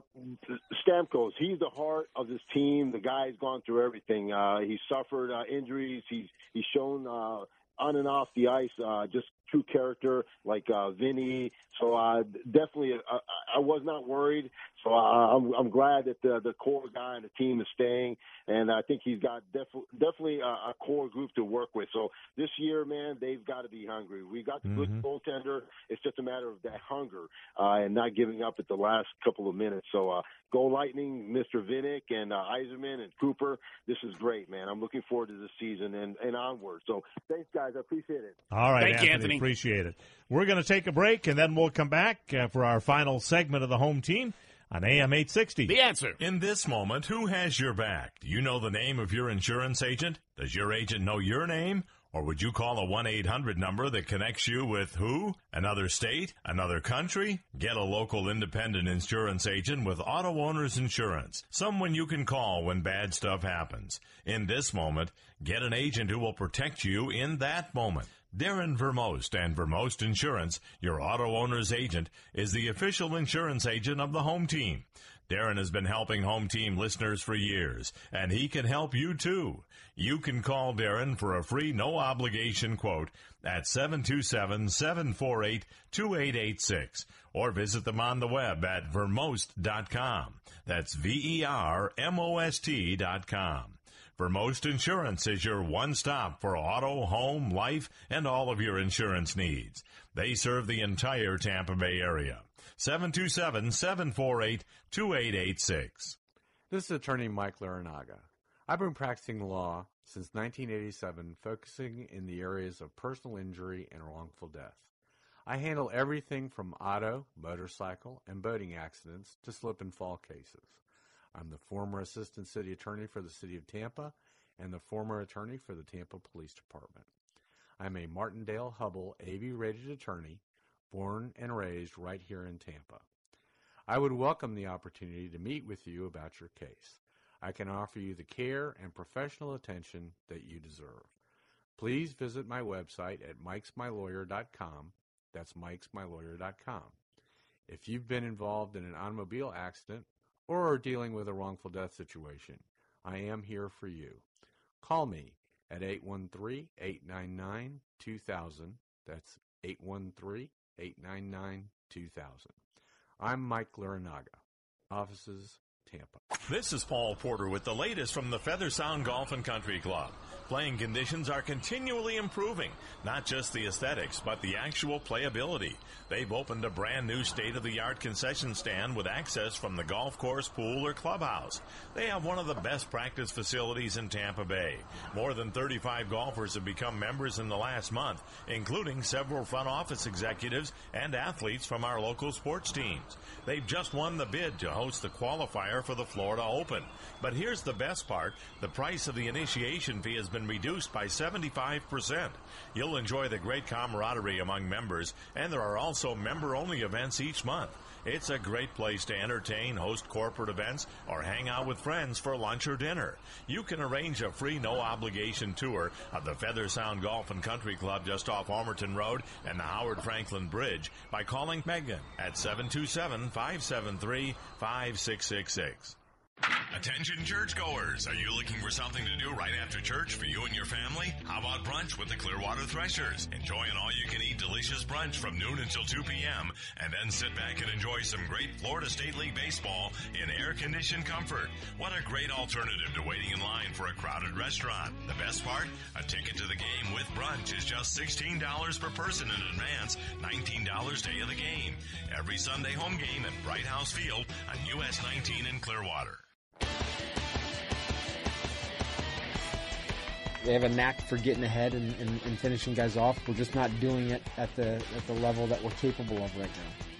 Stamkos, he's the heart of this team. The guy's gone through everything. Uh, he's suffered uh, injuries. He's he's shown uh, on and off the ice uh, just true character like uh, Vinny. So uh, definitely, uh, I was not worried. So uh, I'm, I'm glad that the, the core guy and the team is staying, and I think he's got def- definitely a, a core group to work with. So this year, man, they've got to be hungry. We got the mm-hmm. good goaltender. It's just a matter of that hunger uh, and not giving up at the last couple of minutes. So uh, go Lightning, Mr. Vinik and uh, Yzerman and Cooper. This is great, man. I'm looking forward to this season and, and onward. So thanks, guys. I appreciate it. All right, Thank Anthony, you, Anthony. Appreciate it. We're going to take a break, and then we'll come back uh, for our final segment of the home team on AM 860. The answer. In this moment, who has your back? Do you know the name of your insurance agent? Does your agent know your name? Or would you call a 1-800 number that connects you with who? Another state? Another country? Get a local independent insurance agent with Auto Owners Insurance. Someone you can call when bad stuff happens. In this moment, get an agent who will protect you in that moment. Darren Vermost and Vermost Insurance, your auto owner's agent, is the official insurance agent of the home team. Darren has been helping home team listeners for years, and he can help you too. You can call Darren for a free no obligation quote at 727-748-2886 or visit them on the web at vermost.com. That's V-E-R-M-O-S-T dot com. Vermost Insurance is your one stop for auto, home, life, and all of your insurance needs. They serve the entire Tampa Bay area. 727 748 2886. This is attorney Mike Larinaga. I've been practicing law since 1987, focusing in the areas of personal injury and wrongful death. I handle everything from auto, motorcycle, and boating accidents to slip and fall cases. I'm the former Assistant City Attorney for the City of Tampa and the former attorney for the Tampa Police Department. I'm a Martindale Hubbell AV rated attorney, born and raised right here in Tampa. I would welcome the opportunity to meet with you about your case. I can offer you the care and professional attention that you deserve. Please visit my website at mikesmylawyer.com. That's mikesmylawyer.com. If you've been involved in an automobile accident or are dealing with a wrongful death situation, I am here for you. Call me at 813 899 2000. That's 813 899 2000. I'm Mike Larinaga. Offices, Tampa. This is Paul Porter with the latest from the Feather Sound Golf and Country Club. Playing conditions are continually improving, not just the aesthetics, but the actual playability. They've opened a brand new state of the art concession stand with access from the golf course, pool, or clubhouse. They have one of the best practice facilities in Tampa Bay. More than 35 golfers have become members in the last month, including several front office executives and athletes from our local sports teams. They've just won the bid to host the qualifier for the Florida Open. But here's the best part the price of the initiation fee has been reduced by 75%. You'll enjoy the great camaraderie among members, and there are also member only events each month. It's a great place to entertain, host corporate events, or hang out with friends for lunch or dinner. You can arrange a free, no obligation tour of the Feather Sound Golf and Country Club just off Ulmerton Road and the Howard Franklin Bridge by calling Megan at 727 573 5666. Attention churchgoers! Are you looking for something to do right after church for you and your family? How about brunch with the Clearwater Threshers? Enjoy an all-you-can-eat delicious brunch from noon until 2 p.m. and then sit back and enjoy some great Florida State League baseball in air-conditioned comfort. What a great alternative to waiting in line for a crowded restaurant. The best part? A ticket to the game with brunch is just $16 per person in advance, $19 day of the game. Every Sunday home game at Bright House Field on US 19 in Clearwater. They have a knack for getting ahead and, and, and, finishing guys off. We're just not doing it at the at the level that we're capable of right now.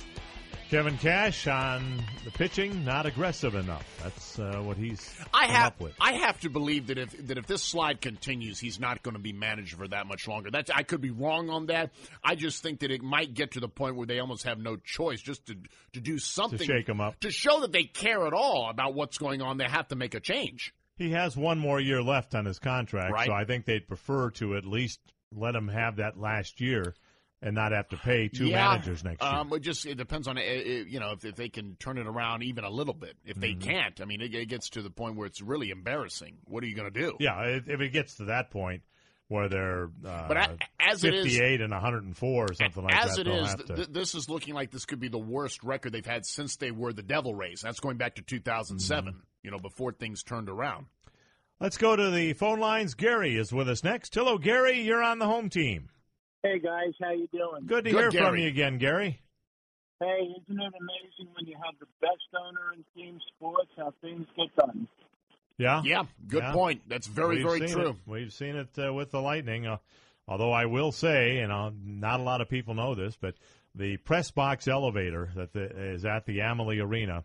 Kevin Cash on the pitching, not aggressive enough. That's uh, what he's I have, up with. I have to believe that if that if this slide continues, he's not going to be managed for that much longer. That's I could be wrong on that. I just think that it might get to the point where they almost have no choice just to to do something to shake him up to show that they care at all about what's going on. They have to make a change. He has one more year left on his contract, right. so I think they'd prefer to at least let him have that last year and not have to pay two yeah, managers next year. Um, it just it depends on it, you know if, if, they can turn it around even a little bit. If they mm-hmm. can't, I mean, it, it, gets to the point where it's really embarrassing. What are you going to do? Yeah, if it gets to that point where they're uh, but as 58 it is, and 104 or something like as that. As it is, th- this is looking like this could be the worst record they've had since they were the Devil Rays. That's going back to 2007. Mm-hmm. You know, before things turned around. Let's go to the phone lines. Gary is with us next. Hello, Gary. You're on the home team. Hey guys, how you doing? Good to Good, hear Gary. from you again, Gary. Hey, isn't it amazing when you have the best owner in team sports how things get done? Yeah, yeah. Good yeah. point. That's very, We've very true. It. We've seen it uh, with the Lightning. Uh, although I will say, you know, not a lot of people know this, but the press box elevator that the, is at the Amalie Arena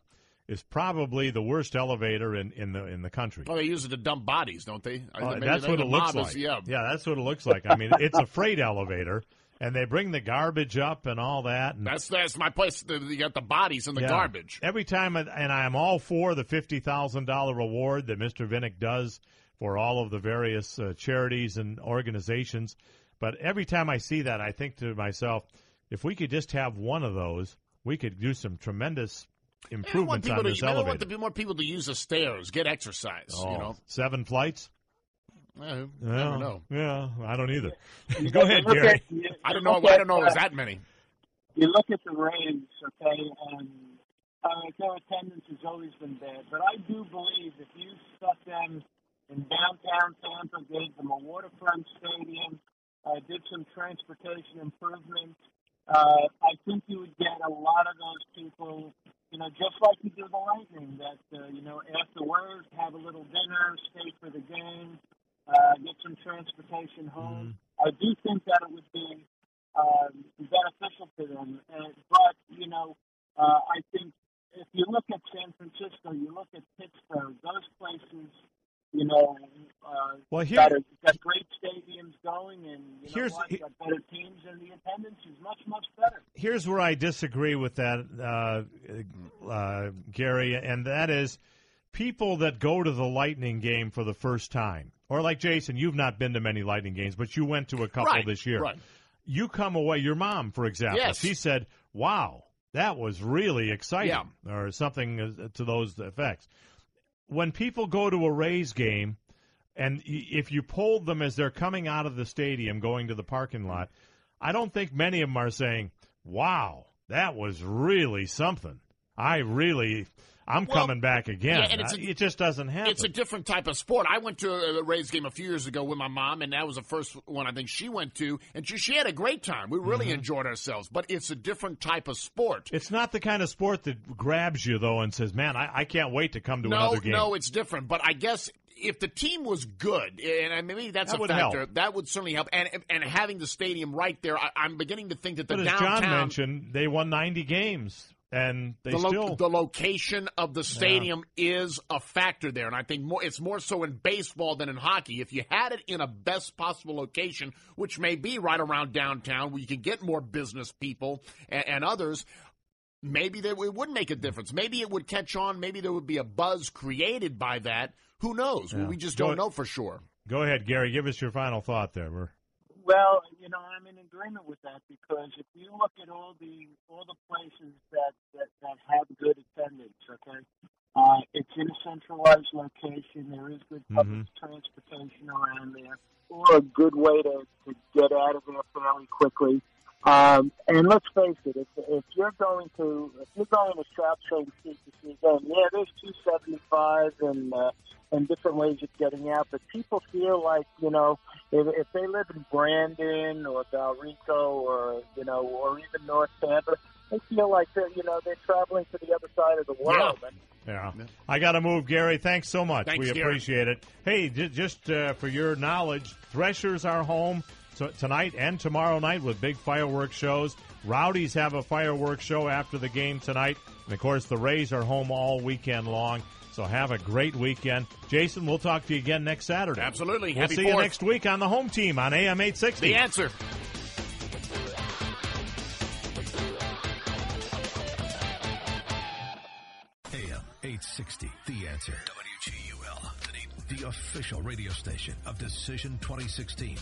is probably the worst elevator in, in the in the country. Well, they use it to dump bodies, don't they? Uh, that's what it looks like. Is, yeah. yeah, that's what it looks like. I mean, it's a freight elevator, and they bring the garbage up and all that. And that's that's my place. You got the bodies and the yeah, garbage every time, and I'm all for the fifty thousand dollar reward that Mr. Vinik does for all of the various uh, charities and organizations. But every time I see that, I think to myself, if we could just have one of those, we could do some tremendous improvements on this to, elevator. I want the, more people to use the stairs, get exercise. Oh, you know, seven flights. I yeah, never know. Yeah, I don't either. Go ahead, Gary. At, you, I don't know. At, I don't know. It was that many. You look at the Rays, okay, and uh, their attendance has always been bad. But I do believe if you stuck them in downtown Tampa, gave them a waterfront stadium, uh, did some transportation improvements, uh, I think you would get a lot of those people you know, just like you do the Lightning, that uh, you know, afterwards have a little dinner, stay for the game, uh, get some transportation home. I do think that it would be um, beneficial to them. And, but you know, uh, I think if you look at San Francisco, you look at Pittsburgh, those places, you know, uh, Well, here- got, a, got great stadiums going, and you know Here's- what, got better teams, and the attendance is much much better. Here's where I disagree with that, uh, uh, Gary, and that is people that go to the Lightning game for the first time, or like Jason, you've not been to many Lightning games, but you went to a couple Right, this year. right. You come away. Your mom, for example, Yes. she said, "Wow, that was really exciting," or something uh, to those effects. When people go to a Rays game, and if you polled them as they're coming out of the stadium, going to the parking lot, I don't think many of them are saying, "Wow, that was really something." I really, I'm Well, coming back again. yeah, and it's a- it just doesn't happen. It's a different type of sport. I went to a Rays game a few years ago with my mom, and that was the first one I think she went to, and she, she had a great time. We really Mhm. enjoyed ourselves, but it's a different type of sport. It's not the kind of sport that grabs you though and says, "Man, I, I can't wait to come to no, another game." no, it's different. But I guess if the team was good, and maybe that's That a would factor, help. that would certainly help. And and having the stadium right there, I, I'm beginning to think that the but as downtown. John mentioned, they won 90 games and they the, lo- still the location of the stadium is a factor there, and I think more, it's more so in baseball than in hockey. If you had it in a best possible location, which may be right around downtown, where you can get more business people and, and others, maybe they, it would make a difference. Maybe it would catch on. Maybe there would be a buzz created by that. Who knows? Yeah. We just don't know for sure. Go ahead, Gary. Give us your final thought there. We're, Well, you know, I'm in agreement with that because if you look at all the all the places that that, that have good attendance, okay, uh, it's in a centralized location. There is good public transportation around there, or a good way to, to get out of there fairly quickly. Um, and let's face it, if, if you're going to if you're going to South Train Street to see a game, yeah, there's two seventy five and uh, and different ways of getting out. But people feel like you know if, if they live in Brandon or Valrico or you know or even North Tampa, they feel like they're you know they're traveling to the other side of the world. And yeah. I got to move, Gary. Thanks so much. Thanks, we Gary. appreciate it. Hey, j- just uh, for your knowledge, Threshers are home t- tonight and tomorrow night with big fireworks shows. Rowdies have a fireworks show after the game tonight. And of course, the Rays are home all weekend long. So have a great weekend. Jason, we'll talk to you again next Saturday. Absolutely. We'll Happy see you next week on the home team on AM 860. The answer. AM 860, The Answer. WGUL, the official radio station of Decision 2016.